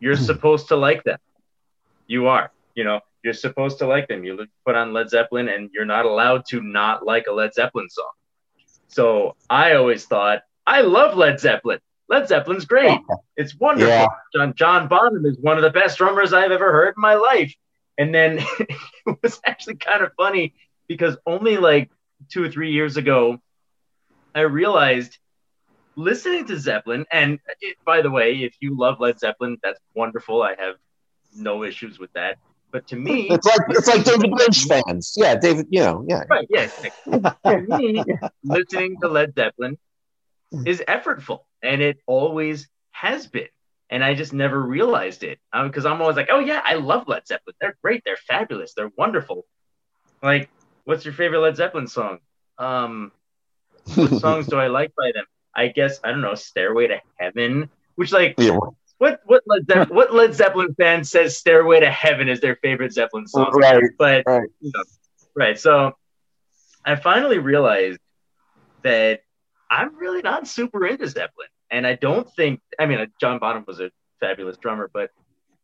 you're hmm. supposed to like them. You are, you know, you're supposed to like them. You put on Led Zeppelin and you're not allowed to not like a Led Zeppelin song. So I always thought, I love Led Zeppelin. Led Zeppelin's great. Oh. It's wonderful. Yeah. John John Bonham is one of the best drummers I've ever heard in my life. And then it was actually kind of funny because only like two or three years ago, I realized listening to Zeppelin, and uh, it, by the way, if you love Led Zeppelin, that's wonderful. I have no issues with that. But to me, it's like it's like David Lynch fans. Yeah, David. You know, yeah. Right. Yeah. to me, listening to Led Zeppelin is effortful and it always has been. And I just never realized it because um, I'm always like, oh yeah, I love Led Zeppelin. They're great. They're fabulous. They're wonderful. Like, what's your favorite Led Zeppelin song? Um, what songs do I like by them? I guess I don't know. Stairway to Heaven, which like yeah. What what Led Zeppelin, what Led Zeppelin fan says Stairway to Heaven is their favorite Zeppelin song? Right, but right. You know, right. So I finally realized that I'm really not super into Zeppelin. And I don't think, I mean, uh, John Bonham was a fabulous drummer, but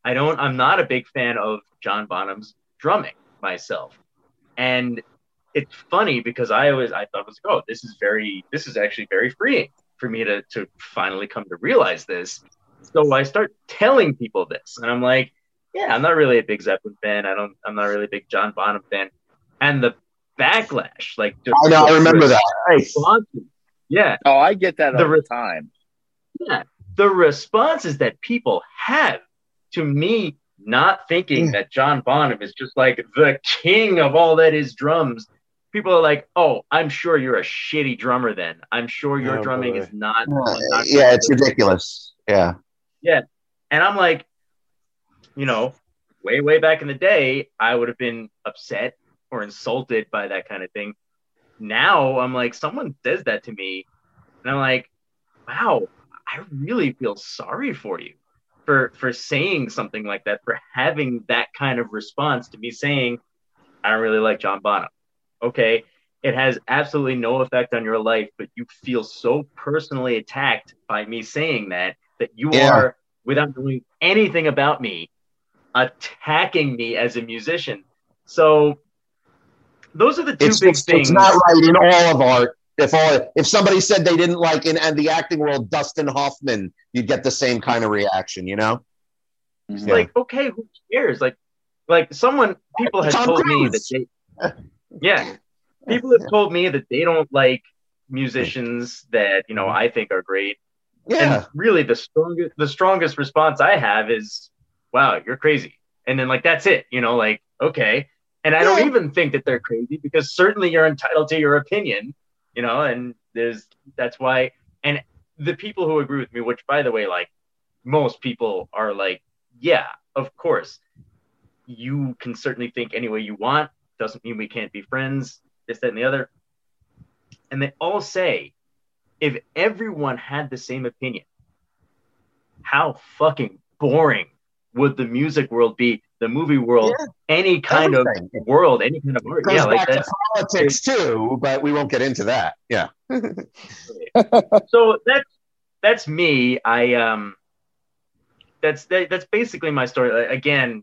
I don't, I'm not a big fan of John Bonham's drumming myself. And it's funny because I always, I thought it was, oh, this is very, this is actually very freeing for me to, to finally come to realize this. So I start telling people this and I'm like, yeah, I'm not really a big Zeppelin fan. I don't, I'm not really a big John Bonham fan. And the backlash, like, I know, I remember that. Yeah. Oh, I get that the all the time. Yeah. The responses that people have to me not thinking that John Bonham is just like the king of all that is drums. People are like, "Oh, I'm sure you're a shitty drummer. Then I'm sure your oh, drumming boy. is not." Uh, not yeah, it's ridiculous. Yeah, yeah, and I'm like, you know, way way back in the day, I would have been upset or insulted by that kind of thing. Now I'm like, someone says that to me, and I'm like, wow, I really feel sorry for you for for saying something like that, for having that kind of response to me saying, I don't really like John Bonham. Okay, it has absolutely no effect on your life, but you feel so personally attacked by me saying that that you yeah. are, without knowing anything about me, attacking me as a musician. So those are the two it's, big it's, things. It's not right in all of art. If all if somebody said they didn't like in and the acting world Dustin Hoffman, you'd get the same kind of reaction, you know? It's yeah. like, okay, who cares? Like like someone people have Tom told Cruise. me that they Yeah. People have told me that they don't like musicians that, you know, I think are great. Yeah. And really the strongest the strongest response I have is, Wow, you're crazy. And then like that's it, you know, like, okay. And I don't even think that they're crazy because certainly you're entitled to your opinion, you know, and there's that's why and the people who agree with me, which by the way, like most people are like, yeah, of course. You can certainly think any way you want. Doesn't mean we can't be friends, this, that, and the other. And they all say, if everyone had the same opinion, how fucking boring would the music world be the movie world, yeah. any kind Everything. of world, any kind of art. yeah, like that. politics too, but we won't get into that. Yeah. so that's that's me. I um, that's that, that's basically my story. Again,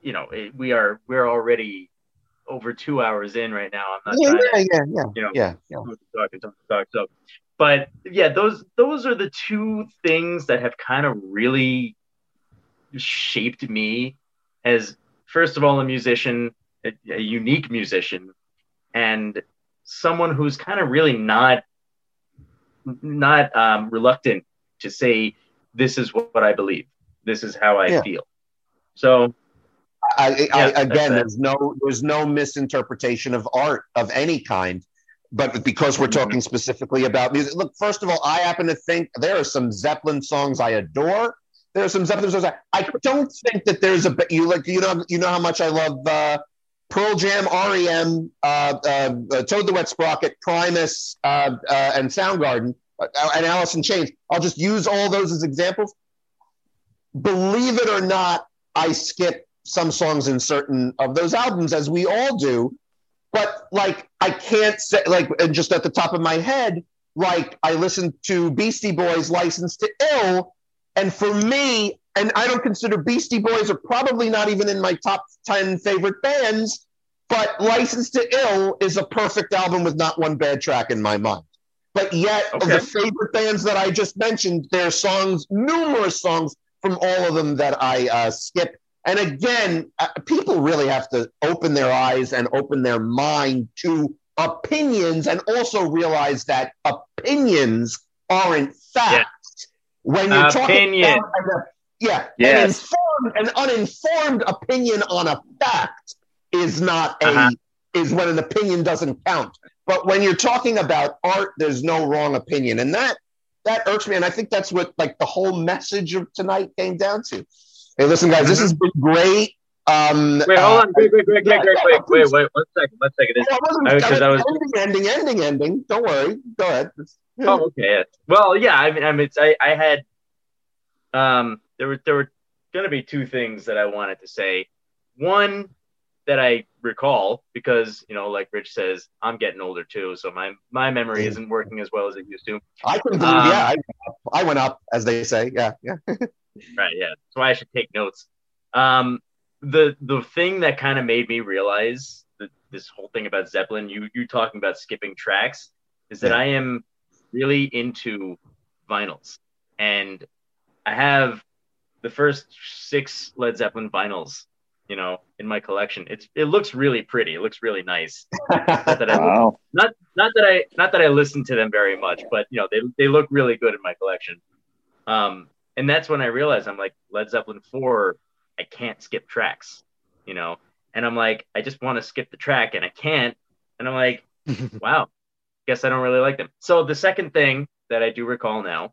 you know, it, we are we're already over two hours in right now. I'm not yeah, yeah, to, yeah, yeah, you know, yeah, yeah. Talk, talk, talk, so, but yeah, those those are the two things that have kind of really shaped me as first of all a musician, a, a unique musician, and someone who's kind of really not not um, reluctant to say this is what, what I believe. This is how I yeah. feel. So I, I, again, there's no there's no misinterpretation of art of any kind, but because we're mm-hmm. talking specifically about music, look. First of all, I happen to think there are some Zeppelin songs I adore. There are some Zeppelin songs I, I don't think that there's a you like you know you know how much I love uh, Pearl Jam, REM, uh, uh, uh, Toad the Wet Sprocket, Primus, uh, uh, and Soundgarden, and Alice in Chains. I'll just use all those as examples. Believe it or not, I skip some songs in certain of those albums, as we all do. But like, I can't say like, and just at the top of my head, like I listened to Beastie Boys' "License to Ill," and for me, and I don't consider Beastie Boys are probably not even in my top ten favorite bands. But "License to Ill" is a perfect album with not one bad track in my mind. But yet, okay. of the favorite bands that I just mentioned, there are songs, numerous songs from all of them that I uh, skip and again, uh, people really have to open their eyes and open their mind to opinions and also realize that opinions aren't facts. When you're talking about, yeah, yes. an, informed, an uninformed opinion on a fact is not a uh-huh. is when an opinion doesn't count. But when you're talking about art, there's no wrong opinion, and that that irks me. And I think that's what like the whole message of tonight came down to. Hey, listen, guys, this has been great. Um, wait, hold on. Wait, wait, wait, wait, wait, wait, wait, wait, one second, one second. I, I, I was ending, ending, ending, ending. Don't worry. Go ahead. Oh, okay. Well, yeah. I mean, I mean, I, I had, um, there were there were going to be two things that I wanted to say. One that I recall because you know, like Rich says, I'm getting older too, so my my memory isn't working as well as it used to. I can believe, um, yeah, I, I went up, as they say. Yeah, yeah. right. Yeah. That's why I should take notes. Um, the the thing that kind of made me realize that this whole thing about Zeppelin, you you talking about skipping tracks, is that yeah. I am really into vinyls, and I have the first six Led Zeppelin vinyls, you know, in my collection. It's it looks really pretty. It looks really nice. not that I wow. not not that I not that I listen to them very much, but you know, they they look really good in my collection. Um, and that's when I realized I'm like Led Zeppelin four, I can't skip tracks, you know, and I'm like I just want to skip the track and I can't, and I'm like, wow, guess I don't really like them. So the second thing that I do recall now,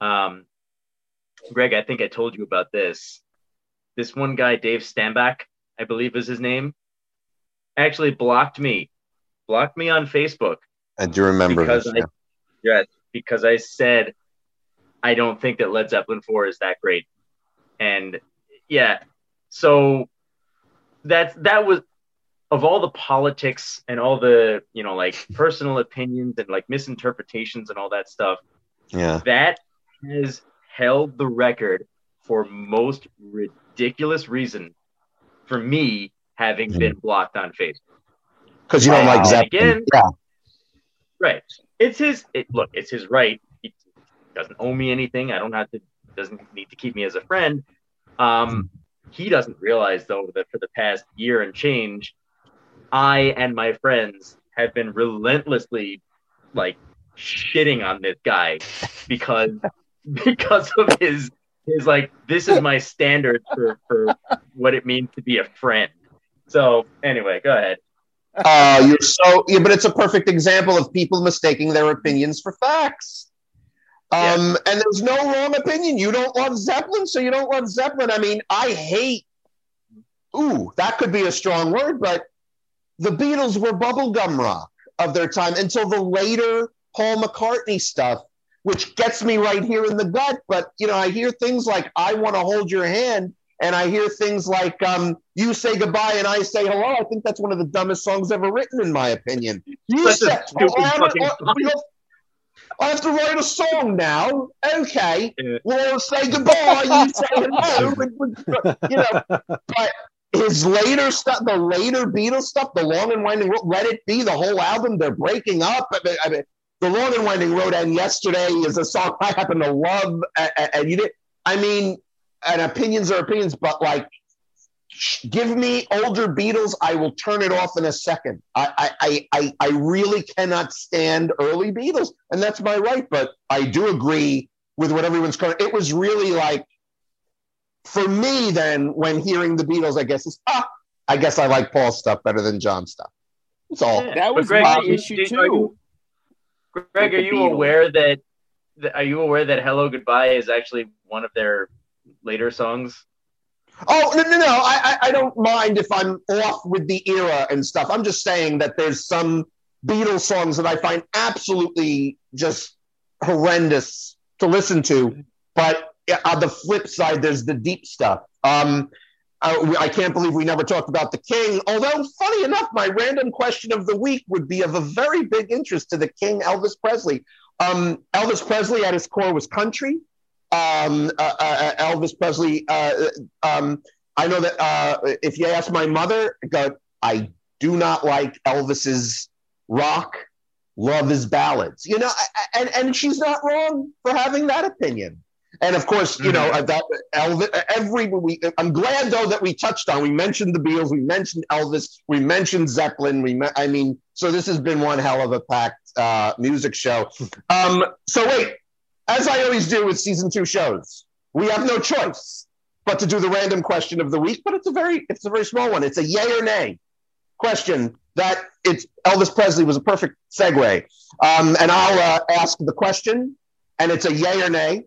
um, Greg, I think I told you about this. This one guy, Dave Stambach, I believe is his name, actually blocked me, blocked me on Facebook. I do remember because this. I, yeah. yeah, because I said I don't think that Led Zeppelin 4 is that great. And yeah, so that's that was of all the politics and all the, you know, like personal opinions and like misinterpretations and all that stuff. Yeah. That has held the record for most ridiculous reason for me having mm-hmm. been blocked on Facebook. Because you don't like Zeppelin. Again, yeah. Right. It's his it, look, it's his right doesn't owe me anything. I don't have to doesn't need to keep me as a friend. Um, he doesn't realize though that for the past year and change, I and my friends have been relentlessly like shitting on this guy because because of his his like this is my standard for for what it means to be a friend. So anyway, go ahead. Uh, you're so yeah, but it's a perfect example of people mistaking their opinions for facts. Um, And there's no wrong opinion. You don't love Zeppelin, so you don't love Zeppelin. I mean, I hate. Ooh, that could be a strong word, but the Beatles were bubblegum rock of their time until the later Paul McCartney stuff, which gets me right here in the gut. But you know, I hear things like "I want to hold your hand," and I hear things like um, "You say goodbye and I say hello." I think that's one of the dumbest songs ever written, in my opinion. You I have to write a song now. Okay, yeah. we'll say goodbye. You say hello. you know, but his later stuff, the later Beatles stuff, the Long and Winding Road, Let It Be, the whole album, they're breaking up. I mean, I mean the Long and Winding Road and Yesterday is a song I happen to love, and, and you did. I mean, and opinions are opinions, but like, give me older Beatles, I will turn it off in a second. I, I, I, I really cannot stand early Beatles, and that's my right. But I do agree with what everyone's calling. It was really like for me, then when hearing the Beatles, I guess is ah, I guess I like Paul's stuff better than John's stuff. That's all. Yeah, that was Greg, my issue too. Greg, are you aware that? Are you aware that "Hello Goodbye" is actually one of their later songs? Oh no no no! I, I, I don't mind if I'm off with the era and stuff. I'm just saying that there's some Beatles songs that I find absolutely just horrendous to listen to, but on the flip side, there's the deep stuff. Um, I, I can't believe we never talked about the king. Although, funny enough, my random question of the week would be of a very big interest to the king, Elvis Presley. Um, Elvis Presley, at his core, was country. Um, uh, uh, Elvis Presley. Uh, um, I know that uh, if you ask my mother, I do not like Elvis's rock. Love his ballads. You know, and and she's not wrong for having that opinion. And of course, you know, mm-hmm. that Elvis, every we, I'm glad though that we touched on, we mentioned the Beatles, we mentioned Elvis, we mentioned Zeppelin. We, I mean, so this has been one hell of a packed uh, music show. Um, so wait, as I always do with season two shows, we have no choice but to do the random question of the week, but it's a very, it's a very small one. It's a yay or nay question that it's Elvis Presley was a perfect segue. Um, and I'll uh, ask the question and it's a yay or nay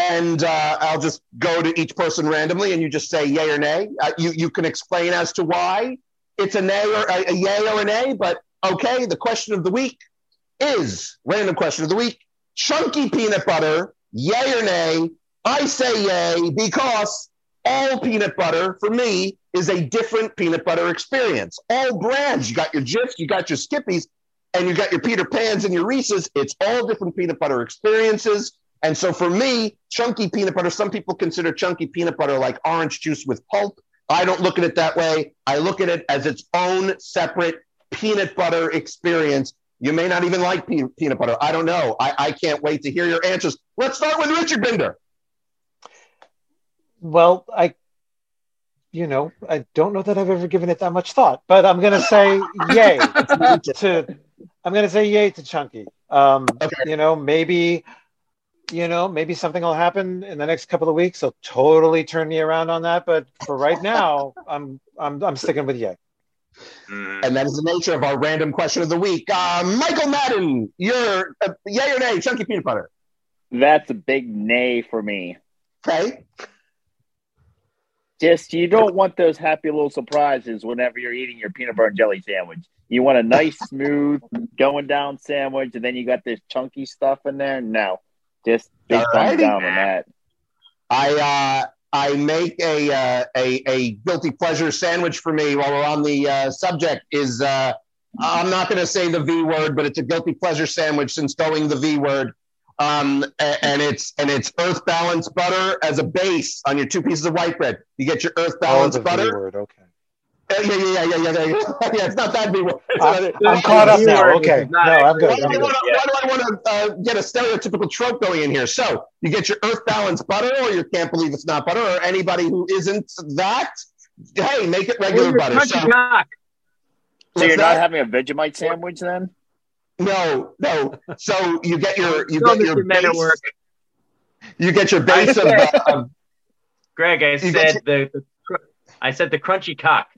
and uh, I'll just go to each person randomly, and you just say yay or nay. Uh, you you can explain as to why it's a nay or a, a yay or a nay. But okay, the question of the week is random question of the week: chunky peanut butter, yay or nay? I say yay because all peanut butter for me is a different peanut butter experience. All brands, you got your Jif, you got your Skippies, and you got your Peter Pans and your Reese's. It's all different peanut butter experiences. And so for me, chunky peanut butter, some people consider chunky peanut butter like orange juice with pulp. I don't look at it that way. I look at it as its own separate peanut butter experience. You may not even like pe- peanut butter. I don't know. I, I can't wait to hear your answers. Let's start with Richard Binder. Well, I, you know, I don't know that I've ever given it that much thought, but I'm going to say yay to, I'm going to say yay to chunky. Um, okay. You know, maybe you know, maybe something will happen in the next couple of weeks. They'll totally turn me around on that. But for right now, I'm I'm I'm sticking with yay. Mm. And that is the nature of our random question of the week. Uh, Michael Madden, you're uh, yay or nay, chunky peanut butter? That's a big nay for me. Okay. Just you don't want those happy little surprises whenever you're eating your peanut butter and jelly sandwich. You want a nice, smooth, going down sandwich, and then you got this chunky stuff in there. No, just big thumbs down on that. I uh, I make a, uh, a a guilty pleasure sandwich for me while we're on the uh, subject. Is uh, I'm not going to say the V word, but it's a guilty pleasure sandwich since going the V word. Um, and it's and it's earth balance butter as a base on your two pieces of white bread. You get your earth balance oh, butter. Okay yeah, yeah, yeah, yeah, yeah, yeah. yeah it's not that big. I'm, I'm caught up now. Okay, no, I'm good. Why, do I want to uh, get a stereotypical trope going in here? So you get your Earth Balance butter, or you can't believe it's not butter, or anybody who isn't that. Hey, make it regular butter. So, so you're not having a Vegemite sandwich then? No, no. So you get your you get your base. You get your base of. Uh, Greg, I said the, the I said the crunchy cock.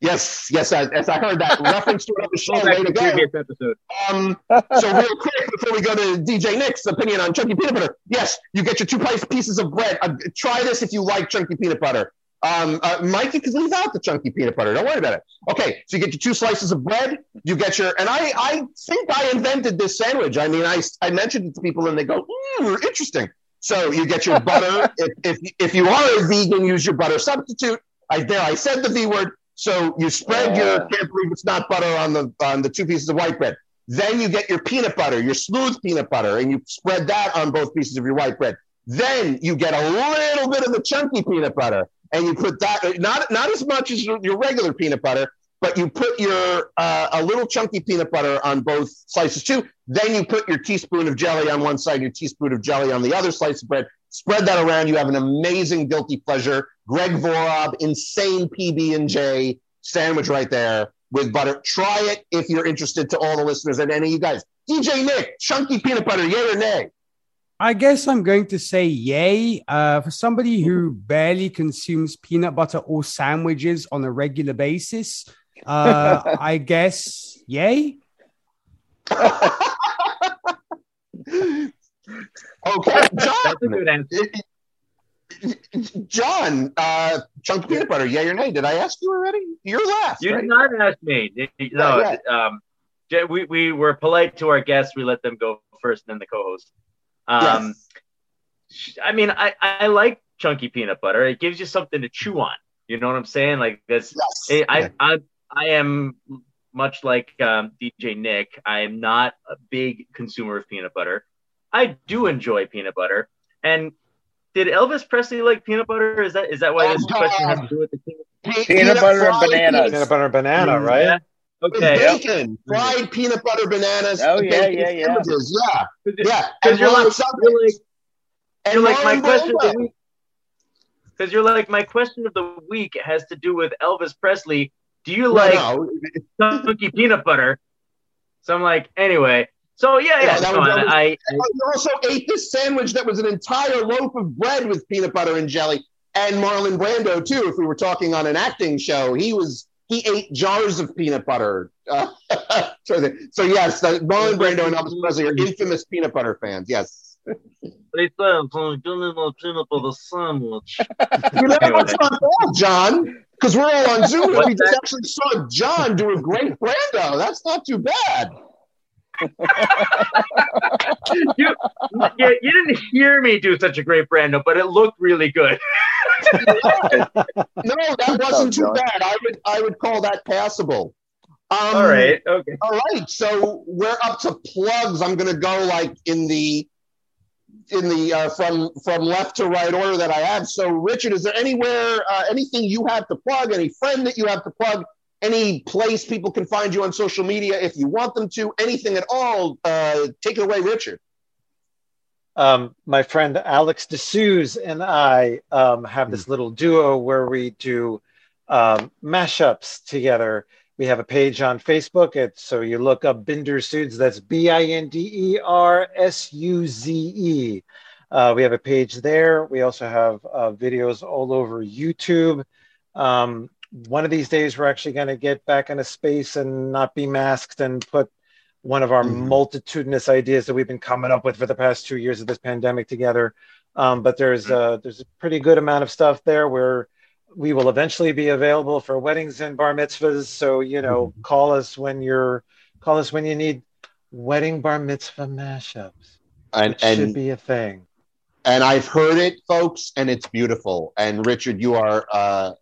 Yes, yes, I, yes, I heard that reference to it on the show. Way to go. Episode. Um, so real quick before we go to DJ Nick's opinion on chunky peanut butter. Yes, you get your two pieces of bread. Uh, try this if you like chunky peanut butter. Um, uh, Mike, you can leave out the chunky peanut butter. Don't worry about it. Okay, so you get your two slices of bread. You get your, and I, I think I invented this sandwich. I mean, I, I mentioned it to people and they go, mm, interesting. So you get your butter. if, if, if you are a vegan, use your butter substitute. I there I said the V word. So you spread your can't believe it's not butter on the on the two pieces of white bread. Then you get your peanut butter, your smooth peanut butter, and you spread that on both pieces of your white bread. Then you get a little bit of the chunky peanut butter, and you put that not not as much as your regular peanut butter, but you put your uh, a little chunky peanut butter on both slices too. Then you put your teaspoon of jelly on one side, your teaspoon of jelly on the other slice of bread. Spread that around. You have an amazing guilty pleasure. Greg Vorob, insane PB and J sandwich right there with butter. Try it if you're interested. To all the listeners and any of you guys, DJ Nick, chunky peanut butter, yay or nay? I guess I'm going to say yay. Uh, for somebody who barely consumes peanut butter or sandwiches on a regular basis, uh, I guess yay. okay, John. John, uh, chunk peanut butter, yay or nay? Did I ask you already? You're last. You right? did not ask me. No, um, we, we were polite to our guests. We let them go first, and then the co-host. Um, yes. I mean, I, I like chunky peanut butter. It gives you something to chew on. You know what I'm saying? Like this. Yes. I, I I am much like um, DJ Nick. I am not a big consumer of peanut butter. I do enjoy peanut butter. And did Elvis Presley like peanut butter? Is that is that why oh, this question has to do with the peanut, peanut, peanut butter and bananas? Peanut butter and banana, mm, right? Yeah. Okay. Bacon, fried peanut butter bananas. Oh yeah, yeah, yeah, yeah, yeah. Because you're, like, you're like, you're like my question of the week. Because you're like my question of the week has to do with Elvis Presley. Do you like no. chunky peanut butter? So I'm like, anyway. So yeah, yeah. yeah no, was, I, I, you also ate this sandwich that was an entire loaf of bread with peanut butter and jelly, and Marlon Brando too. If we were talking on an acting show, he was he ate jars of peanut butter. Uh, so, so yes, the, Marlon Brando and Elvis Presley are infamous peanut butter fans. Yes. They said, "Give me my peanut butter sandwich." you know, it's not bad, John, because we're all on Zoom. we just actually saw John do a great Brando. That's not too bad. You, you, you, didn't hear me do such a great Brando, but it looked really good. no, that wasn't too bad. I would I would call that passable. Um, all right. Okay. All right. So we're up to plugs. I'm going to go like in the in the uh, from from left to right order that I have. So Richard, is there anywhere uh, anything you have to plug? Any friend that you have to plug? Any place people can find you on social media if you want them to? Anything at all? Uh, take it away, Richard. Um, my friend Alex D'Souza and I um, have this little duo where we do um, mashups together. We have a page on Facebook. It's so you look up Binder Suze. That's B I N D E R S U Z E. Uh, we have a page there. We also have uh, videos all over YouTube. Um, one of these days, we're actually going to get back into space and not be masked and put one of our mm-hmm. multitudinous ideas that we've been coming up with for the past two years of this pandemic together. Um, but there's a, there's a pretty good amount of stuff there where we will eventually be available for weddings and bar mitzvahs. So you know, mm-hmm. call us when you're call us when you need wedding bar mitzvah mashups. And, and should be a thing. And I've heard it, folks, and it's beautiful. And Richard, you are uh,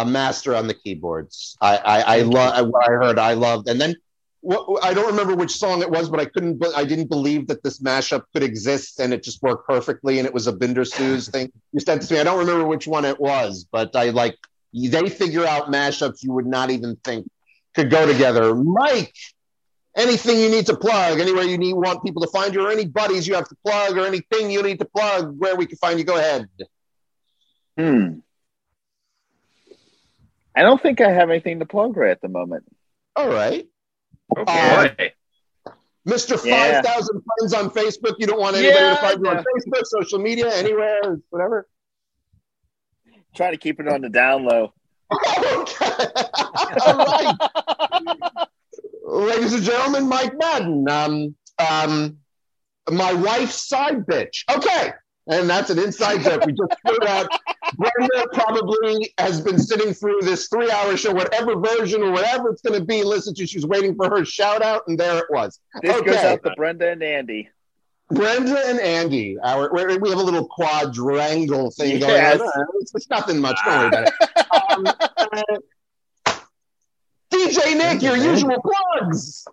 a master on the keyboards. I I, I love what I heard. I loved, and then what, I don't remember which song it was, but I couldn't. I didn't believe that this mashup could exist, and it just worked perfectly. And it was a Binder Suze thing. You it to me. I don't remember which one it was, but I like they figure out mashups you would not even think could go together. Mike, anything you need to plug, anywhere you need want people to find you, or any buddies you have to plug, or anything you need to plug, where we can find you, go ahead. Hmm. I don't think I have anything to plug right at the moment. All right. Okay. Uh, Mr. Yeah. 5,000 friends on Facebook. You don't want anybody yeah, to find you on Facebook, social media, anywhere, whatever. Try to keep it on the down low. All right. Ladies and gentlemen, Mike Madden. Um, um, my wife's side bitch. Okay. And that's an inside joke. We just threw out. Brenda probably has been sitting through this three hour show, whatever version or whatever it's going to be. Listen to, she's waiting for her shout out, and there it was. This okay. goes out to Brenda and Andy. Brenda and Andy, our we have a little quadrangle thing yes. going on. It's, it's, nothing much. Don't worry about it. Um, uh, DJ Nick, your usual plugs.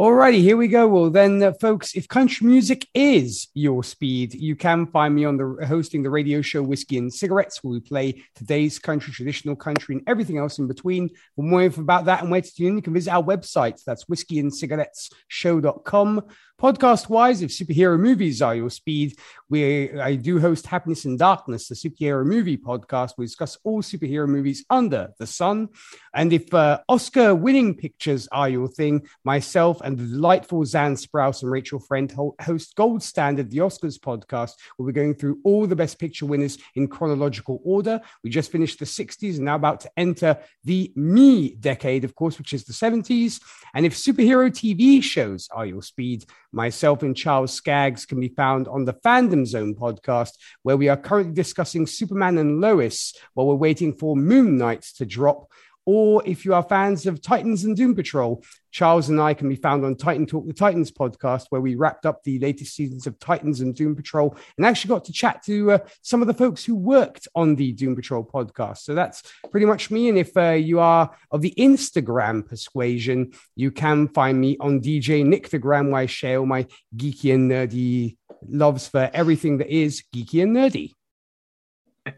Alrighty, here we go. Well, then, uh, folks, if country music is your speed, you can find me on the hosting the radio show Whiskey and Cigarettes, where we play today's country, traditional country, and everything else in between. For more info about that and where to tune in, you can visit our website. That's whiskeyandcigarettesshow.com. Podcast wise, if superhero movies are your speed, we I do host Happiness in Darkness, the superhero movie podcast. We discuss all superhero movies under the sun. And if uh, Oscar winning pictures are your thing, myself and the delightful Zan Sprouse and Rachel Friend host Gold Standard, the Oscars podcast, where we're going through all the best picture winners in chronological order. We just finished the 60s and now about to enter the me decade, of course, which is the 70s. And if superhero TV shows are your speed, Myself and Charles Skaggs can be found on the Fandom Zone podcast, where we are currently discussing Superman and Lois while we're waiting for Moon Knight to drop. Or if you are fans of Titans and Doom Patrol, Charles and I can be found on Titan Talk the Titans podcast, where we wrapped up the latest seasons of Titans and Doom Patrol and actually got to chat to uh, some of the folks who worked on the Doom Patrol podcast. So that's pretty much me. And if uh, you are of the Instagram persuasion, you can find me on DJ Nick the Gram, where I share all my geeky and nerdy loves for everything that is geeky and nerdy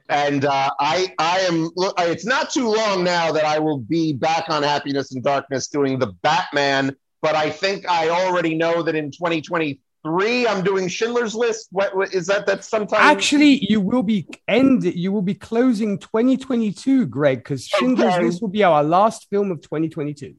and uh, I I am it's not too long now that I will be back on Happiness and Darkness doing the Batman, but I think I already know that in 2023 I'm doing Schindler's List. What, what is that? That's sometime. Actually, you will be end. You will be closing 2022, Greg, because Schindler's okay. List will be our last film of 2022.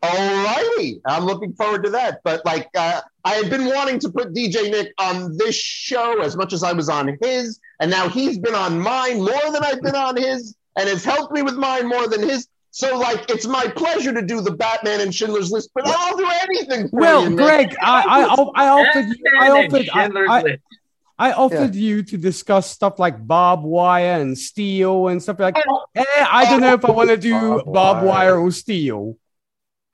All righty. I'm looking forward to that. But like, uh, I had been wanting to put DJ Nick on this show as much as I was on his, and now he's been on mine more than I've been on his, and has helped me with mine more than his. So, like, it's my pleasure to do the Batman and Schindler's List, but I'll do anything for well, you. Well, Greg, I, I, I, offered, I offered, I, I offered yeah. you to discuss stuff like barbed wire and steel and stuff like. Oh, eh, I don't know if I want to do barbed, barbed wire or steel.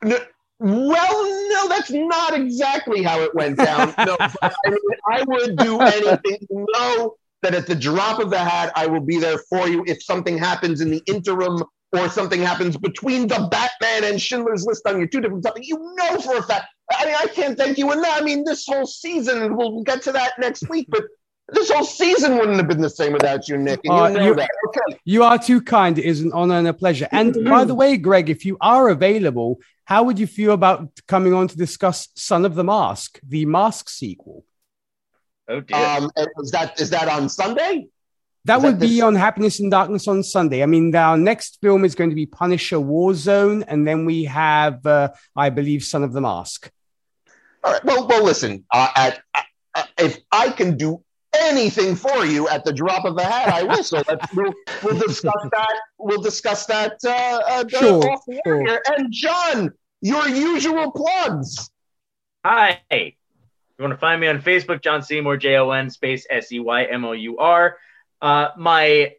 No, well, no, that's not exactly how it went down. No, I, mean, I would do anything. Know that at the drop of the hat, I will be there for you if something happens in the interim or something happens between the Batman and Schindler's List on your two different topics. You know for a fact. I mean, I can't thank you enough. I mean, this whole season, we'll get to that next week, but this whole season wouldn't have been the same without you, Nick. And you uh, know you, that. Okay. You are too kind. It is an honor and a pleasure. And by the way, Greg, if you are available, how would you feel about coming on to discuss Son of the Mask, the Mask sequel? Oh dear. Um, is that is that on Sunday? That is would that be on Happiness and Darkness on Sunday. I mean, our next film is going to be Punisher Warzone, and then we have, uh, I believe, Son of the Mask. All right. Well, well, listen. Uh, at, uh, if I can do anything for you at the drop of a hat, I will. So let's, we'll, we'll discuss that. We'll discuss that uh, uh, sure, sure. And John, your usual plugs. Hi. You want to find me on Facebook, John Seymour, J O N space S E Y M O U R. Uh, my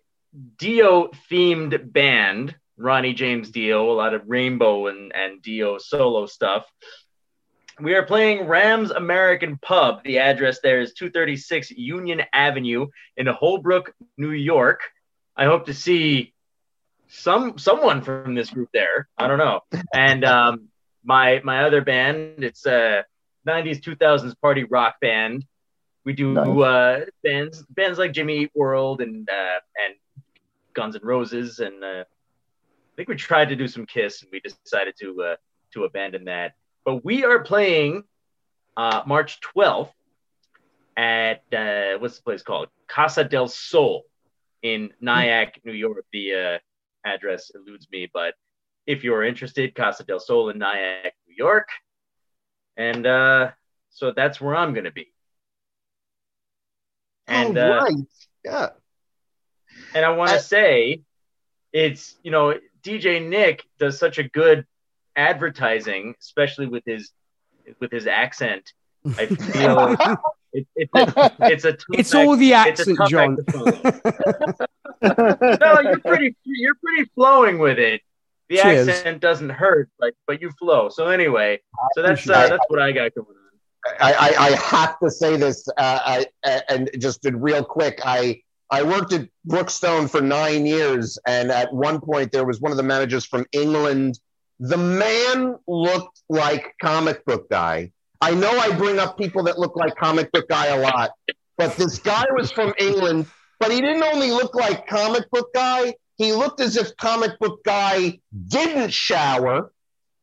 Dio themed band, Ronnie James Dio, a lot of rainbow and, and Dio solo stuff. We are playing Rams American Pub. The address there is 236 Union Avenue in Holbrook, New York. I hope to see some someone from this group there. I don't know. And um, my my other band, it's a 90s 2000s party rock band. We do nice. uh, bands bands like Jimmy Eat World and uh, and Guns N' Roses, and uh, I think we tried to do some Kiss, and we decided to uh, to abandon that. But we are playing uh, March 12th at uh, what's the place called? Casa del Sol in Nyack, New York. The uh, address eludes me, but if you're interested, Casa del Sol in Nyack, New York. And uh, so that's where I'm going to be. And, oh, right. Yeah. And I want to say it's, you know, DJ Nick does such a good advertising, especially with his with his accent. I feel it, it, it's a it's all the accent, John. no, you're pretty you're pretty flowing with it. The Cheers. accent doesn't hurt, but but you flow. So anyway, so that's uh, that's what I got going on. I, I, I have to say this, uh, I, and just did real quick. I I worked at Brookstone for nine years, and at one point there was one of the managers from England The man looked like comic book guy. I know I bring up people that look like comic book guy a lot, but this guy was from England, but he didn't only look like comic book guy, he looked as if comic book guy didn't shower,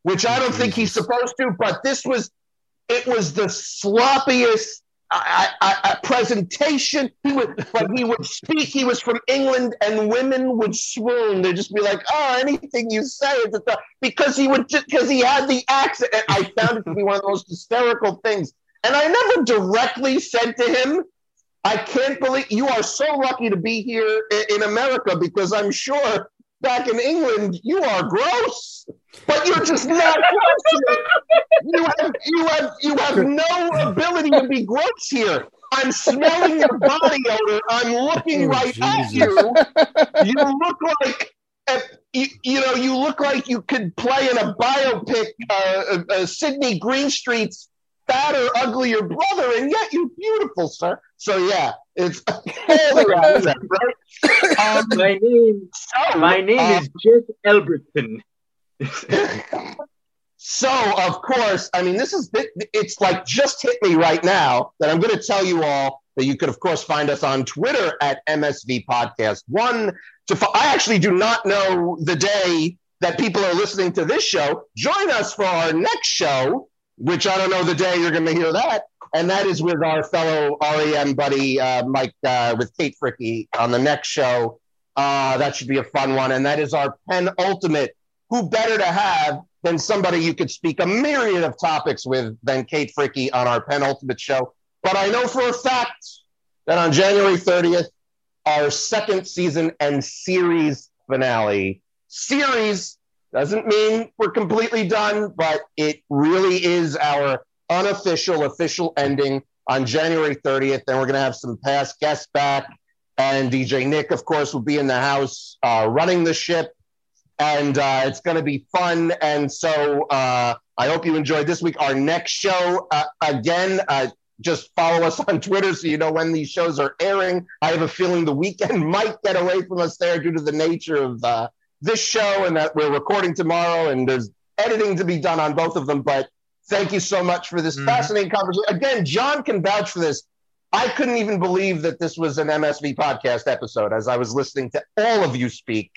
which I don't think he's supposed to, but this was it was the sloppiest I, presentation. He would, but he would speak. He was from England, and women would swoon. They'd just be like, "Oh, anything you say," because he would because he had the accent. And I found it to be one of the most hysterical things. And I never directly said to him, "I can't believe you are so lucky to be here in America," because I'm sure back in England, you are gross, but you're just not gross. You have, you have, you have no ability to be gross here. I'm smelling your body odor. I'm looking oh, right Jesus. at you. You look like, you, you, know, you look like you could play in a biopic, uh, uh, uh Sidney Greenstreet's fatter, uglier brother, and yet you're beautiful, sir. So yeah, it's right? Um, my name, so, my name um, is Jeff Elberton. so of course, I mean, this is it's like just hit me right now that I'm going to tell you all that you could, of course, find us on Twitter at MSV Podcast One. To I actually do not know the day that people are listening to this show. Join us for our next show which I don't know the day you're going to hear that. And that is with our fellow REM buddy, uh, Mike, uh, with Kate Fricky on the next show. Uh, that should be a fun one. And that is our penultimate. Who better to have than somebody you could speak a myriad of topics with than Kate Fricky on our penultimate show? But I know for a fact that on January 30th, our second season and series finale, series doesn't mean we're completely done, but it really is our unofficial, official ending on January 30th. Then we're going to have some past guests back. And DJ Nick, of course, will be in the house uh, running the ship. And uh, it's going to be fun. And so uh, I hope you enjoyed this week. Our next show, uh, again, uh, just follow us on Twitter so you know when these shows are airing. I have a feeling the weekend might get away from us there due to the nature of uh, this show and that we're recording tomorrow and there's editing to be done on both of them. But thank you so much for this mm-hmm. fascinating conversation. Again, John can vouch for this. I couldn't even believe that this was an MSV podcast episode as I was listening to all of you speak,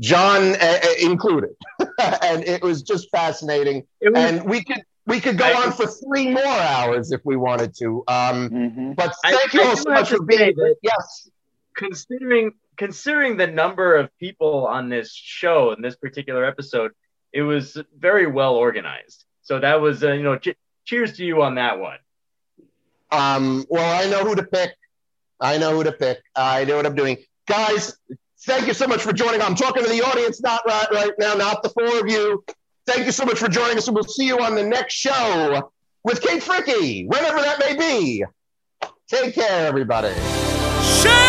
John uh, included, and it was just fascinating. Was, and we could we could go I, on for three more hours if we wanted to. Um, mm-hmm. But thank I, you all so much for being here. Yes, considering considering the number of people on this show in this particular episode, it was very well organized. So that was, uh, you know, ch- cheers to you on that one. Um, well, I know who to pick. I know who to pick. I know what I'm doing. Guys, thank you so much for joining. I'm talking to the audience, not right, right now, not the four of you. Thank you so much for joining us, and we'll see you on the next show with Kate Fricky, whenever that may be. Take care, everybody. Shame!